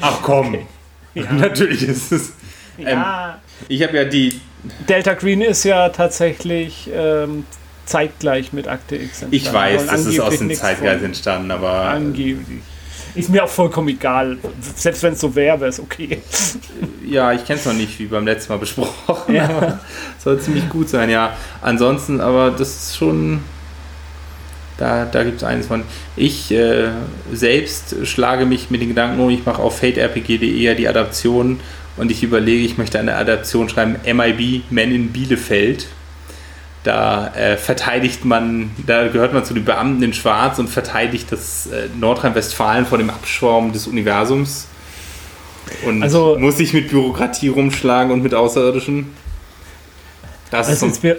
Ach komm. Okay. Ja. Natürlich ist es. Ja. Ähm, ich habe ja die. Delta Green ist ja tatsächlich ähm, zeitgleich mit Akte X entstanden. Ich weiß, das ist aus dem Zeitgeist entstanden, aber. Angeblich. Ist mir auch vollkommen egal. Selbst wenn es so wäre, wäre es okay. Ja, ich kenne es noch nicht, wie beim letzten Mal besprochen. Ja. Soll ziemlich gut sein, ja. Ansonsten, aber das ist schon. Da, da gibt es eines von. Ich äh, selbst schlage mich mit den Gedanken um, ich mache auf faterpg.de ja die Adaption und ich überlege, ich möchte eine Adaption schreiben, MIB, Men in Bielefeld Da äh, verteidigt man, da gehört man zu den Beamten in Schwarz und verteidigt das äh, Nordrhein-Westfalen vor dem Abschwung des Universums. Und also, muss sich mit Bürokratie rumschlagen und mit Außerirdischen. Das als, Inspi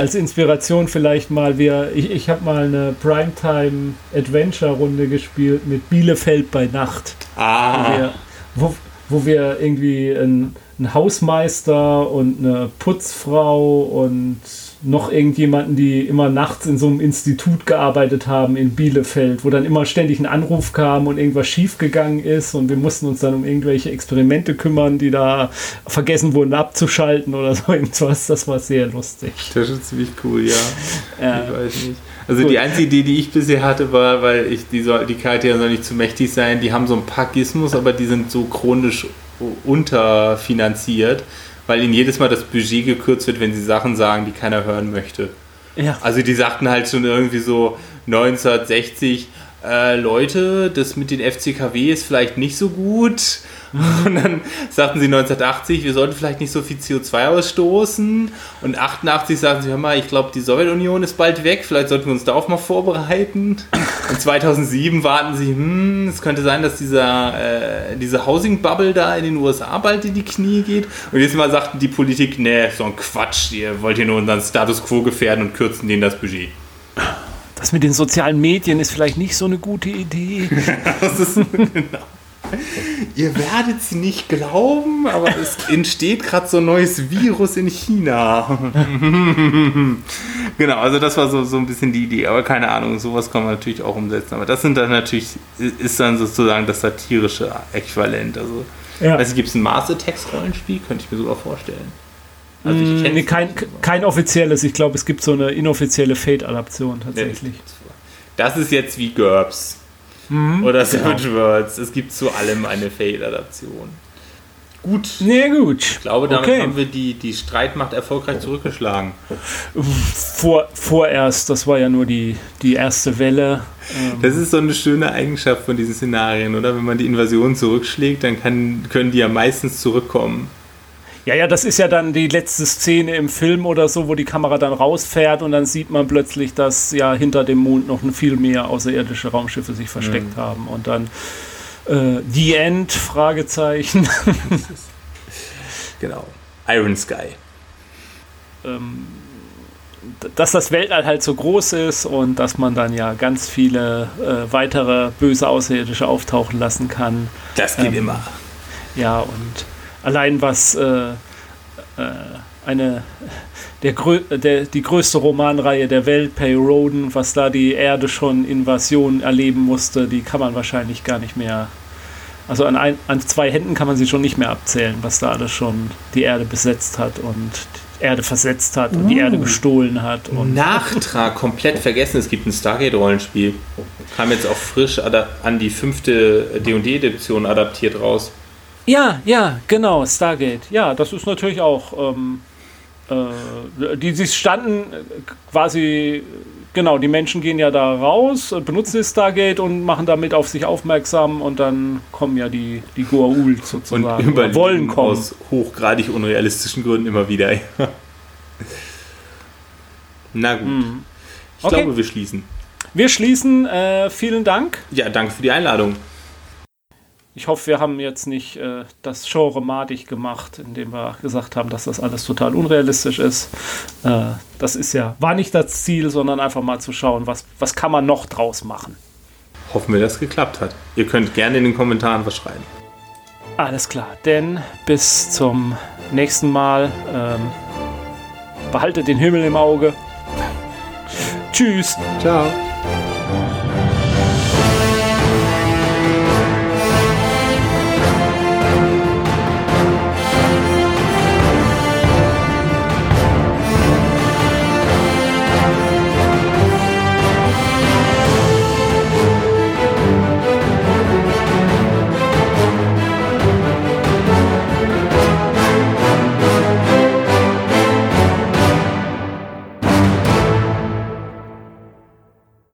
als Inspiration vielleicht mal, wir, ich, ich habe mal eine Primetime-Adventure-Runde gespielt mit Bielefeld bei Nacht. Ah. Wo wir, wo, wo wir irgendwie ein einen Hausmeister und eine Putzfrau und noch irgendjemanden, die immer nachts in so einem Institut gearbeitet haben in Bielefeld, wo dann immer ständig ein Anruf kam und irgendwas schiefgegangen ist und wir mussten uns dann um irgendwelche Experimente kümmern, die da vergessen wurden abzuschalten oder so irgendwas. Das war sehr lustig. Das ist ziemlich cool, ja. ja. Ich weiß nicht. Also Gut. die einzige Idee, die ich bisher hatte, war, weil ich die, soll, die Charaktere soll nicht zu mächtig sein, die haben so ein paar Gizmos, aber die sind so chronisch unterfinanziert, weil ihnen jedes Mal das Budget gekürzt wird, wenn sie Sachen sagen, die keiner hören möchte. Ja. Also die sagten halt schon irgendwie so 1960, äh, Leute, das mit den FCKW ist vielleicht nicht so gut. Und dann sagten sie 1980, wir sollten vielleicht nicht so viel CO2 ausstoßen. Und 88 sagten sie, hör mal, ich glaube, die Sowjetunion ist bald weg, vielleicht sollten wir uns darauf mal vorbereiten. Und 2007 warten sie, hm, es könnte sein, dass dieser, äh, diese Housing Bubble da in den USA bald in die Knie geht. Und jetzt mal sagten die Politik, nee, so ein Quatsch, ihr wollt hier nur unseren Status quo gefährden und kürzen denen das Budget. Das mit den sozialen Medien ist vielleicht nicht so eine gute Idee. das ist, genau. Ihr werdet es nicht glauben, aber es entsteht gerade so ein neues Virus in China. genau, also das war so, so ein bisschen die Idee, aber keine Ahnung, sowas kann man natürlich auch umsetzen. Aber das sind dann natürlich, ist dann sozusagen das satirische Äquivalent. Also, ja. also gibt es ein Mars Attacks Rollenspiel, könnte ich mir sogar vorstellen. Also ich mm, nee, kein, kein offizielles, ich glaube, es gibt so eine inoffizielle Fate-Adaption tatsächlich. Das ist jetzt wie GURPS. Mhm, Oder Savage genau. Worlds. Es gibt zu allem eine Fail-Adaption. Gut. Nee, gut. Ich glaube, damit okay. haben wir die, die Streitmacht erfolgreich zurückgeschlagen. Vor, vorerst, das war ja nur die, die erste Welle. Ähm. Das ist so eine schöne Eigenschaft von diesen Szenarien, oder? Wenn man die Invasion zurückschlägt, dann kann, können die ja meistens zurückkommen. Ja, ja, das ist ja dann die letzte Szene im Film oder so, wo die Kamera dann rausfährt und dann sieht man plötzlich, dass ja hinter dem Mond noch viel mehr außerirdische Raumschiffe sich versteckt mhm. haben und dann äh, The End, Fragezeichen. genau. Iron Sky. Ähm, dass das Weltall halt so groß ist und dass man dann ja ganz viele äh, weitere böse Außerirdische auftauchen lassen kann. Das geht ähm, immer. Ja, und allein was äh, äh, eine der, der, die größte Romanreihe der Welt, Pay Roden, was da die Erde schon Invasion erleben musste, die kann man wahrscheinlich gar nicht mehr. Also an, ein, an zwei Händen kann man sie schon nicht mehr abzählen, was da alles schon die Erde besetzt hat und die Erde versetzt hat und uh. die Erde gestohlen hat. Und Nachtrag komplett vergessen, es gibt ein Stargate-Rollenspiel. Kam jetzt auch frisch an die fünfte D&D-Edition adaptiert raus. Ja, ja, genau, Stargate. Ja, das ist natürlich auch. Ähm, äh, die, die standen quasi, genau, die Menschen gehen ja da raus, benutzen das Stargate und machen damit auf sich aufmerksam und dann kommen ja die, die Goa'uld sozusagen. Und wollen kommen. Aus hochgradig unrealistischen Gründen immer wieder. Na gut. Mhm. Ich okay. glaube, wir schließen. Wir schließen. Äh, vielen Dank. Ja, danke für die Einladung. Ich hoffe, wir haben jetzt nicht äh, das Genre madig gemacht, indem wir gesagt haben, dass das alles total unrealistisch ist. Äh, das ist ja, war nicht das Ziel, sondern einfach mal zu schauen, was, was kann man noch draus machen. Hoffen wir, dass es geklappt hat. Ihr könnt gerne in den Kommentaren was schreiben. Alles klar, denn bis zum nächsten Mal. Ähm, behaltet den Himmel im Auge. Tschüss. Ciao.